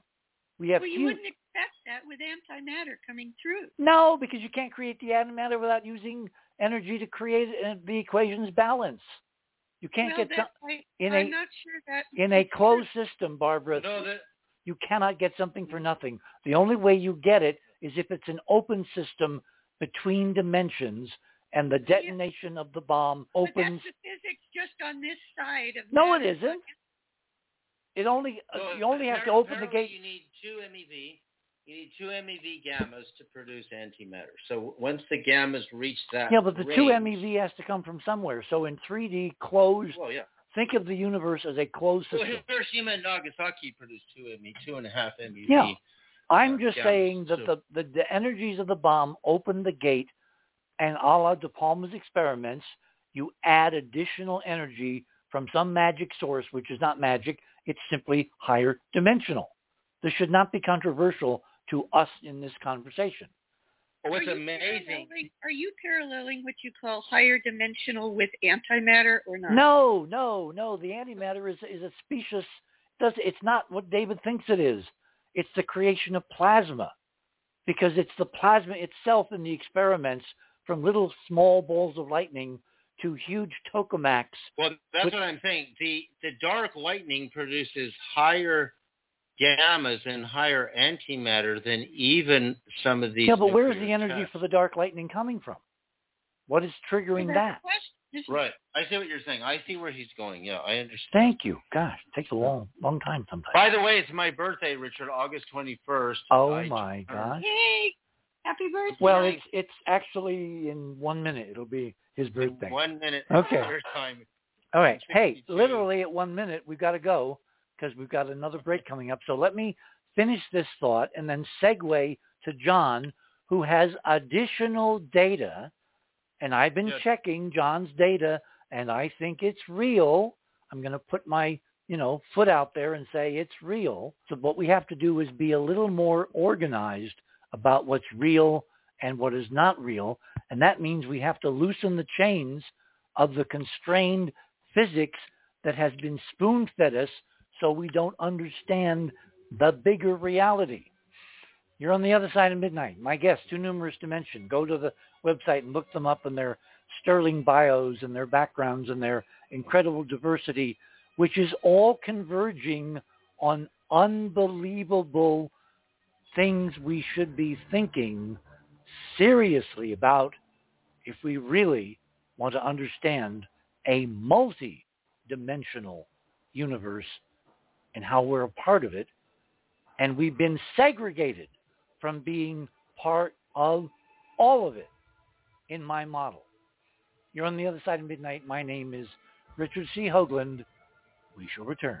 [SPEAKER 1] we have
[SPEAKER 3] Well, you
[SPEAKER 1] huge-
[SPEAKER 3] wouldn't expect that with antimatter coming through.
[SPEAKER 1] no, because you can't create the antimatter without using energy to create uh, the equations balance. You can't
[SPEAKER 3] well,
[SPEAKER 1] get
[SPEAKER 3] that,
[SPEAKER 1] some,
[SPEAKER 3] I,
[SPEAKER 1] in
[SPEAKER 3] I'm
[SPEAKER 1] a-
[SPEAKER 3] not sure that
[SPEAKER 1] in a closed system, Barbara.
[SPEAKER 2] No, that
[SPEAKER 1] You cannot get something for nothing. The only way you get it is if it's an open system between dimensions and the detonation of the bomb opens.
[SPEAKER 3] But
[SPEAKER 1] opens.
[SPEAKER 3] that's the physics just on this side of
[SPEAKER 1] No, it
[SPEAKER 3] matter.
[SPEAKER 1] isn't. It only uh, you only have to open the gate.
[SPEAKER 2] You need two MeV. You need two MeV gammas to produce antimatter. So once the gammas reach that
[SPEAKER 1] Yeah, but the two MeV has to come from somewhere. So in 3D closed,
[SPEAKER 2] Well, yeah.
[SPEAKER 1] think of the universe as a closed
[SPEAKER 2] Well,
[SPEAKER 1] system.
[SPEAKER 2] Hiroshima and Nagasaki produced two MeV, two and a half MeV.
[SPEAKER 1] Yeah. I'm
[SPEAKER 2] uh,
[SPEAKER 1] just
[SPEAKER 2] gammas,
[SPEAKER 1] saying that
[SPEAKER 2] so-
[SPEAKER 1] the, the, the energies of the bomb open the gate, and a la De Palma's experiments, you add additional energy from some magic source, which is not magic. It's simply higher dimensional. This should not be controversial to us in this conversation.
[SPEAKER 2] Well, what's
[SPEAKER 3] are
[SPEAKER 2] amazing?
[SPEAKER 3] Are you paralleling what you call higher dimensional with antimatter or not?
[SPEAKER 1] No, no, no. The antimatter is is a specious. Does it's not what David thinks it is. It's the creation of plasma, because it's the plasma itself in the experiments, from little small balls of lightning to huge tokamaks.
[SPEAKER 2] Well, that's
[SPEAKER 1] Which-
[SPEAKER 2] what I'm saying. The the dark lightning produces higher gammas and higher antimatter than even some of these.
[SPEAKER 1] Yeah, but where's the energy
[SPEAKER 2] tests.
[SPEAKER 1] for the dark lightning coming from? What is triggering
[SPEAKER 3] That's
[SPEAKER 1] that?
[SPEAKER 3] the question, isn't it?
[SPEAKER 2] Right. I see what you're saying. I see where he's going. Yeah, I understand.
[SPEAKER 1] Thank you. Gosh, it takes a long, long time sometimes.
[SPEAKER 2] By the way, it's my birthday, Richard, August 21st.
[SPEAKER 1] Oh
[SPEAKER 2] I
[SPEAKER 1] my
[SPEAKER 2] turned-
[SPEAKER 1] gosh.
[SPEAKER 3] Yay! Happy birthday.
[SPEAKER 1] Well, it's it's actually in one minute. It'll be his
[SPEAKER 2] in
[SPEAKER 1] birthday.
[SPEAKER 2] One minute.
[SPEAKER 1] Okay.
[SPEAKER 2] Time.
[SPEAKER 1] All right. Hey, literally at one minute, we've got to go because we've got another break coming up. So let me finish this thought and then segue to John, who has additional data. And I've been
[SPEAKER 2] Yes.
[SPEAKER 1] checking John's data, and I think it's real. I'm going to put my, you know, foot out there and say it's real. So what we have to do is be a little more organized about what's real and what is not real. And that means we have to loosen the chains of the constrained physics that has been spoon-fed us so we don't understand the bigger reality. You're on the other side of midnight. My guests, Too Numerous to Mention. Go to the website and look them up in their sterling bios and their backgrounds and their incredible diversity, which is all converging on unbelievable things we should be thinking seriously about if we really want to understand a multi-dimensional universe and how we're a part of it. And we've been segregated from being part of all of it in my model. You're on the other side of midnight. My name is Richard C. Hoagland. We shall return.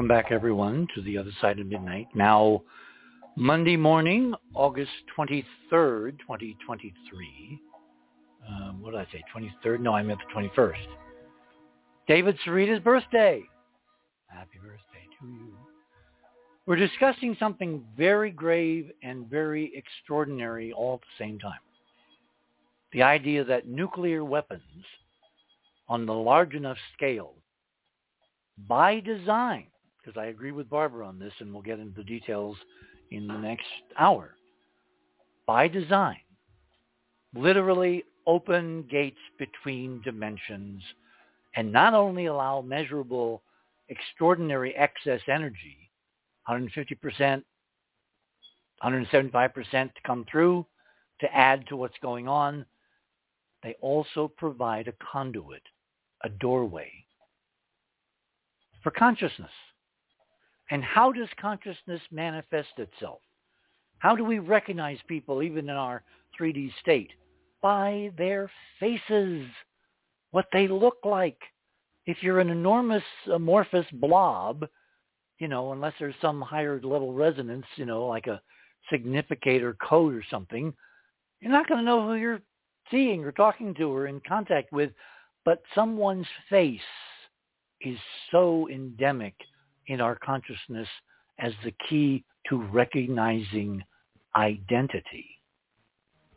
[SPEAKER 1] welcome back, everyone, to the other side of midnight. Now, Monday morning, August 23rd, 2023. Um, what did I say? 23rd? No, I meant the 21st. David Sereda's birthday. Happy birthday to you. We're discussing something very grave and very extraordinary all at the same time. The idea that nuclear weapons on the large enough scale by design, because I agree with Barbara on this, and we'll get into the details in the next hour, by design, literally open gates between dimensions and not only allow measurable, extraordinary excess energy, 150%, 175% to come through to add to what's going on, they also provide a conduit, a doorway for consciousness. And how does consciousness manifest itself? How do we recognize people even in our 3D state? By their faces, what they look like. If you're an enormous amorphous blob, you know, unless there's some higher level resonance, you know, like a significator code or something, you're not going to know who you're seeing or talking to or in contact with, but someone's face is so endemic in our consciousness as the key to recognizing identity.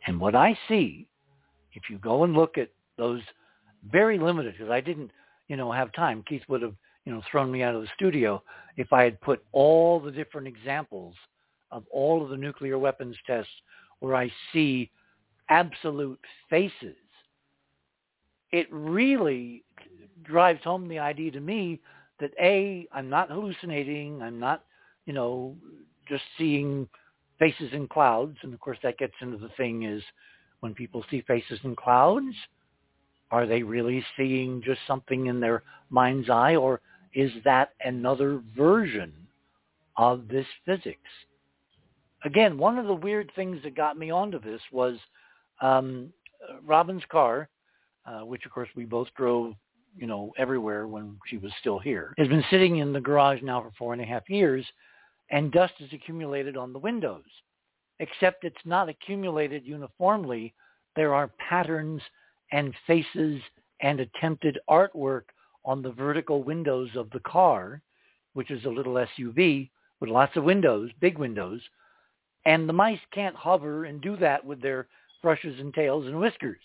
[SPEAKER 1] And what I see, if you go and look at those very limited, because I didn't, you know, have time. Keith would have, you know, thrown me out of the studio if I had put all the different examples of all of the nuclear weapons tests where I see absolute faces. It really drives home the idea to me that A, I'm not hallucinating. I'm not, you know, just seeing faces in clouds. And of course that gets into the thing is when people see faces in clouds, are they really seeing just something in their mind's eye or is that another version of this physics? Again, one of the weird things that got me onto this was um, Robin's car, uh, which of course we both drove you know, everywhere when she was still here, has been sitting in the garage now for four and a half years, and dust has accumulated on the windows. Except it's not accumulated uniformly. There are patterns and faces and attempted artwork on the vertical windows of the car, which is a little SUV with lots of windows, big windows. And the mice can't hover and do that with their brushes and tails and whiskers.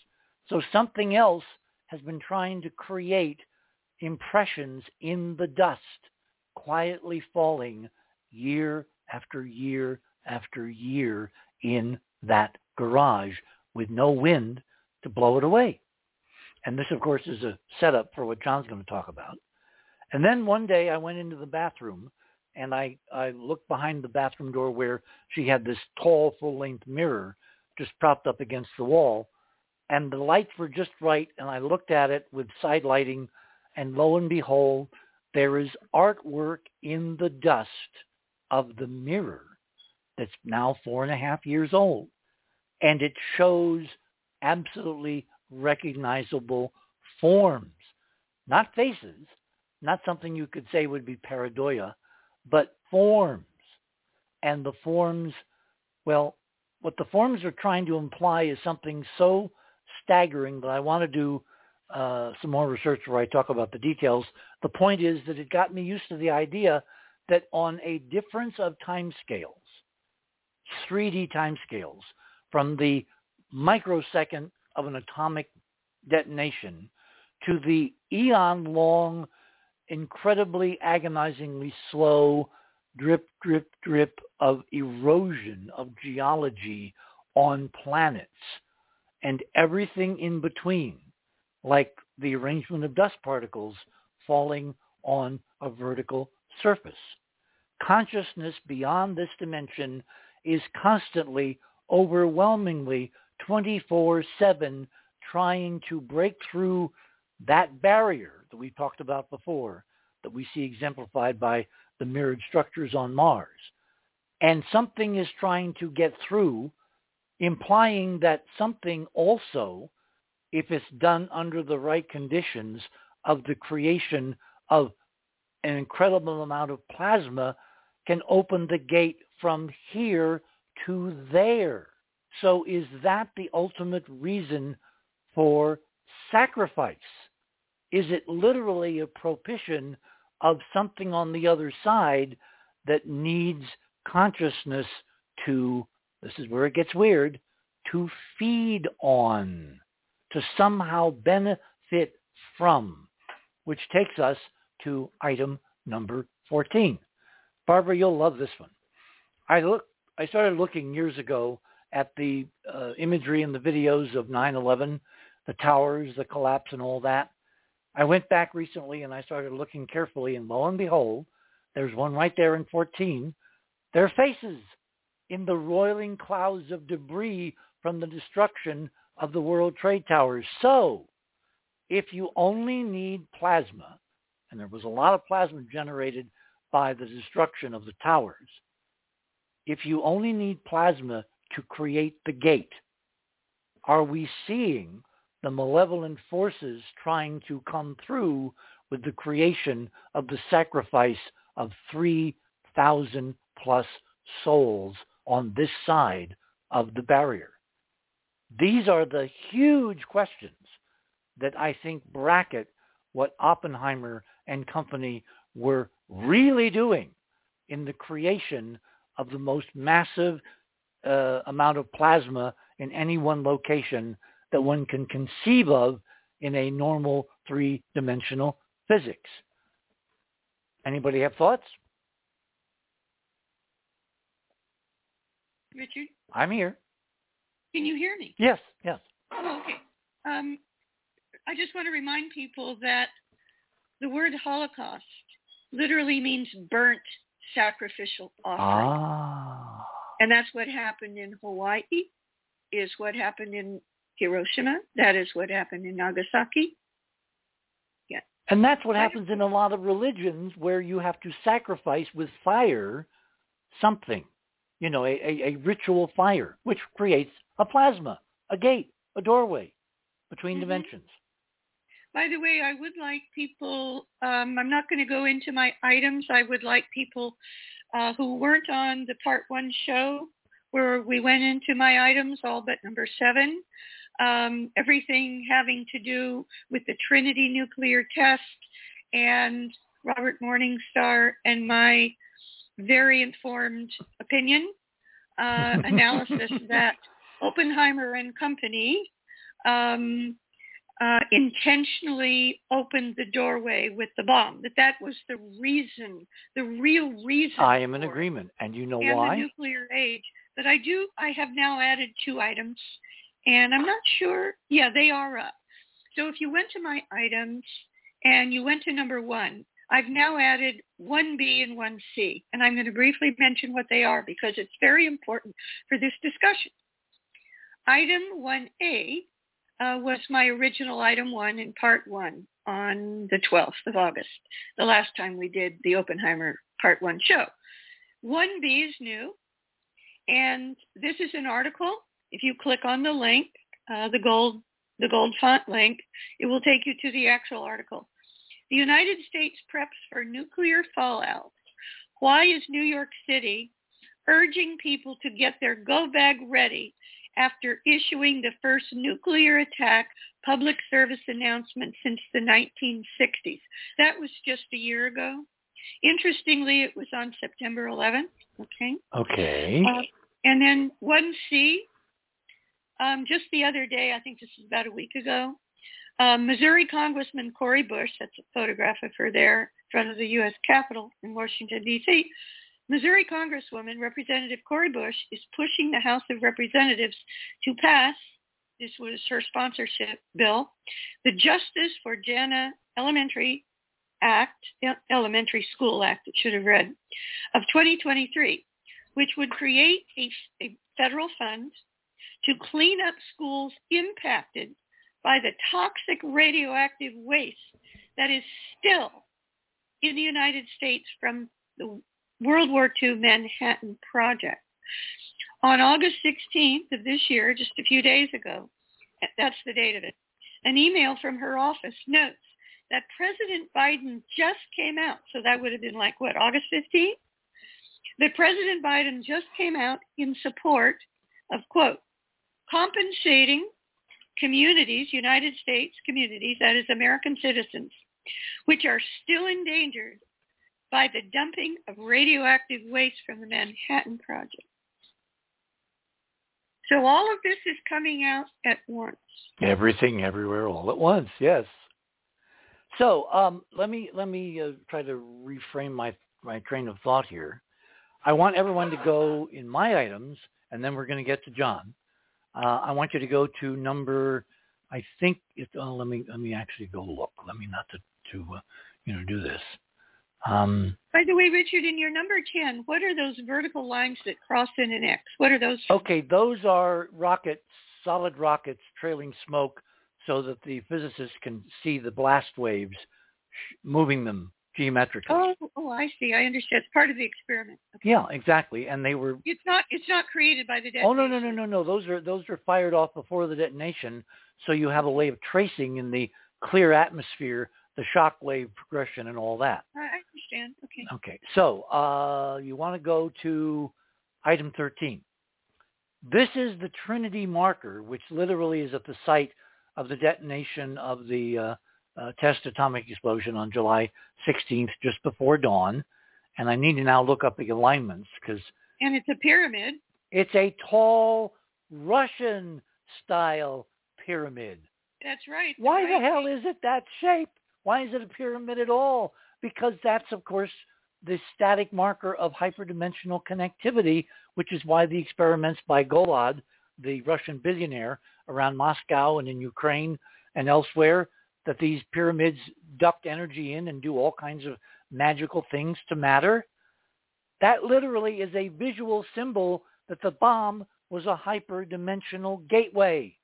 [SPEAKER 1] So something else has been trying to create impressions in the dust, quietly falling year after year after year in that garage with no wind to blow it away. And this, of course, is a setup for what John's going to talk about. And then one day I went into the bathroom and I, I looked behind the bathroom door where she had this tall full-length mirror just propped up against the wall and the lights were just right and I looked at it with side lighting and lo and behold, there is artwork in the dust of the mirror that's now four and a half years old. And it shows absolutely recognizable forms, not faces, not something you could say would be pareidolia, but forms. And the forms, well, what the forms are trying to imply is something so staggering, but I want to do uh, some more research where I talk about the details. The point is that it got me used to the idea that on a difference of time scales, 3D time scales, from the microsecond of an atomic detonation to the eon-long, incredibly agonizingly slow drip, drip, drip of erosion of geology on planets and everything in between, like the arrangement of dust particles falling on a vertical surface. Consciousness beyond this dimension is constantly, overwhelmingly, 24-7 trying to break through that barrier that we talked about before, that we see exemplified by the mirrored structures on Mars. And something is trying to get through, implying that something also, if it's done under the right conditions of the creation of an incredible amount of plasma, can open the gate from here to there. So is that the ultimate reason for sacrifice? Is it literally a propitiation of something on the other side that needs consciousness to, this is where it gets weird, to feed on, to somehow benefit from, which takes us to item number 14. Barbara, you'll love this one. I look, I started looking years ago at the uh, imagery and the videos of 9/11, the towers, the collapse, and all that. I went back recently and I started looking carefully, and lo and behold, there's one right there in 14. Their faces in the roiling clouds of debris from the destruction of the World Trade Towers. So, if you only need plasma, and there was a lot of plasma generated by the destruction of the towers, if you only need plasma to create the gate, are we seeing the malevolent forces trying to come through with the creation of the sacrifice of 3,000 plus souls on this side of the barrier? These are the huge questions that I think bracket what Oppenheimer and company were really doing in the creation of the most massive uh, amount of plasma in any one location that one can conceive of in a normal three-dimensional physics. Anybody have thoughts?
[SPEAKER 3] Richard?
[SPEAKER 1] I'm here.
[SPEAKER 3] Can you hear me?
[SPEAKER 1] Yes, yes.
[SPEAKER 3] Oh, okay. Um, I just want to remind people that the word Holocaust literally means burnt sacrificial offering.
[SPEAKER 1] Ah.
[SPEAKER 3] And that's what happened in Hawaii, is what happened in Hiroshima. That is what happened in Nagasaki. Yeah.
[SPEAKER 1] And that's what happens in a lot of religions where you have to sacrifice with fire something, you know, a, a, a ritual fire, which creates a plasma, a gate, a doorway between
[SPEAKER 3] Mhm.
[SPEAKER 1] dimensions.
[SPEAKER 3] By the way, I would like people, um, I'm not going to go into my items. I would like people uh, who weren't on the part one show where we went into my items, all but number seven, um, everything having to do with the Trinity nuclear test and Robert Morningstar and my very informed opinion uh, *laughs* analysis that Oppenheimer and company um, uh, intentionally opened the doorway with the bomb. That that was the reason, the real reason.
[SPEAKER 1] I am in agreement. And you know
[SPEAKER 3] and
[SPEAKER 1] why?
[SPEAKER 3] the nuclear age. But I do. I have now added two items, and I'm not sure. Yeah, they are up. So if you went to my items and you went to number one, I've now added 1B and 1C, and I'm going to briefly mention what they are because it's very important for this discussion. Item 1A uh, was my original item one in part one on the 12th of August, the last time we did the Oppenheimer part one show. 1B is new, and this is an article. If you click on the link, uh, the gold the gold font link, it will take you to the actual article. The United States preps for nuclear fallout. Why is New York City urging people to get their go bag ready after issuing the first nuclear attack public service announcement since the 1960s? That was just a year ago. Interestingly, it was on September 11th. Okay.
[SPEAKER 1] Okay.
[SPEAKER 3] Uh, and then 1C, um, just the other day, I think this is about a week ago, um, Missouri Congressman Cori Bush, that's a photograph of her there in front of the U.S. Capitol in Washington, D.C., Missouri Congresswoman Representative Cori Bush is pushing the House of Representatives to pass, this was her sponsorship bill, the Justice for Jana Elementary Act, Elementary School Act, it should have read, of 2023, which would create a, a federal fund to clean up schools impacted by the toxic radioactive waste that is still in the United States from the World War II Manhattan Project. On August 16th of this year, just a few days ago, that's the date of it, an email from her office notes that President Biden just came out. So that would have been like, what, August 15th? That President Biden just came out in support of, quote, compensating communities, United States communities, that is American citizens, which are still endangered by the dumping of radioactive waste from the Manhattan Project. So all of this is coming out at once.
[SPEAKER 1] Everything, everywhere, all at once. Yes. So um, let me let me uh, try to reframe my my train of thought here. I want everyone to go in my items, and then we're going to get to John. Uh, I want you to go to number. I think it. Oh, let me let me actually go look. Let me not to to uh, you know do this. Um,
[SPEAKER 3] By the way, Richard, in your number 10, what are those vertical lines that cross in an X? What are those?
[SPEAKER 1] Okay, those are rockets, solid rockets trailing smoke so that the physicists can see the blast waves moving them geometrically.
[SPEAKER 3] Oh, oh, I see. I understand. It's part of the experiment.
[SPEAKER 1] Okay. Yeah, exactly. And they were.
[SPEAKER 3] It's not. It's not created by the detonation.
[SPEAKER 1] Oh no no no no no! Those are those are fired off before the detonation, so you have a way of tracing in the clear atmosphere the shock wave progression and all that.
[SPEAKER 3] I understand. Okay.
[SPEAKER 1] Okay. So uh, you want to go to item 13. This is the Trinity marker, which literally is at the site of the detonation of the uh, uh, test atomic explosion on July 16th, just before dawn. And I need to now look up the alignments because.
[SPEAKER 3] And it's a pyramid.
[SPEAKER 1] It's a tall Russian-style pyramid.
[SPEAKER 3] That's right.
[SPEAKER 1] Why
[SPEAKER 3] right.
[SPEAKER 1] the hell is it that shape? Why is it a pyramid at all? Because that's, of course, the static marker of hyperdimensional connectivity, which is why the experiments by Golod, the Russian billionaire around Moscow and in Ukraine and elsewhere, that these pyramids duct energy in and do all kinds of magical things to matter. That literally is a visual symbol that the bomb was a hyperdimensional gateway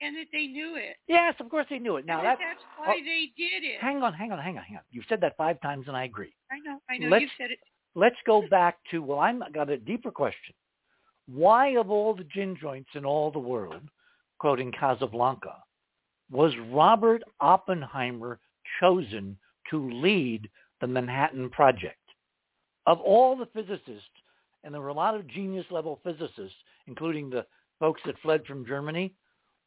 [SPEAKER 3] and that they knew it.
[SPEAKER 1] Yes, of course they knew it. Now that,
[SPEAKER 3] that's oh, why oh, they did it.
[SPEAKER 1] Hang on, hang on, hang on, hang on. You've said that five times, and I agree.
[SPEAKER 3] I know, I know.
[SPEAKER 1] Let's,
[SPEAKER 3] You've said it.
[SPEAKER 1] Let's go back to well, I'm got a deeper question. Why, of all the gin joints in all the world, quoting Casablanca, was Robert Oppenheimer chosen to lead the Manhattan Project? Of all the physicists, and there were a lot of genius level physicists, including the folks that fled from Germany,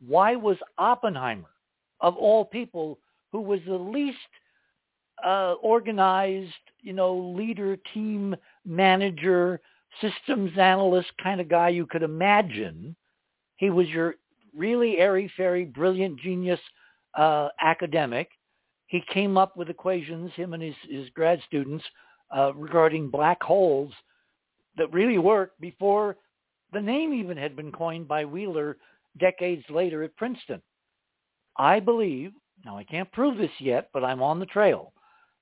[SPEAKER 1] why was Oppenheimer, of all people, who was the least uh, organized, you know, leader, team manager, systems analyst kind of guy you could imagine, he was your really airy-fairy, brilliant genius uh, academic. He came up with equations, him and his, his grad students, uh, regarding black holes that really worked before the name even had been coined by Wheeler decades later at Princeton. I believe, now I can't prove this yet, but I'm on the trail,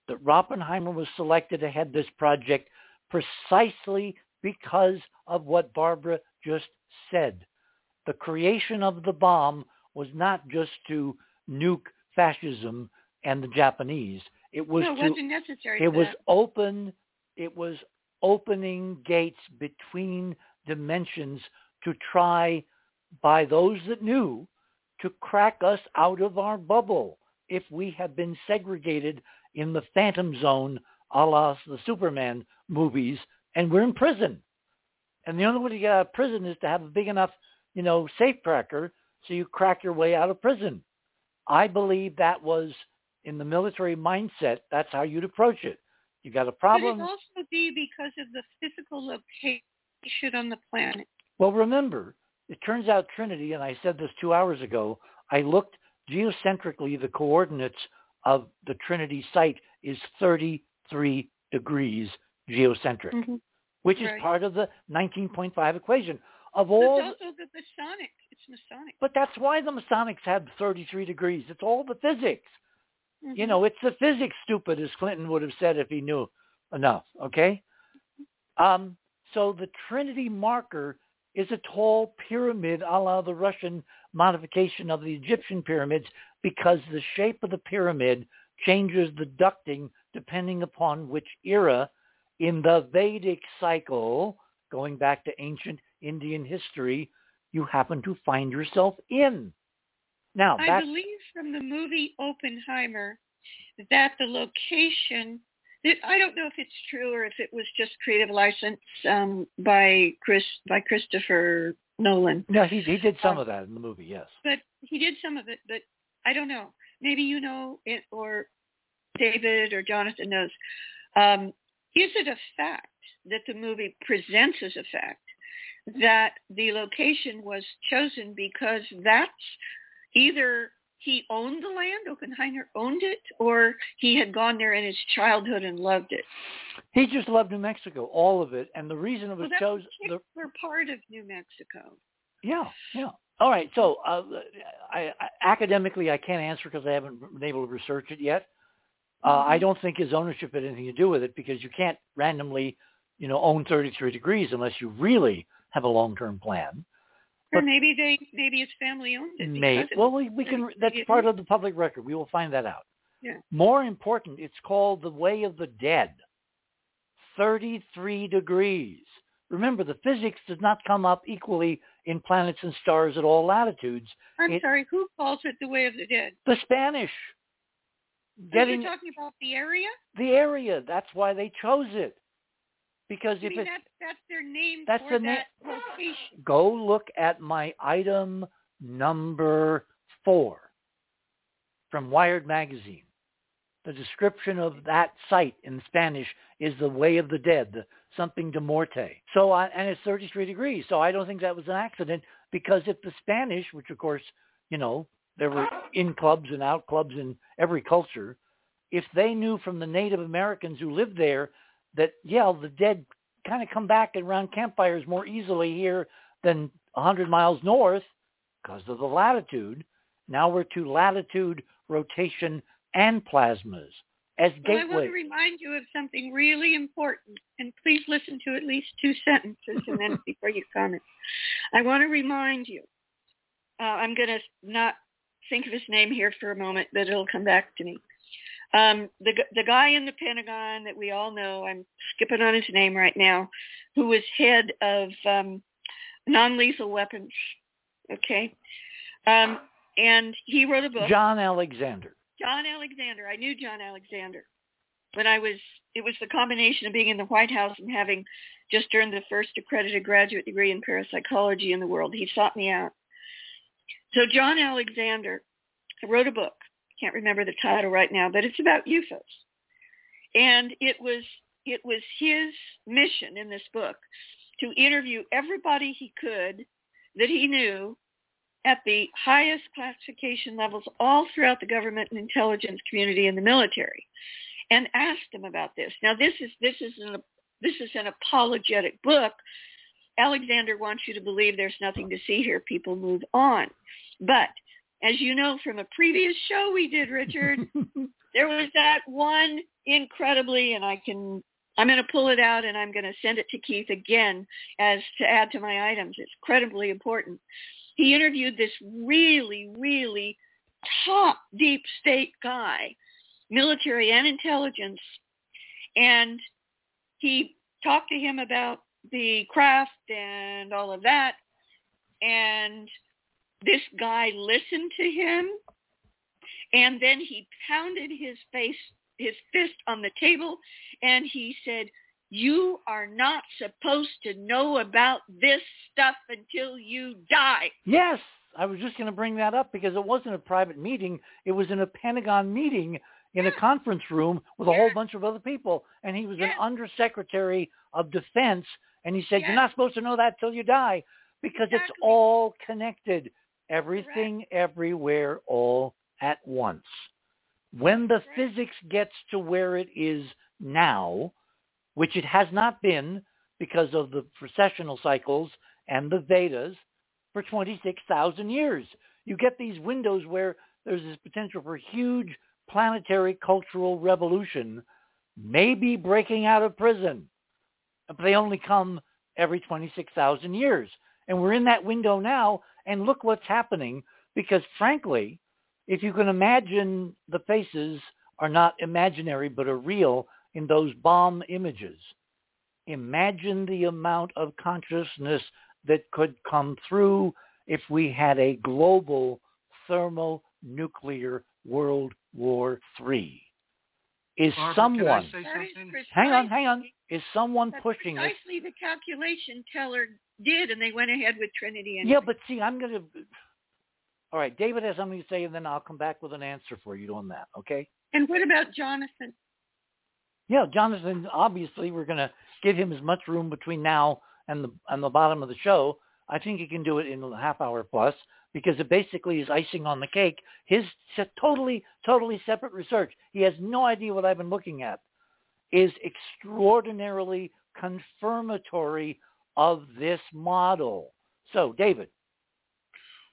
[SPEAKER 1] that Oppenheimer was selected to head this project precisely because of what Barbara just said. The creation of the bomb was not just to nuke fascism and the Japanese. It was
[SPEAKER 3] no,
[SPEAKER 1] to,
[SPEAKER 3] wasn't necessary.
[SPEAKER 1] It was
[SPEAKER 3] that.
[SPEAKER 1] open. It was opening gates between dimensions to try by those that knew to crack us out of our bubble if we have been segregated in the phantom zone a la the Superman movies and we're in prison. And the only way to get out of prison is to have a big enough, you know, safe cracker so you crack your way out of prison. I believe that was in the military mindset, that's how you'd approach it. You got a problem.
[SPEAKER 3] Could it also be because of the physical location on the planet?
[SPEAKER 1] Well, remember, it turns out Trinity, and I said this two hours ago, I looked geocentrically, the coordinates of the Trinity site is 33 degrees geocentric,
[SPEAKER 3] Mhm.
[SPEAKER 1] which is part of the 19.5 equation. Of
[SPEAKER 3] It's
[SPEAKER 1] all,
[SPEAKER 3] also the Masonic. It's Masonic.
[SPEAKER 1] but that's why the Masonics had 33 degrees. It's all the physics. You
[SPEAKER 3] Mhm.
[SPEAKER 1] know, it's the physics, stupid, as Clinton would have said if he knew enough. Okay. Um, so the Trinity marker is a tall pyramid, a la the Russian modification of the Egyptian pyramids, because the shape of the pyramid changes the ducting depending upon which era in the Vedic cycle, going back to ancient Indian history, you happen to find yourself in. Now,
[SPEAKER 3] I believe from the movie Oppenheimer that the location. That, I don't know if it's true or if it was just creative license um, by Chris by Christopher Nolan.
[SPEAKER 1] No, he he did some
[SPEAKER 3] Um,
[SPEAKER 1] of that in the movie. Yes.
[SPEAKER 3] but he did some of it. But I don't know. Maybe you know it, or David or Jonathan knows. Um, is it a fact that the movie presents as a fact that the location was chosen because that's either he owned the land, Oppenheimer owned it, or he had gone there in his childhood and loved it.
[SPEAKER 1] He just loved New Mexico, all of it, and the reason it was
[SPEAKER 3] Well,
[SPEAKER 1] chosen. The,
[SPEAKER 3] part of New Mexico.
[SPEAKER 1] yeah, yeah. All right. So, uh, I, I, academically, I can't answer because I haven't been able to research it yet. Uh, I
[SPEAKER 3] Mhm.
[SPEAKER 1] don't think his ownership had anything to do with it because you can't randomly, you know, own 33 degrees unless you really have a long-term plan.
[SPEAKER 3] Or maybe they, maybe his family owned it.
[SPEAKER 1] May, well, we, we can. That's part of the public record. We will find that out.
[SPEAKER 3] Yeah.
[SPEAKER 1] More important, it's called the Way of the Dead. 33 degrees. Remember, the physics does not come up equally in planets and stars at all latitudes.
[SPEAKER 3] I'm
[SPEAKER 1] It-
[SPEAKER 3] sorry, who calls it the Way of the Dead?
[SPEAKER 1] The Spanish
[SPEAKER 3] Are you talking about the area?
[SPEAKER 1] the area. That's why they chose it. Because
[SPEAKER 3] I
[SPEAKER 1] if
[SPEAKER 3] mean,
[SPEAKER 1] it
[SPEAKER 3] that's, that's their name
[SPEAKER 1] That's
[SPEAKER 3] for
[SPEAKER 1] the na-
[SPEAKER 3] location.
[SPEAKER 1] go look at my item number four from Wired Magazine. The description of that site in Spanish is the Way of the Dead, the something de morte. So, I, and it's 33 degrees. So I don't think that was an accident because if the Spanish, which of course, you know, there were in clubs and out clubs in every culture, if they knew from the Native Americans who lived there that, yeah, the dead kind of come back around campfires more easily here than 100 miles north because of the latitude. Now we're to latitude, rotation, and plasmas as
[SPEAKER 3] Well, I want to remind you of something really important, and please listen to at least two sentences and then *laughs* before you comment. I want to remind you. Uh, I'm going to not think of his name here for a moment, but it'll come back to me. Um, the the guy in the Pentagon that we all know, I'm skipping on his name right now, who was head of um, non-lethal weapons. Okay, um, and he wrote a book.
[SPEAKER 1] John Alexander.
[SPEAKER 3] John Alexander. I knew John Alexander when I was. It was the combination of being in the White House and having just earned the first accredited graduate degree in parapsychology in the world. He sought me out. So John Alexander wrote a book. Can't remember the title right now, but it's about UFOs. And it was it was his mission in this book to interview everybody he could that he knew at the highest classification levels all throughout the government and intelligence community and the military and asked them about this. Now this is this is an this is an apologetic book. Alexander wants you to believe there's nothing to see here. People move on. But as you know from a previous show we did, Richard, *laughs* there was that one incredibly, and I can, I'm going to pull it out and I'm going to send it to Keith again as to add to my items. It's incredibly important. He interviewed this really, really top deep state guy, military and intelligence, and he talked to him about the craft and all of that. And this guy listened to him and then he pounded his face his fist on the table and he said you are not supposed to know about this stuff until you die
[SPEAKER 1] Yes, I was just going to bring that up because it wasn't a private meeting. It was in a Pentagon meeting in a conference room with a whole bunch of other people. And he was an undersecretary of defense. And he said, you're not supposed to know that till you die. because it's all connected. Everything, everywhere, all at once. When the
[SPEAKER 3] Correct.
[SPEAKER 1] physics gets to where it is now, which it has not been because of the precessional cycles and the Vedas for 26,000 years. You get these windows where there's this potential for huge planetary cultural revolution, maybe breaking out of prison. But they only come every 26,000 years. And we're in that window now, and look what's happening, because frankly, if you can imagine the faces are not imaginary but are real in those bomb images, imagine the amount of consciousness that could come through if we had a global thermonuclear World War III. Is
[SPEAKER 5] Barbara,
[SPEAKER 1] someone,
[SPEAKER 5] Can I say
[SPEAKER 3] That is
[SPEAKER 5] something?
[SPEAKER 1] hang on, hang on, is someone
[SPEAKER 3] That's
[SPEAKER 1] pushing it?
[SPEAKER 3] precisely the calculation Teller did, and they went ahead with Trinity. And
[SPEAKER 1] Yeah, but see, I'm going to, all right, David has something to say, and then I'll come back with an answer for you on that, okay?
[SPEAKER 3] and what about Jonathan?
[SPEAKER 1] Yeah, Jonathan, obviously we're going to give him as much room between now and the and the bottom of the show. I think he can do it in a half hour plus because it basically is icing on the cake. His totally, totally separate research. He has no idea what I've been looking at. Is extraordinarily confirmatory of this model. So, David,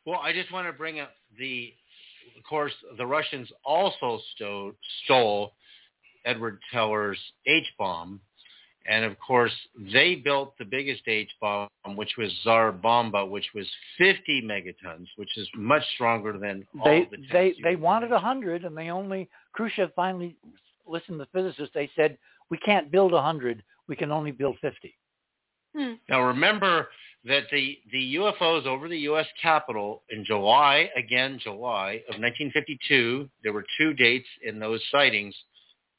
[SPEAKER 2] Well, I just want to bring up the, of course, the Russians also stole, stole Edward Teller's H-bomb. And of course, they built the biggest H-bomb, which was Tsar Bomba, which was 50 megatons, which is much stronger than all
[SPEAKER 1] they
[SPEAKER 2] the tests
[SPEAKER 1] they they wanted hundred, and they only Khrushchev finally listened to the physicists. They said we can't build hundred. We can only build fifty.
[SPEAKER 3] Hmm.
[SPEAKER 2] Now remember that the, the UFOs over the U.S. Capitol in July, again July of 1952, there were two dates in those sightings,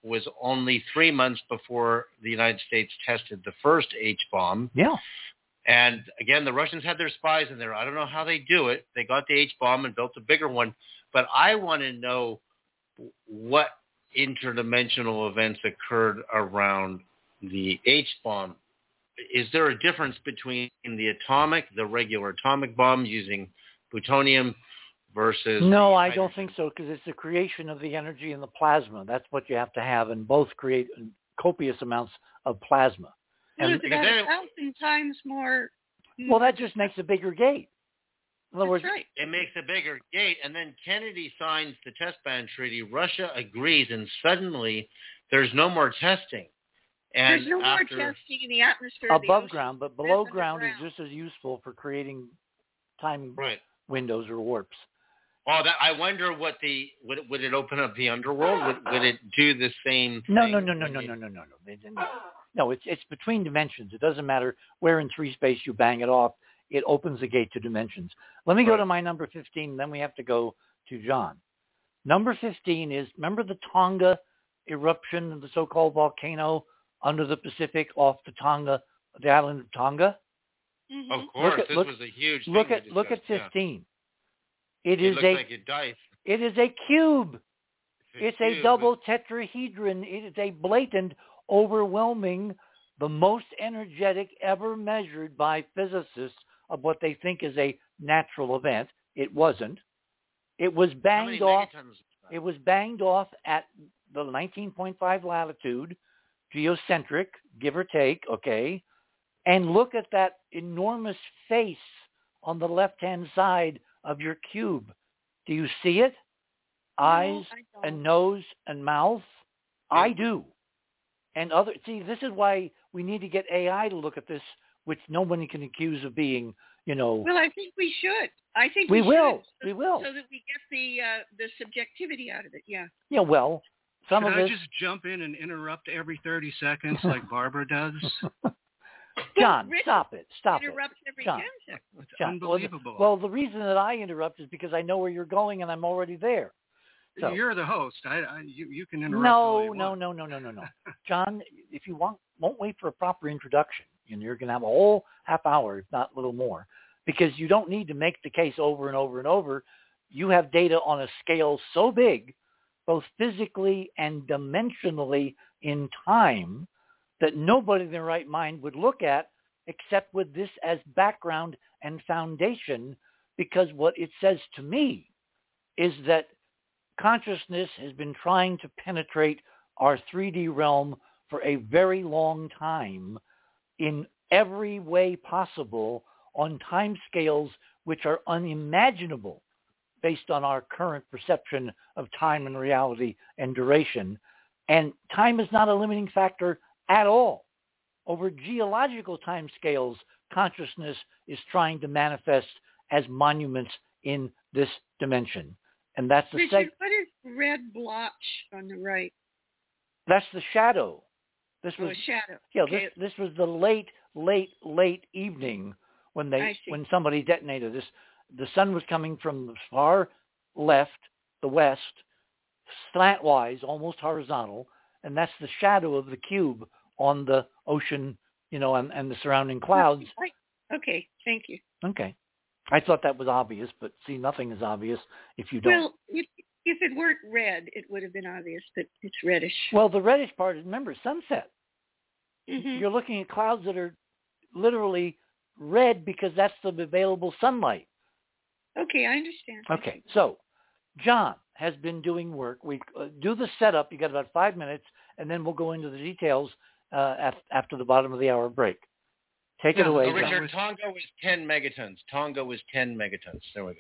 [SPEAKER 2] was only three months before the United States tested the first H-bomb.
[SPEAKER 1] Yeah.
[SPEAKER 2] And again, the Russians had their spies in there. I don't know how they do it. They got the H-bomb and built a bigger one. But I want to know what interdimensional events occurred around the H-bomb. Is there a difference between the atomic, the regular atomic bomb using plutonium versus
[SPEAKER 1] No,
[SPEAKER 2] the
[SPEAKER 1] I don't
[SPEAKER 2] hydrogen?
[SPEAKER 1] think so because it's the creation of the energy in the plasma. That's what you have to have, and both create copious amounts of plasma.
[SPEAKER 3] Well,
[SPEAKER 1] And
[SPEAKER 3] it's about a thousand times more.
[SPEAKER 1] well, that just makes a bigger gate. In other
[SPEAKER 3] That's
[SPEAKER 1] words,
[SPEAKER 3] right.
[SPEAKER 2] It makes a bigger gate, and then Kennedy signs the test ban treaty. Russia agrees, and suddenly there's no more testing. And
[SPEAKER 3] There's no
[SPEAKER 2] after,
[SPEAKER 3] more testing in the atmosphere. of the
[SPEAKER 1] above
[SPEAKER 3] ocean.
[SPEAKER 1] ground, but below
[SPEAKER 3] That's
[SPEAKER 1] ground is just as useful for creating time
[SPEAKER 2] right?
[SPEAKER 1] windows or warps.
[SPEAKER 2] Oh, that I wonder what the would it, would it open up the underworld? Would, would it do the same?
[SPEAKER 1] No,
[SPEAKER 2] thing
[SPEAKER 1] no, no, no, no, no, no, no, no. No, it's it's between dimensions. It doesn't matter where in three space you bang it off. It opens the gate to dimensions. Let me go to my number 15, then we have to go to John. Number 15 is, remember the Tonga eruption the so-called volcano under the Pacific off the Tonga, the island of Tonga?
[SPEAKER 3] Mhm.
[SPEAKER 2] Of course,
[SPEAKER 1] at-
[SPEAKER 2] this
[SPEAKER 1] look-
[SPEAKER 2] was a huge.
[SPEAKER 1] Look at
[SPEAKER 2] we
[SPEAKER 1] look at
[SPEAKER 2] discussed, yeah.
[SPEAKER 1] 15. It
[SPEAKER 2] It
[SPEAKER 1] is a
[SPEAKER 2] like a dice.
[SPEAKER 1] it is a cube. It's a
[SPEAKER 2] cube,
[SPEAKER 1] double tetrahedron. It is a blatant, overwhelming, the most energetic ever measured by physicists of what they think is a natural event. It wasn't. It was
[SPEAKER 2] but How many
[SPEAKER 1] banged off.
[SPEAKER 2] megatons was that?
[SPEAKER 1] It was banged off at the 19.5 latitude, geocentric, give or take, okay? And look at that enormous face on the left-hand side of your cube. Do you see it? Eyes
[SPEAKER 3] No,
[SPEAKER 1] and nose and mouth? I do. And other see, this is why we need to get AI to look at this, which nobody can accuse of being, you know,
[SPEAKER 3] Well, I think we should. I think
[SPEAKER 1] We
[SPEAKER 3] we,
[SPEAKER 1] will.
[SPEAKER 3] should, so-
[SPEAKER 1] We will.
[SPEAKER 3] so that we get the uh, the subjectivity out of it. Yeah.
[SPEAKER 1] yeah, well, some
[SPEAKER 5] Should
[SPEAKER 1] of
[SPEAKER 5] I
[SPEAKER 1] this.
[SPEAKER 5] just jump in and interrupt every 30 seconds like Barbara does? *laughs*
[SPEAKER 1] John,
[SPEAKER 3] Rick *laughs*
[SPEAKER 1] stop it, stop it.
[SPEAKER 3] Interrupts every
[SPEAKER 1] John.
[SPEAKER 5] It's *laughs*
[SPEAKER 1] John, well, the-
[SPEAKER 5] unbelievable.
[SPEAKER 1] Well, the reason that I interrupt is because I know where you're going and I'm already there. so-
[SPEAKER 5] You're the host. I, I you, you can interrupt.
[SPEAKER 1] No, no, no, no, no, no, no. *laughs* John, if you want, won't wait for a proper introduction, and you're going to have a whole half hour, if not a little more, because you don't need to make the case over and over and over. You have data on a scale so big, both physically and dimensionally in time, that nobody in their right mind would look at except with this as background and foundation because what it says to me is that consciousness has been trying to penetrate our 3D realm for a very long time in every way possible on time scales which are unimaginable based on our current perception of time and reality and duration. And time is not a limiting factor at all. Over geological time scales, consciousness is trying to manifest as monuments in this dimension. And that's the
[SPEAKER 3] Richard,
[SPEAKER 1] seg-
[SPEAKER 3] what is red blotch on the right?
[SPEAKER 1] that's the shadow. This
[SPEAKER 3] Oh,
[SPEAKER 1] was
[SPEAKER 3] a shadow.
[SPEAKER 1] yeah,
[SPEAKER 3] okay.
[SPEAKER 1] this this was the late, late, late evening when they when somebody detonated this. The sun was coming from the far left, the west, slantwise, almost horizontal, and that's the shadow of the cube on the ocean, you know, and, and the surrounding clouds.
[SPEAKER 3] Okay, thank you.
[SPEAKER 1] Okay. I thought that was obvious, but see, nothing is obvious if you don't.
[SPEAKER 3] Well, if, if it weren't red, it would have been obvious, but it's reddish.
[SPEAKER 1] Well, the reddish part is, remember, sunset.
[SPEAKER 3] Mhm.
[SPEAKER 1] You're looking at clouds that are literally red because that's the available sunlight.
[SPEAKER 3] Okay, I understand.
[SPEAKER 1] Okay, so John has been doing work. We uh, do the setup. You got about five minutes, and then we'll go into the details uh, af- after the bottom of the hour break. Take it away,
[SPEAKER 5] so
[SPEAKER 6] Oh,
[SPEAKER 1] John.
[SPEAKER 6] Richard, Tonga was 10 megatons. Tonga was 10 megatons. There we go.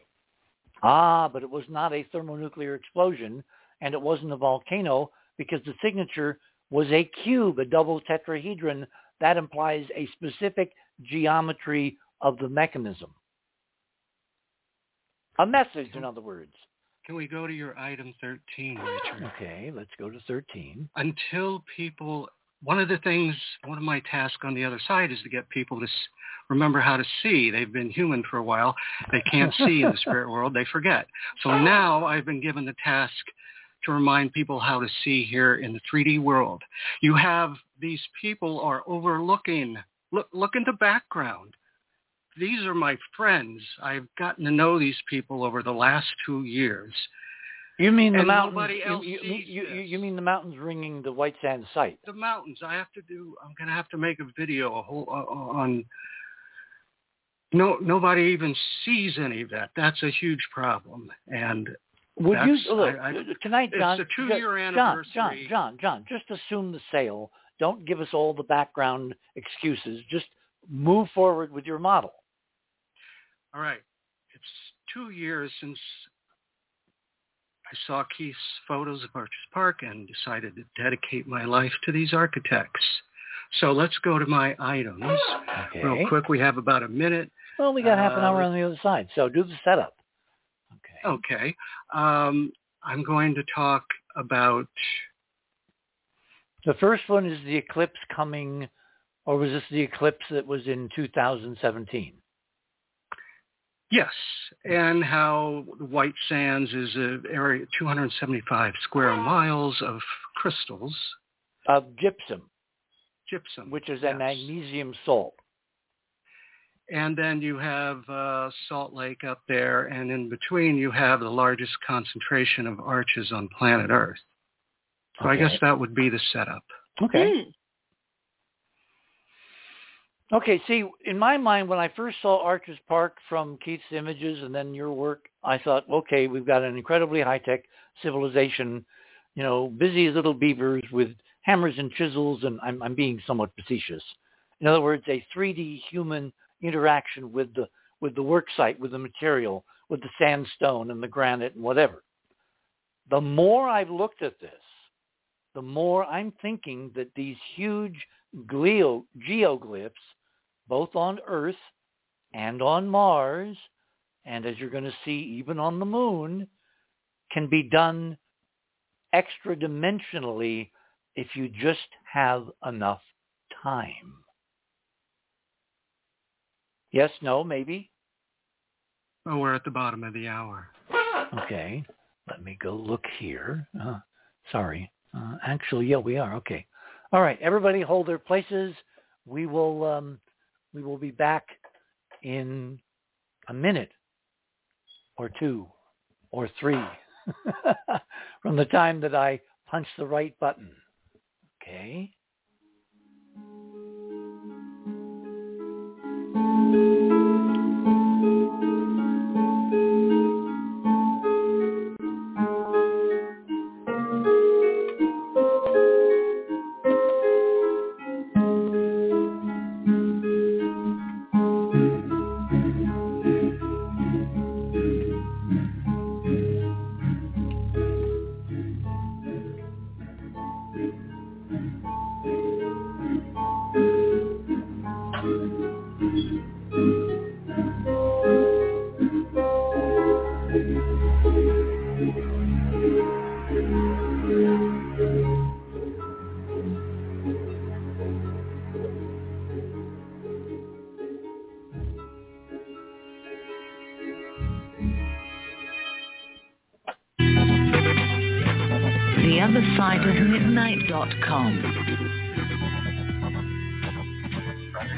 [SPEAKER 1] Ah, but it was not a thermonuclear explosion, and it wasn't a volcano because the signature was a cube, a double tetrahedron. That implies a specific geometry of the mechanism. A message, in other words.
[SPEAKER 5] Can we go to your item 13, Richard?
[SPEAKER 1] Okay, let's go to 13.
[SPEAKER 5] Until people, one of the things, one of my tasks on the other side is to get people to remember how to see. They've been human for a while. They can't *laughs* see in the spirit world. They forget. So now I've been given the task to remind people how to see here in the 3D world. You have these people are overlooking. Look, look in the background. These are my friends. I've gotten to know these people over the last two years.
[SPEAKER 1] You mean the mountains? you-
[SPEAKER 5] else
[SPEAKER 1] you, you, you, mean the mountains ringing the white sand site?
[SPEAKER 5] the mountains. I have to do. I'm going to have to make a video a whole, uh, on. No, nobody even sees any of that. That's a huge problem. And
[SPEAKER 1] Would you look
[SPEAKER 5] I- I-
[SPEAKER 1] tonight,
[SPEAKER 5] it's
[SPEAKER 1] John?
[SPEAKER 5] a two-year
[SPEAKER 1] John, John. John, John. Just assume the sale. Don't give us all the background excuses. Just move forward with your model.
[SPEAKER 5] All right, it's two years since I saw Keith's photos of Arches Park and decided to dedicate my life to these architects. So let's go to my items
[SPEAKER 1] Okay.
[SPEAKER 5] real quick. We have about a minute.
[SPEAKER 1] Well, we got half an
[SPEAKER 5] Uh,
[SPEAKER 1] hour on the other side, so do the setup. Okay.
[SPEAKER 5] Okay. Um, I'm going to talk about
[SPEAKER 1] The first one is the eclipse coming, or was this the eclipse that was in 2017?
[SPEAKER 5] Yes, and how White Sands is an area 275 square miles of crystals,
[SPEAKER 1] Of gypsum,
[SPEAKER 5] gypsum,
[SPEAKER 1] which is a
[SPEAKER 5] yes.
[SPEAKER 1] magnesium salt.
[SPEAKER 5] And then you have uh, Salt Lake up there, and in between you have the largest concentration of arches on planet Earth. So I guess that would be the setup.
[SPEAKER 1] Okay.
[SPEAKER 3] Hmm.
[SPEAKER 1] Okay, see, in my mind, when I first saw Arches Park from Keith's images and then your work, I thought, okay, we've got an incredibly high-tech civilization, you know, busy as little beavers with hammers and chisels, and I'm, I'm being somewhat facetious. In other words, a 3D human interaction with the with the work site, with the material, with the sandstone and the granite and whatever. The more I've looked at this, the more I'm thinking that these huge geoglyphs, both on Earth and on Mars, and as you're going to see even on the moon, can be done extra dimensionally if you just have enough time. Yes, no, maybe?
[SPEAKER 5] Oh, we're at the bottom of the hour.
[SPEAKER 1] Okay, let me go look here. Uh, sorry. Uh, actually, yeah, we are. Okay. All right, everybody hold their places. We will um, we will be back in a minute or two or three *laughs* from the time that I punch the right button. Okay.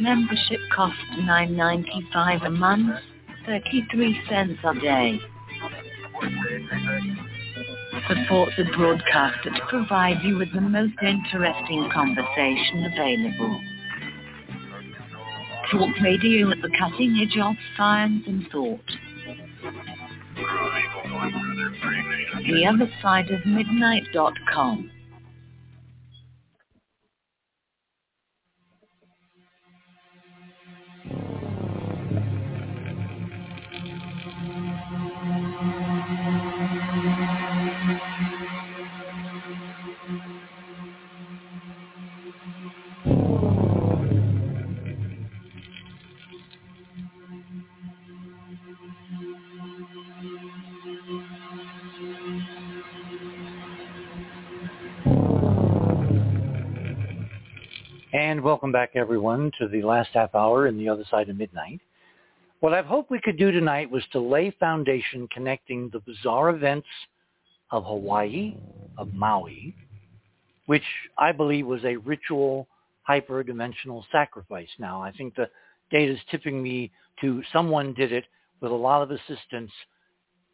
[SPEAKER 4] Membership costs $9.95 a month, 33 cents a day. Support the broadcaster to provide you with the most interesting conversation available. Talk radio at the cutting edge of science and thought. The other side of midnight.com.
[SPEAKER 1] And welcome back, everyone, to the last half hour in the other side of midnight. What I've hoped we could do tonight was to lay foundation connecting the bizarre events of Hawaii, of Maui, which I believe was a ritual hyperdimensional sacrifice. Now, I think the data is tipping me to someone did it with a lot of assistance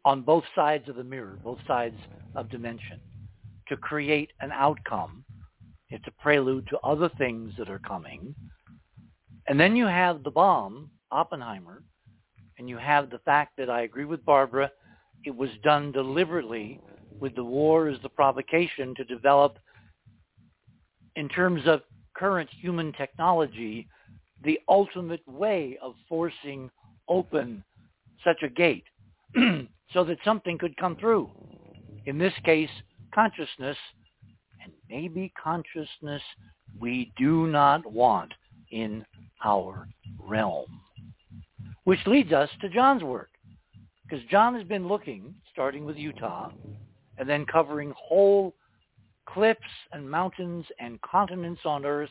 [SPEAKER 1] on both sides of the mirror, both sides of dimension, to create an outcome it's a prelude to other things that are coming. And then you have the bomb, Oppenheimer, and you have the fact that I agree with Barbara, it was done deliberately with the war as the provocation to develop, in terms of current human technology, the ultimate way of forcing open such a gate *clears throat* so that something could come through. In this case, consciousness maybe consciousness we do not want in our realm. Which leads us to John's work. Because John has been looking, starting with Utah, and then covering whole cliffs and mountains and continents on Earth,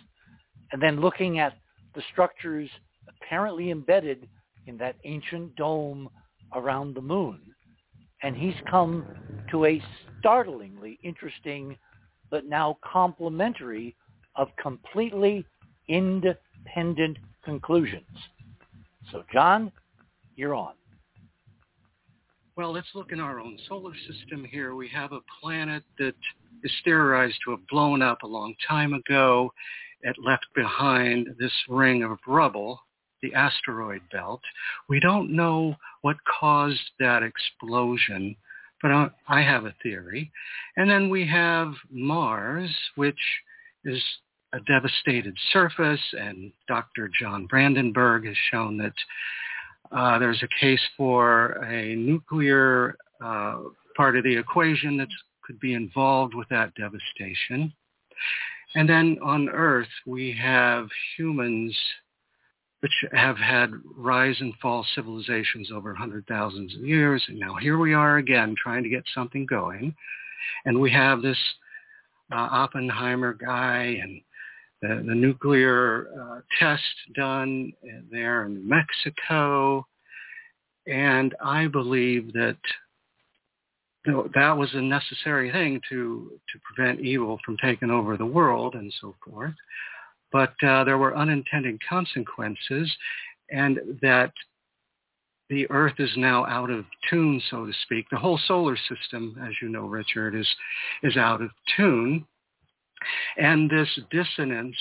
[SPEAKER 1] and then looking at the structures apparently embedded in that ancient dome around the moon. And he's come to a startlingly interesting but now complementary of completely independent conclusions. So, John, you're on.
[SPEAKER 5] Well, let's look in our own solar system here. We have a planet that is theorized to have blown up a long time ago. It left behind this ring of rubble, the asteroid belt. We don't know what caused that explosion, but I have a theory. And then we have Mars, which is a devastated surface, and Dr. John Brandenburg has shown that uh, there's a case for a nuclear uh, part of the equation that could be involved with that devastation. And then on Earth, we have humans which have had rise and fall civilizations over hundred thousands of years. And now here we are again trying to get something going. And we have this uh, Oppenheimer guy and the, the nuclear uh, test done there in Mexico. And I believe that you know, that was a necessary thing to, to prevent evil from taking over the world and so forth but uh, there were unintended consequences and that the earth is now out of tune, so to speak. The whole solar system, as you know, Richard, is, is out of tune. And this dissonance,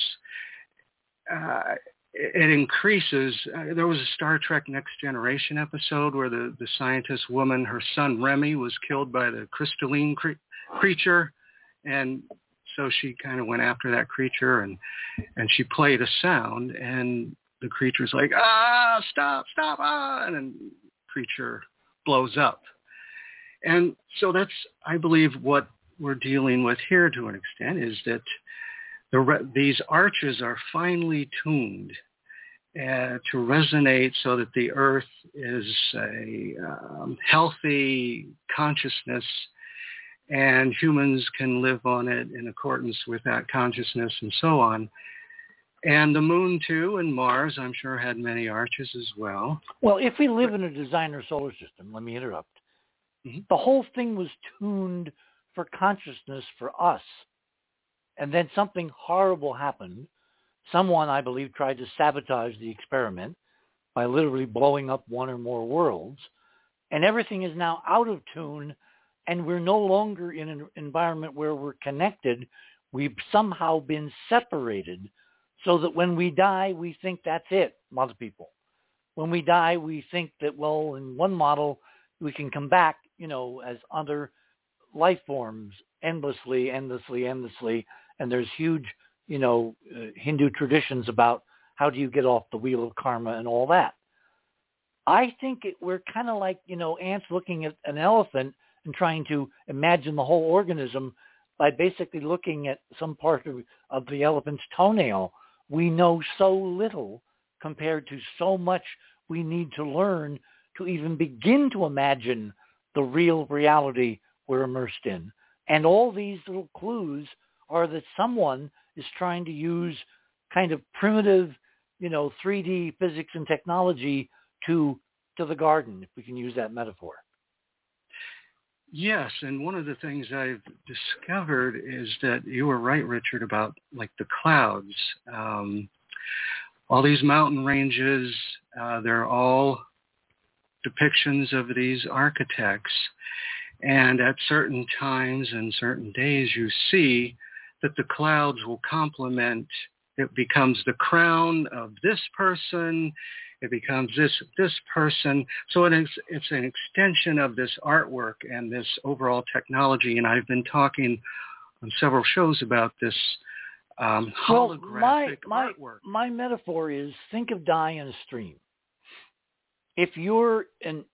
[SPEAKER 5] uh, it increases. Uh, there was a Star Trek Next Generation episode where the, the scientist woman, her son Remy, was killed by the crystalline cre- creature. And so she kind of went after that creature and and she played a sound and the creature's like ah stop stop ah and then creature blows up. And so that's i believe what we're dealing with here to an extent is that the these arches are finely tuned uh, to resonate so that the earth is a um, healthy consciousness and humans can live on it in accordance with that consciousness and so on. And the moon too and Mars, I'm sure, had many arches as well.
[SPEAKER 1] Well, if we live in a designer solar system, let me interrupt. Mm-hmm. The whole thing was tuned for consciousness for us. And then something horrible happened. Someone, I believe, tried to sabotage the experiment by literally blowing up one or more worlds. And everything is now out of tune and we're no longer in an environment where we're connected. We've somehow been separated so that when we die, we think that's it, a lot of people. When we die, we think that, well, in one model, we can come back, you know, as other life forms endlessly, endlessly, endlessly. And there's huge, you know, uh, Hindu traditions about how do you get off the wheel of karma and all that. I think it, we're kind of like, you know, ants looking at an elephant and trying to imagine the whole organism by basically looking at some part of, of the elephant's toenail. We know so little compared to so much we need to learn to even begin to imagine the real reality we're immersed in. And all these little clues are that someone is trying to use kind of primitive, you know, 3D physics and technology to to the garden, if we can use that metaphor.
[SPEAKER 5] Yes, and one of the things I've discovered is that you were right, Richard, about like the clouds. Um, all these mountain ranges, uh, they're all depictions of these architects. And at certain times and certain days, you see that the clouds will complement. It becomes the crown of this person. It becomes this this person. So it is it's an extension of this artwork and this overall technology. And I've been talking on several shows about this um, holographic
[SPEAKER 1] well, my,
[SPEAKER 5] artwork.
[SPEAKER 1] My metaphor is think of dye in a stream. If you're an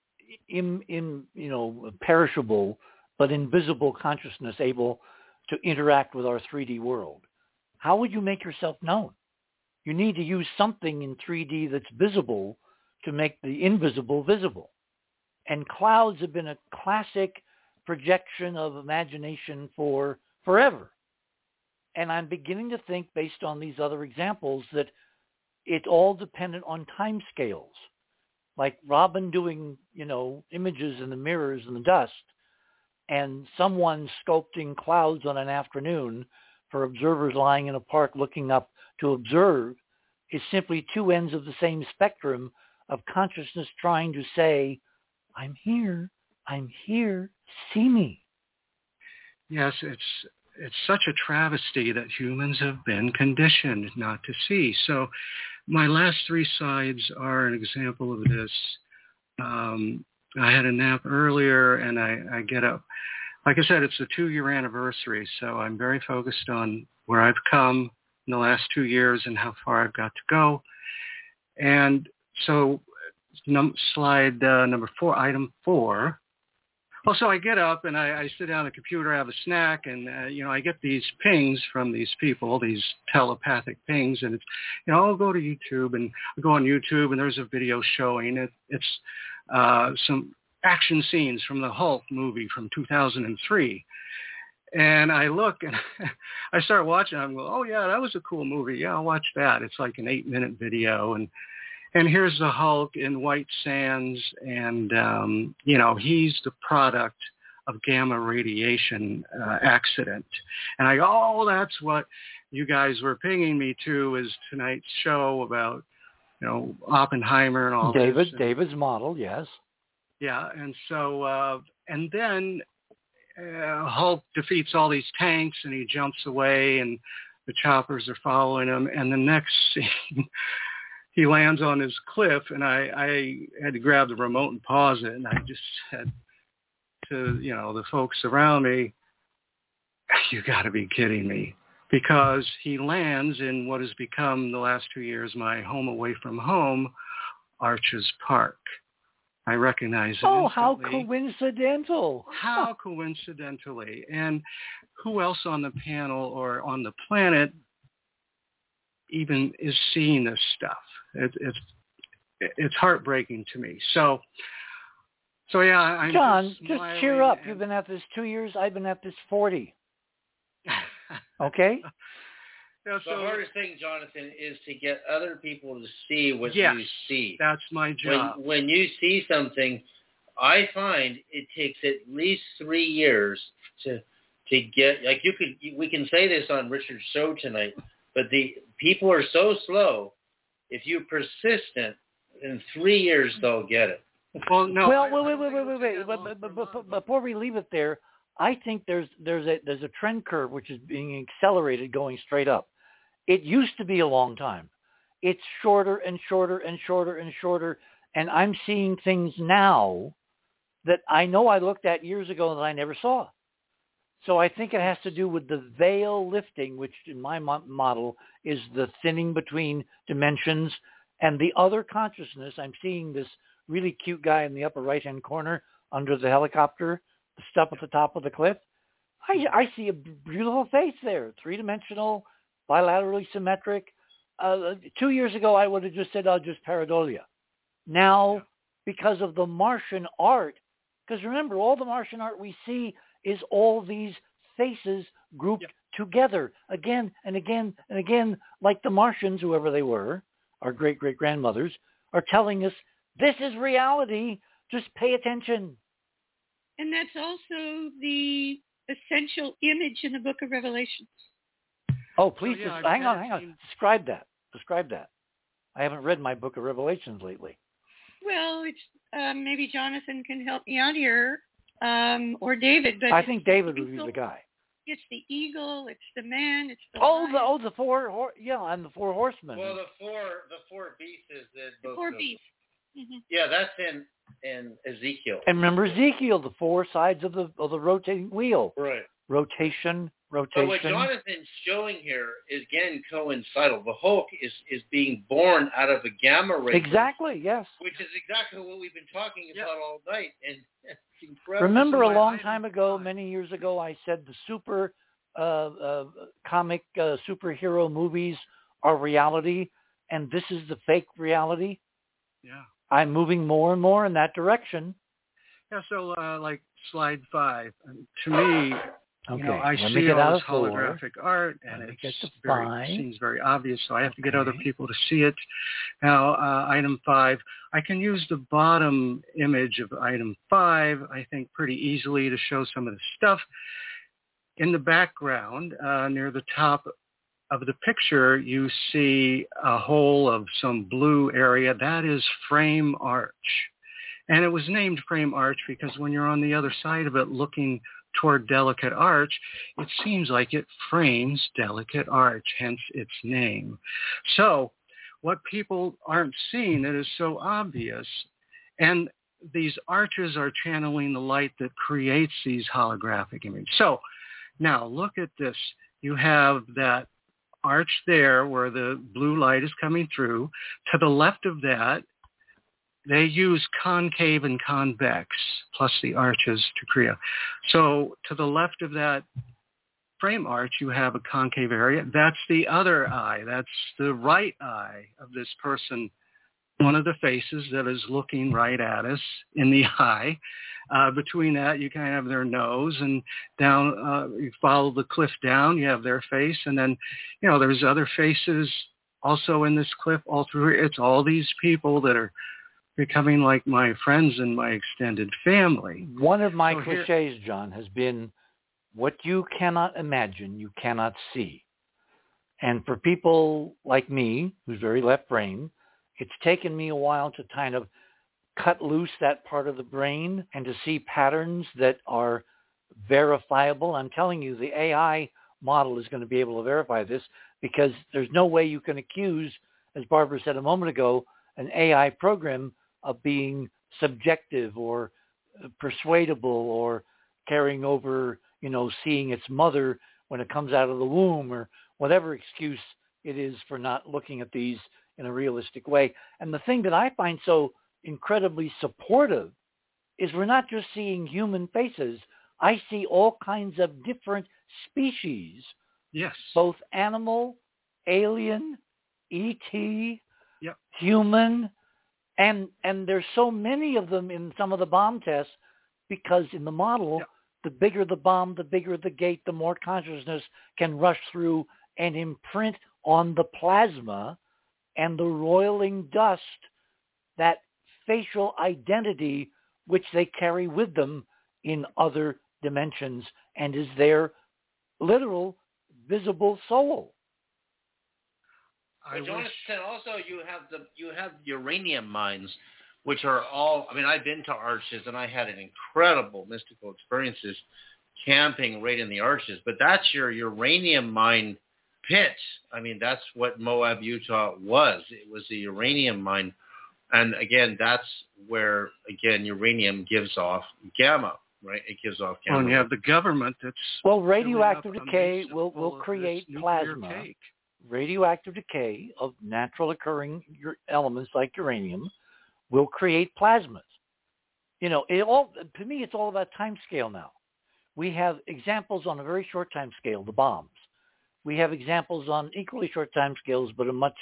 [SPEAKER 1] in, in you know perishable but invisible consciousness able to interact with our 3D world, how would you make yourself known? You need to use something in 3D that's visible to make the invisible visible. And clouds have been a classic projection of imagination for forever. And I'm beginning to think, based on these other examples, that it's all dependent on time scales. Like Robin doing, you know, images in the mirrors in the dust, and someone sculpting clouds on an afternoon for observers lying in a park looking up to observe is simply two ends of the same spectrum of consciousness trying to say, I'm here, I'm here, see me.
[SPEAKER 5] Yes, it's it's such a travesty that humans have been conditioned not to see. So my last three sides are an example of this. Um, I had a nap earlier and I, I get up. Like I said, it's the two-year anniversary, so I'm very focused on where I've come, in the last two years and how far I've got to go. And so num- slide uh, number four, item four. Well, so I get up and I, I sit down at the computer, I have a snack, and uh, you know I get these pings from these people, these telepathic pings, and it's you know I'll go to YouTube and I go on YouTube and there's a video showing it. It's uh, some action scenes from the Hulk movie from 2003, and I look and *laughs* I start watching. I'm going, oh yeah, that was a cool movie. Yeah, I'll watch that. It's like an eight minute video, and and here's the Hulk in White Sands, and um, you know he's the product of gamma radiation uh, accident. And I go, oh, that's what you guys were pinging me to is tonight's show about you know Oppenheimer and all
[SPEAKER 1] David,
[SPEAKER 5] this.
[SPEAKER 1] David's model, yes.
[SPEAKER 5] Yeah, and so uh, and then uh, Hulk defeats all these tanks and he jumps away and the choppers are following him. And the next *laughs* scene, he lands on his cliff and I, I had to grab the remote and pause it. And I just said to, you know, the folks around me, you got to be kidding me. Because he lands in what has become the last two years my home away from home, Arches Park. I recognize it.
[SPEAKER 1] Oh,
[SPEAKER 5] how
[SPEAKER 1] coincidental.
[SPEAKER 5] How coincidentally. And who else on the panel or on the planet even is seeing this stuff. It, it's it's heartbreaking to me. So, so yeah, I'm
[SPEAKER 1] John,
[SPEAKER 5] just,
[SPEAKER 1] just cheer up. You've been at this two years. I've been at this forty. *laughs* Okay.
[SPEAKER 5] Yeah,
[SPEAKER 2] The
[SPEAKER 5] so
[SPEAKER 2] hardest thing, Jonathan, is to get other people to see what
[SPEAKER 5] Yes.
[SPEAKER 2] you see.
[SPEAKER 5] that's my job.
[SPEAKER 2] when you see something, I find it takes at least three years to to get like you could we can say this on Richard's show tonight, but the people are so slow. If you're persistent, in three years they'll get it.
[SPEAKER 5] well, no.
[SPEAKER 1] well,
[SPEAKER 5] I- I
[SPEAKER 1] wait, wait, wait, wait, wait, wait. But, but, but, but, but before we leave it there, I think there's there's a there's a trend curve which is being accelerated going straight up. It used to be a long time. It's shorter and shorter and shorter and shorter, and I'm seeing things now that I know I looked at years ago that I never saw. So I think it has to do with the veil lifting, which in my model is the thinning between dimensions and the other consciousness. I'm seeing this really cute guy in the upper right-hand corner under the helicopter, the stuff at the top of the cliff. I, I see a beautiful face there, three-dimensional, bilaterally symmetric. Uh, two years ago, I would have just said, "I'll just pareidolia." Now, because of the Martian art, because remember, all the Martian art we see is all these faces grouped together again and again and again, like the Martians, whoever they were, our great-great-grandmothers, are telling us, this is reality. Just pay attention.
[SPEAKER 3] And that's also the essential image in the book of Revelations.
[SPEAKER 1] Oh, please,
[SPEAKER 5] yeah,
[SPEAKER 1] just, hang on, hang on. Describe that. Describe that. I haven't read my book of Revelations lately.
[SPEAKER 3] Well, it's um, maybe Jonathan can help me out here, um, or David. But
[SPEAKER 1] I think David would be the guy.
[SPEAKER 3] It's the eagle. It's the man. It's the
[SPEAKER 1] Oh,
[SPEAKER 3] lion,
[SPEAKER 1] the oh the four hor- yeah, and the four horsemen.
[SPEAKER 2] Well, the four the four beasts is the,
[SPEAKER 3] the four
[SPEAKER 2] of-
[SPEAKER 3] beasts. hmm
[SPEAKER 2] Yeah, that's in in Ezekiel.
[SPEAKER 1] and remember Ezekiel, the four sides of the of the rotating wheel.
[SPEAKER 2] Right.
[SPEAKER 1] Rotation,
[SPEAKER 2] But what. Jonathan's showing here is again coincidental. The Hulk is is being born out of a gamma ray.
[SPEAKER 1] Exactly, yes.
[SPEAKER 2] Which is exactly what we've been talking
[SPEAKER 5] Yeah.
[SPEAKER 2] about all night, and *laughs* it's incredible.
[SPEAKER 1] Remember
[SPEAKER 5] So
[SPEAKER 1] a long time ago,
[SPEAKER 5] five-
[SPEAKER 1] many years ago, I said the super uh, uh, comic uh, superhero movies are reality, and this is the fake reality.
[SPEAKER 5] yeah.
[SPEAKER 1] I'm moving more and more in that direction.
[SPEAKER 5] Yeah, so uh, like slide five, um, to me,
[SPEAKER 1] Okay,
[SPEAKER 5] you know, I
[SPEAKER 1] let
[SPEAKER 5] see all this holographic art, and it
[SPEAKER 1] get to
[SPEAKER 5] very,
[SPEAKER 1] five.
[SPEAKER 5] seems very obvious, so I have to get other people to see it. Now, uh, item five, I can use the bottom image of item five, I think, pretty easily to show some of the stuff. In the background, uh, near the top of the picture, you see a hole of some blue area. That is frame arch. And it was named frame arch because when you're on the other side of it looking toward delicate arch, it seems like it frames delicate arch, hence its name. So what people aren't seeing that is so obvious, and these arches are channeling the light that creates these holographic images. So now look at this. You have that arch there where the blue light is coming through. To the left of that, they use concave and convex plus the arches to create. So to the left of that frame arch, you have a concave area. That's the other eye. That's the right eye of this person, one of the faces that is looking right at us in the *laughs* eye. Uh, between that, you kind of have their nose, and down uh, you follow the cliff down, you have their face, and then, you know, there's other faces also in this cliff all through. It's all these people that are becoming like my friends and my extended family.
[SPEAKER 1] One of my
[SPEAKER 5] So here-
[SPEAKER 1] cliches, John, has been what you cannot imagine, you cannot see. And for people like me, who's very left brain, it's taken me a while to kind of cut loose that part of the brain and to see patterns that are verifiable. I'm telling you, the AI model is going to be able to verify this because there's no way you can accuse, as Barbara said a moment ago, an AI program of being subjective or persuadable or carrying over, you know, seeing its mother when it comes out of the womb or whatever excuse it is for not looking at these in a realistic way. And the thing that I find so incredibly supportive is we're not just seeing human faces. I see all kinds of different species,
[SPEAKER 5] Yes.
[SPEAKER 1] both animal, alien, ET,
[SPEAKER 5] Yep.
[SPEAKER 1] human, and and there's so many of them in some of the bomb tests because in the model,
[SPEAKER 5] Yep.
[SPEAKER 1] the bigger the bomb, the bigger the gate, the more consciousness can rush through and imprint on the plasma and the roiling dust that facial identity which they carry with them in other dimensions and is their literal visible soul.
[SPEAKER 5] I
[SPEAKER 6] But
[SPEAKER 5] wish,
[SPEAKER 6] Jonathan, also you have the you have uranium mines, which are all. I mean, I've been to Arches and I had an incredible mystical experiences camping right in the Arches. But that's your uranium mine pit. I mean, that's what Moab, Utah was. It was a uranium mine, and again, that's where again uranium gives off gamma. Right, it gives off gamma.
[SPEAKER 5] well, and you have the government that's
[SPEAKER 1] Well, radioactive decay will, will create
[SPEAKER 5] nuclear
[SPEAKER 1] plasma.
[SPEAKER 5] cake.
[SPEAKER 1] Radioactive decay of natural occurring ur- elements like uranium will create plasmas. You know, it all to me it's all about time scale now. We have examples on a very short time scale, the bombs. We have examples on equally short time scales, but a much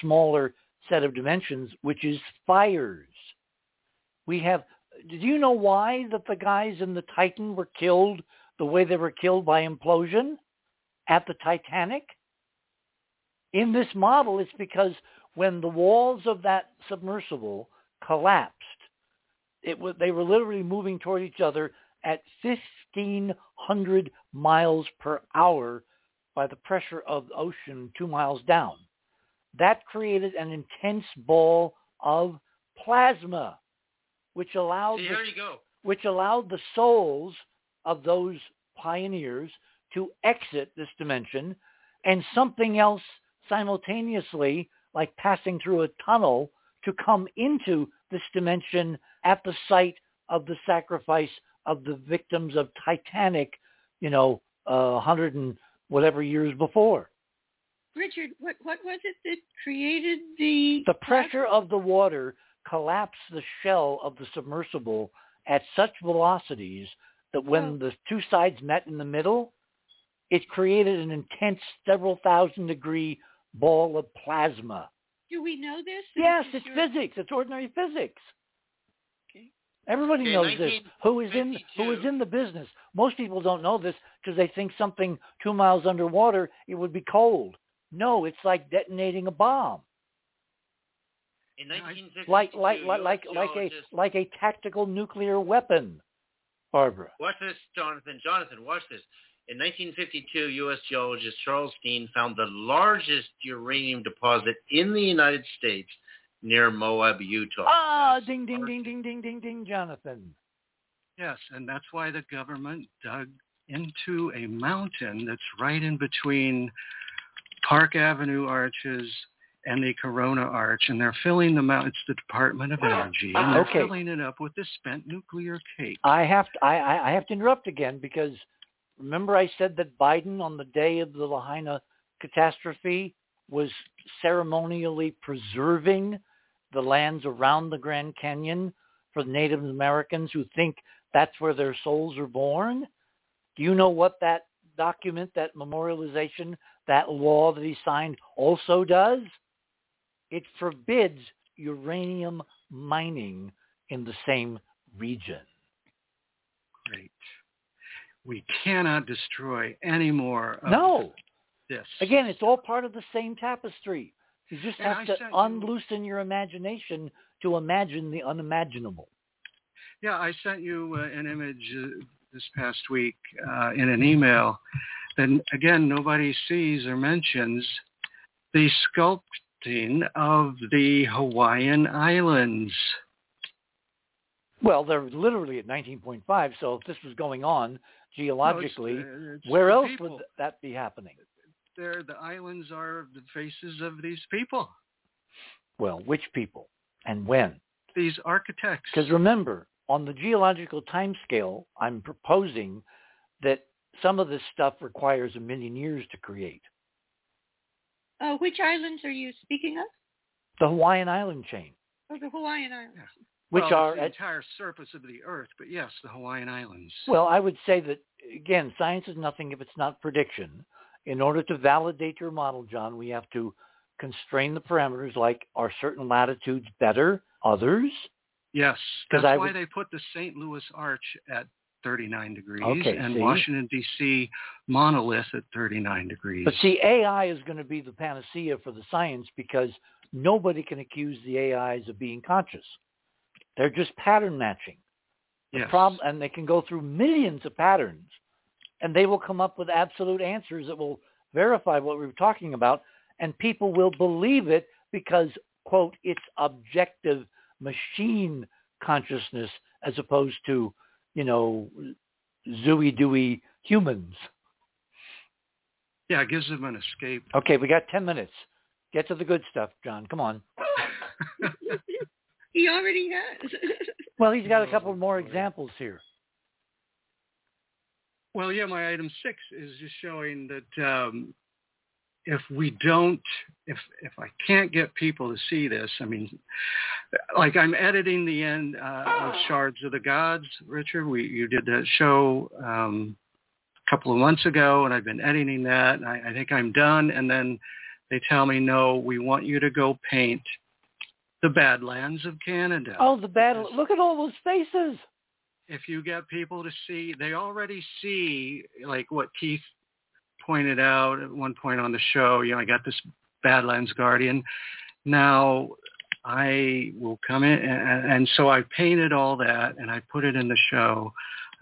[SPEAKER 1] smaller set of dimensions, which is fires. We have. Did you know why that the guys in the Titan were killed the way they were killed by implosion at the Titanic? In this model, it's because when the walls of that submersible collapsed, it was, they were literally moving toward each other at 1,500 miles per hour by the pressure of the ocean two miles down. That created an intense ball of plasma, which allowed
[SPEAKER 6] See,
[SPEAKER 1] the
[SPEAKER 6] there you go.
[SPEAKER 1] which allowed the souls of those pioneers to exit this dimension and something else simultaneously, like passing through a tunnel, to come into this dimension at the site of the sacrifice of the victims of Titanic, you know, a uh, hundred and whatever years before.
[SPEAKER 3] Richard, what what was it that created the
[SPEAKER 1] The pressure of the water collapsed the shell of the submersible at such velocities that when
[SPEAKER 3] Oh.
[SPEAKER 1] the two sides met in the middle, it created an intense several thousand degree ball of plasma.
[SPEAKER 3] Do we know this?
[SPEAKER 1] Yes,
[SPEAKER 3] This
[SPEAKER 1] it's
[SPEAKER 3] your-
[SPEAKER 1] physics. It's ordinary physics.
[SPEAKER 3] Okay.
[SPEAKER 1] Everybody
[SPEAKER 2] Okay,
[SPEAKER 1] knows this. Who is in who is in the business? Most people don't know this because they think something two miles underwater it would be cold. No, it's like detonating a bomb.
[SPEAKER 2] In 1952,
[SPEAKER 1] Like like like like like a like a tactical nuclear weapon, Barbara.
[SPEAKER 2] Watch this, Jonathan. Jonathan, watch this. In 1952, U.S. geologist Charles Dean found the largest uranium deposit in the United States near Moab, Utah.
[SPEAKER 1] Ah,
[SPEAKER 2] That's
[SPEAKER 1] ding ding ding ding ding ding ding, Jonathan.
[SPEAKER 5] Yes, and that's why the government dug into a mountain that's right in between Park Avenue arches and the Corona Arch, and they're filling the mountain. It's the Department of Energy, and they're
[SPEAKER 1] Okay.
[SPEAKER 5] filling it up with this spent nuclear cake.
[SPEAKER 1] I have to I, I I have to interrupt again because remember I said that Biden on the day of the Lahaina catastrophe was ceremonially preserving the lands around the Grand Canyon for Native Americans who think that's where their souls are born. Do you know what that document, that memorialization, that law that he signed also does? It forbids uranium mining in the same region.
[SPEAKER 5] Great. We cannot destroy any more
[SPEAKER 1] No.
[SPEAKER 5] this.
[SPEAKER 1] Again, it's all part of the same tapestry. You just
[SPEAKER 5] And
[SPEAKER 1] have
[SPEAKER 5] I
[SPEAKER 1] to unloosen your imagination to imagine the unimaginable.
[SPEAKER 5] Yeah, I sent you uh, an image uh, this past week uh, in an email that, again, nobody sees or mentions the sculpting of the Hawaiian Islands.
[SPEAKER 1] Well, they're literally at 19.5, so if this was going on
[SPEAKER 5] No, it's
[SPEAKER 1] geologically,
[SPEAKER 5] it's
[SPEAKER 1] where else
[SPEAKER 5] people.
[SPEAKER 1] would that be happening?
[SPEAKER 5] They're, the islands are the faces of these people,
[SPEAKER 1] Well, which people and when?
[SPEAKER 5] these architects.
[SPEAKER 1] Because remember, on the geological timescale, I'm proposing that some of this stuff requires a million years to create.
[SPEAKER 3] Uh, which islands are you speaking of?
[SPEAKER 1] The Hawaiian island chain,
[SPEAKER 3] Oh, the Hawaiian Islands.
[SPEAKER 1] Which
[SPEAKER 5] well,
[SPEAKER 1] are
[SPEAKER 5] the
[SPEAKER 1] at
[SPEAKER 5] entire surface of the earth, but yes, the Hawaiian Islands.
[SPEAKER 1] Well, I would say that, again, science is nothing if it's not prediction. In order to validate your model, John, we have to constrain the parameters like are certain latitudes better, others?
[SPEAKER 5] Yes, that's
[SPEAKER 1] I
[SPEAKER 5] why
[SPEAKER 1] would-
[SPEAKER 5] they put the St. Louis Arch at 39 degrees
[SPEAKER 1] Okay,
[SPEAKER 5] and
[SPEAKER 1] see?
[SPEAKER 5] Washington D.C. monolith at 39 degrees.
[SPEAKER 1] But see, AI is going to be the panacea for the science because nobody can accuse the AIs of being conscious. They're just pattern matching. The
[SPEAKER 5] yes.
[SPEAKER 1] problem, and they can go through millions of patterns, and they will come up with absolute answers that will verify what we were talking about, and people will believe it because, quote, it's objective machine consciousness as opposed to, you know, zooey dooey humans.
[SPEAKER 5] Yeah, it gives them an escape.
[SPEAKER 1] Okay, we got 10 minutes. Get to the good stuff, John. Come on. *laughs*
[SPEAKER 3] he already has. *laughs*
[SPEAKER 1] Well, he's got a couple
[SPEAKER 5] Oh,
[SPEAKER 1] more examples here.
[SPEAKER 5] Well, yeah, my item six is just showing that um, if we don't, if if I can't get people to see this, I mean, like I'm editing the end uh, of Shards of the Gods, Richard. We you did that show um, a couple of months ago, and I've been editing that. And I, I think I'm done, and then they tell me, no, we want you to go paint the Badlands of Canada
[SPEAKER 1] Oh, the.
[SPEAKER 5] Because-
[SPEAKER 1] Look at all those faces.
[SPEAKER 5] if you get people to see, they already see like what Keith pointed out at one point on the show. You know, I got this Badlands Guardian. Now I will come in, and, and so I painted all that, and I put it in the show.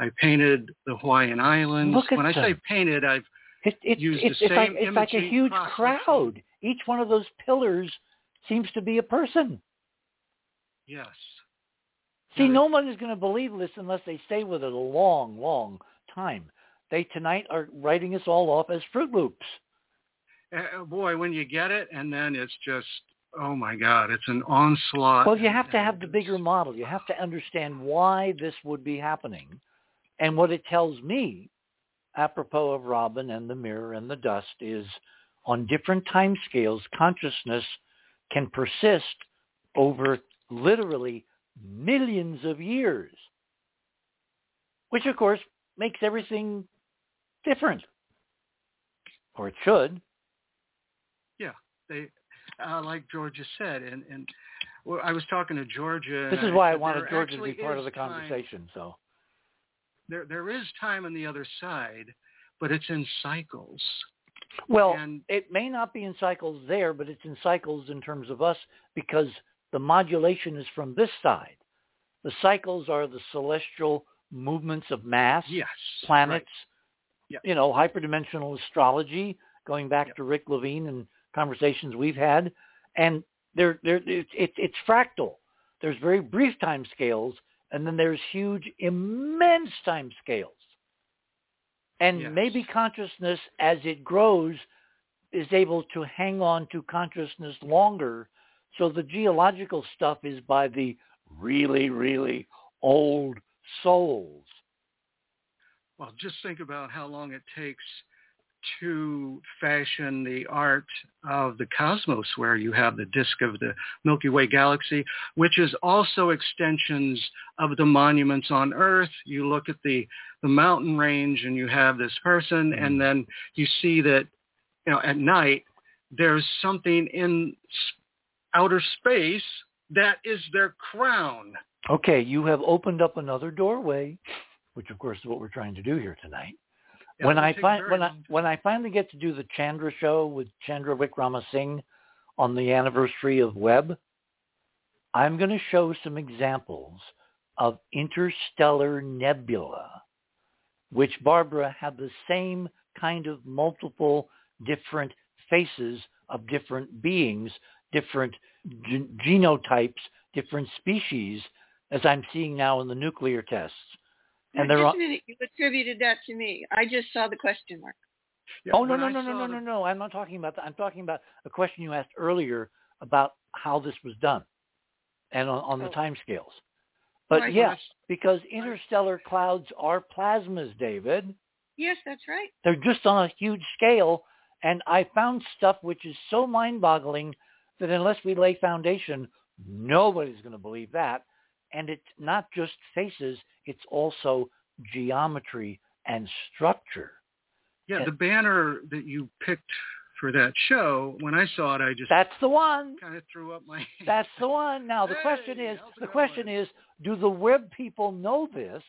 [SPEAKER 5] I painted the Hawaiian Islands.
[SPEAKER 1] Look at
[SPEAKER 5] when I say painted, I've
[SPEAKER 1] It, it,
[SPEAKER 5] Use
[SPEAKER 1] it's,
[SPEAKER 5] the
[SPEAKER 1] it's like it's like a huge
[SPEAKER 5] process.
[SPEAKER 1] crowd. Each one of those pillars seems to be a person.
[SPEAKER 5] Yes.
[SPEAKER 1] See, no one is going to believe this unless they stay with it a long, long time. They tonight are writing us all off as Fruit Loops.
[SPEAKER 5] Uh, boy, when you get it, and then it's just, oh my God, it's an onslaught.
[SPEAKER 1] Well, you have to have the bigger model. You have to understand why this would be happening. And what it tells me, apropos of Robin and the mirror and the dust, is on different time scales, consciousness can persist over literally millions of years, which of course makes everything different. Or it should.
[SPEAKER 5] Yeah, they uh, like Georgia said, and and well, I was talking to Georgia.
[SPEAKER 1] This is why I
[SPEAKER 5] said
[SPEAKER 1] wanted Georgia to be part of the
[SPEAKER 5] time-
[SPEAKER 1] conversation. So
[SPEAKER 5] There there is time on the other side, but it's in cycles.
[SPEAKER 1] Well,
[SPEAKER 5] and
[SPEAKER 1] it may not be in cycles there, but it's in cycles in terms of us because the modulation is from this side. The cycles are the celestial movements of mass,
[SPEAKER 5] yes,
[SPEAKER 1] planets,
[SPEAKER 5] Yep.
[SPEAKER 1] you know, hyperdimensional astrology, going back
[SPEAKER 5] Yep.
[SPEAKER 1] to Rick Levine and conversations we've had. And there, there, it's, it's, it's fractal. There's very brief time scales, and then there's huge, immense time scales. And
[SPEAKER 5] Yes.
[SPEAKER 1] maybe consciousness, as it grows, is able to hang on to consciousness longer. So the geological stuff is by the really, really old souls.
[SPEAKER 5] Well, just think about how long it takes to fashion the art of the cosmos where you have the disk of the Milky Way galaxy, which is also extensions of the monuments on Earth. You look at the, the mountain range and you have this person
[SPEAKER 1] Mm.
[SPEAKER 5] and then you see that, you know, at night there's something in outer space that is their crown.
[SPEAKER 1] Okay, you have opened up another doorway, which of course is what we're trying to do here tonight.
[SPEAKER 5] Yeah,
[SPEAKER 1] when I
[SPEAKER 5] very
[SPEAKER 1] when I when I finally get to do the Chandra show with Chandra Wickramasinghe on the anniversary of Webb, I'm going to show some examples of interstellar nebula, which Barbara had the same kind of multiple different faces of different beings, different gen- genotypes, different species, as I'm seeing now in the nuclear tests. And
[SPEAKER 3] Now,
[SPEAKER 1] they're
[SPEAKER 3] just
[SPEAKER 1] all,
[SPEAKER 3] a minute, you attributed that to me. I just saw the question mark.
[SPEAKER 5] Yeah,
[SPEAKER 1] oh no no no no no no no! I'm not talking about that. I'm talking about a question you asked earlier about how this was done, and on, on the
[SPEAKER 3] Oh.
[SPEAKER 1] time scales. Oh, but
[SPEAKER 3] Right,
[SPEAKER 1] yeah,
[SPEAKER 5] when I s-
[SPEAKER 1] because interstellar clouds are plasmas, David.
[SPEAKER 3] Yes, that's right.
[SPEAKER 1] They're just on a huge scale, and I found stuff which is so mind-boggling that unless we lay foundation, nobody's going to believe that. And it's not just faces; it's also geometry and structure.
[SPEAKER 5] Yeah,
[SPEAKER 1] And-
[SPEAKER 5] the banner that you picked for that show. When I saw it, I just
[SPEAKER 1] That's the one.
[SPEAKER 5] kind of threw up my.
[SPEAKER 1] That's the one. Now the question is, the question
[SPEAKER 5] going?
[SPEAKER 1] is, do the Webb people know this,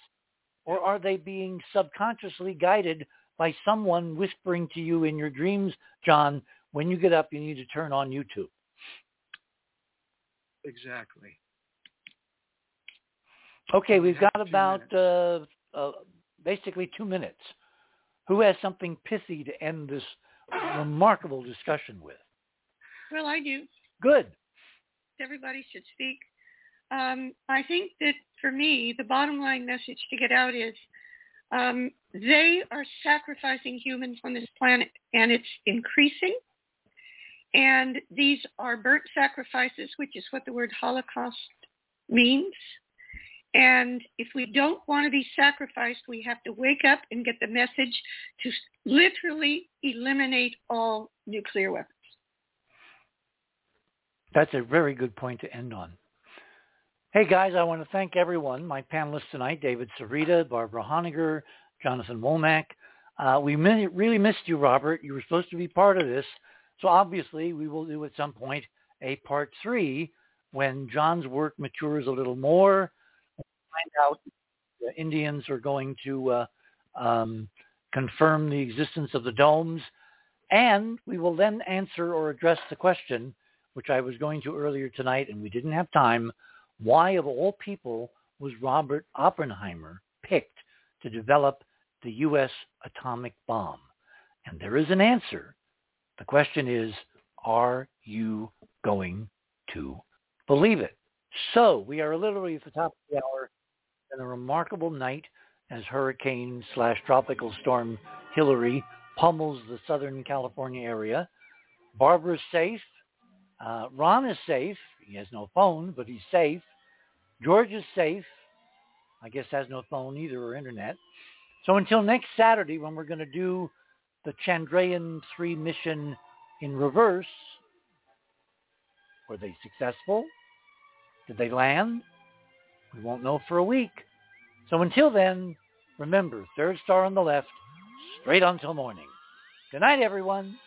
[SPEAKER 1] or are they being subconsciously guided by someone whispering to you in your dreams, John? When you get up, you need to turn on YouTube.
[SPEAKER 5] Exactly.
[SPEAKER 1] Okay,
[SPEAKER 5] We
[SPEAKER 1] we've got about uh, uh, basically two minutes. Who has something pithy to end this remarkable discussion with?
[SPEAKER 3] Well, I do.
[SPEAKER 1] Good.
[SPEAKER 3] Everybody should speak. Um, I think that for me, the bottom line message to get out is um, they are sacrificing humans on this planet, and it's increasing. And these are burnt sacrifices, which is what the word Holocaust means. And if we don't want to be sacrificed, we have to wake up and get the message to literally eliminate all nuclear weapons.
[SPEAKER 1] That's a very good point to end on. Hey guys, I want to thank everyone, my panelists tonight, David Sereda, Barbara Honegger, Jonathan Womack. Uh, we really missed you, Robert. You were supposed to be part of this. So obviously we will do at some point a part three when John's work matures a little more. Find out the Indians are going to uh, um, confirm the existence of the domes. And we will then answer or address the question which I was going to earlier tonight, and we didn't have time. Why, of all people, was Robert Oppenheimer picked to develop the U.S. atomic bomb? And there is an answer. The question is, are you going to believe it? So we are literally at the top of the hour in a remarkable night as hurricane slash tropical storm Hilary pummels the Southern California area. Barbara's safe. Uh, Ron is safe. He has no phone, but he's safe. George is safe. I guess has no phone either or internet. So until next Saturday when we're going to do the Chandrayaan 3 mission in reverse, were they successful? Did they land? We won't know for a week. So until then, remember, third star on the left, straight until morning. Good night, everyone.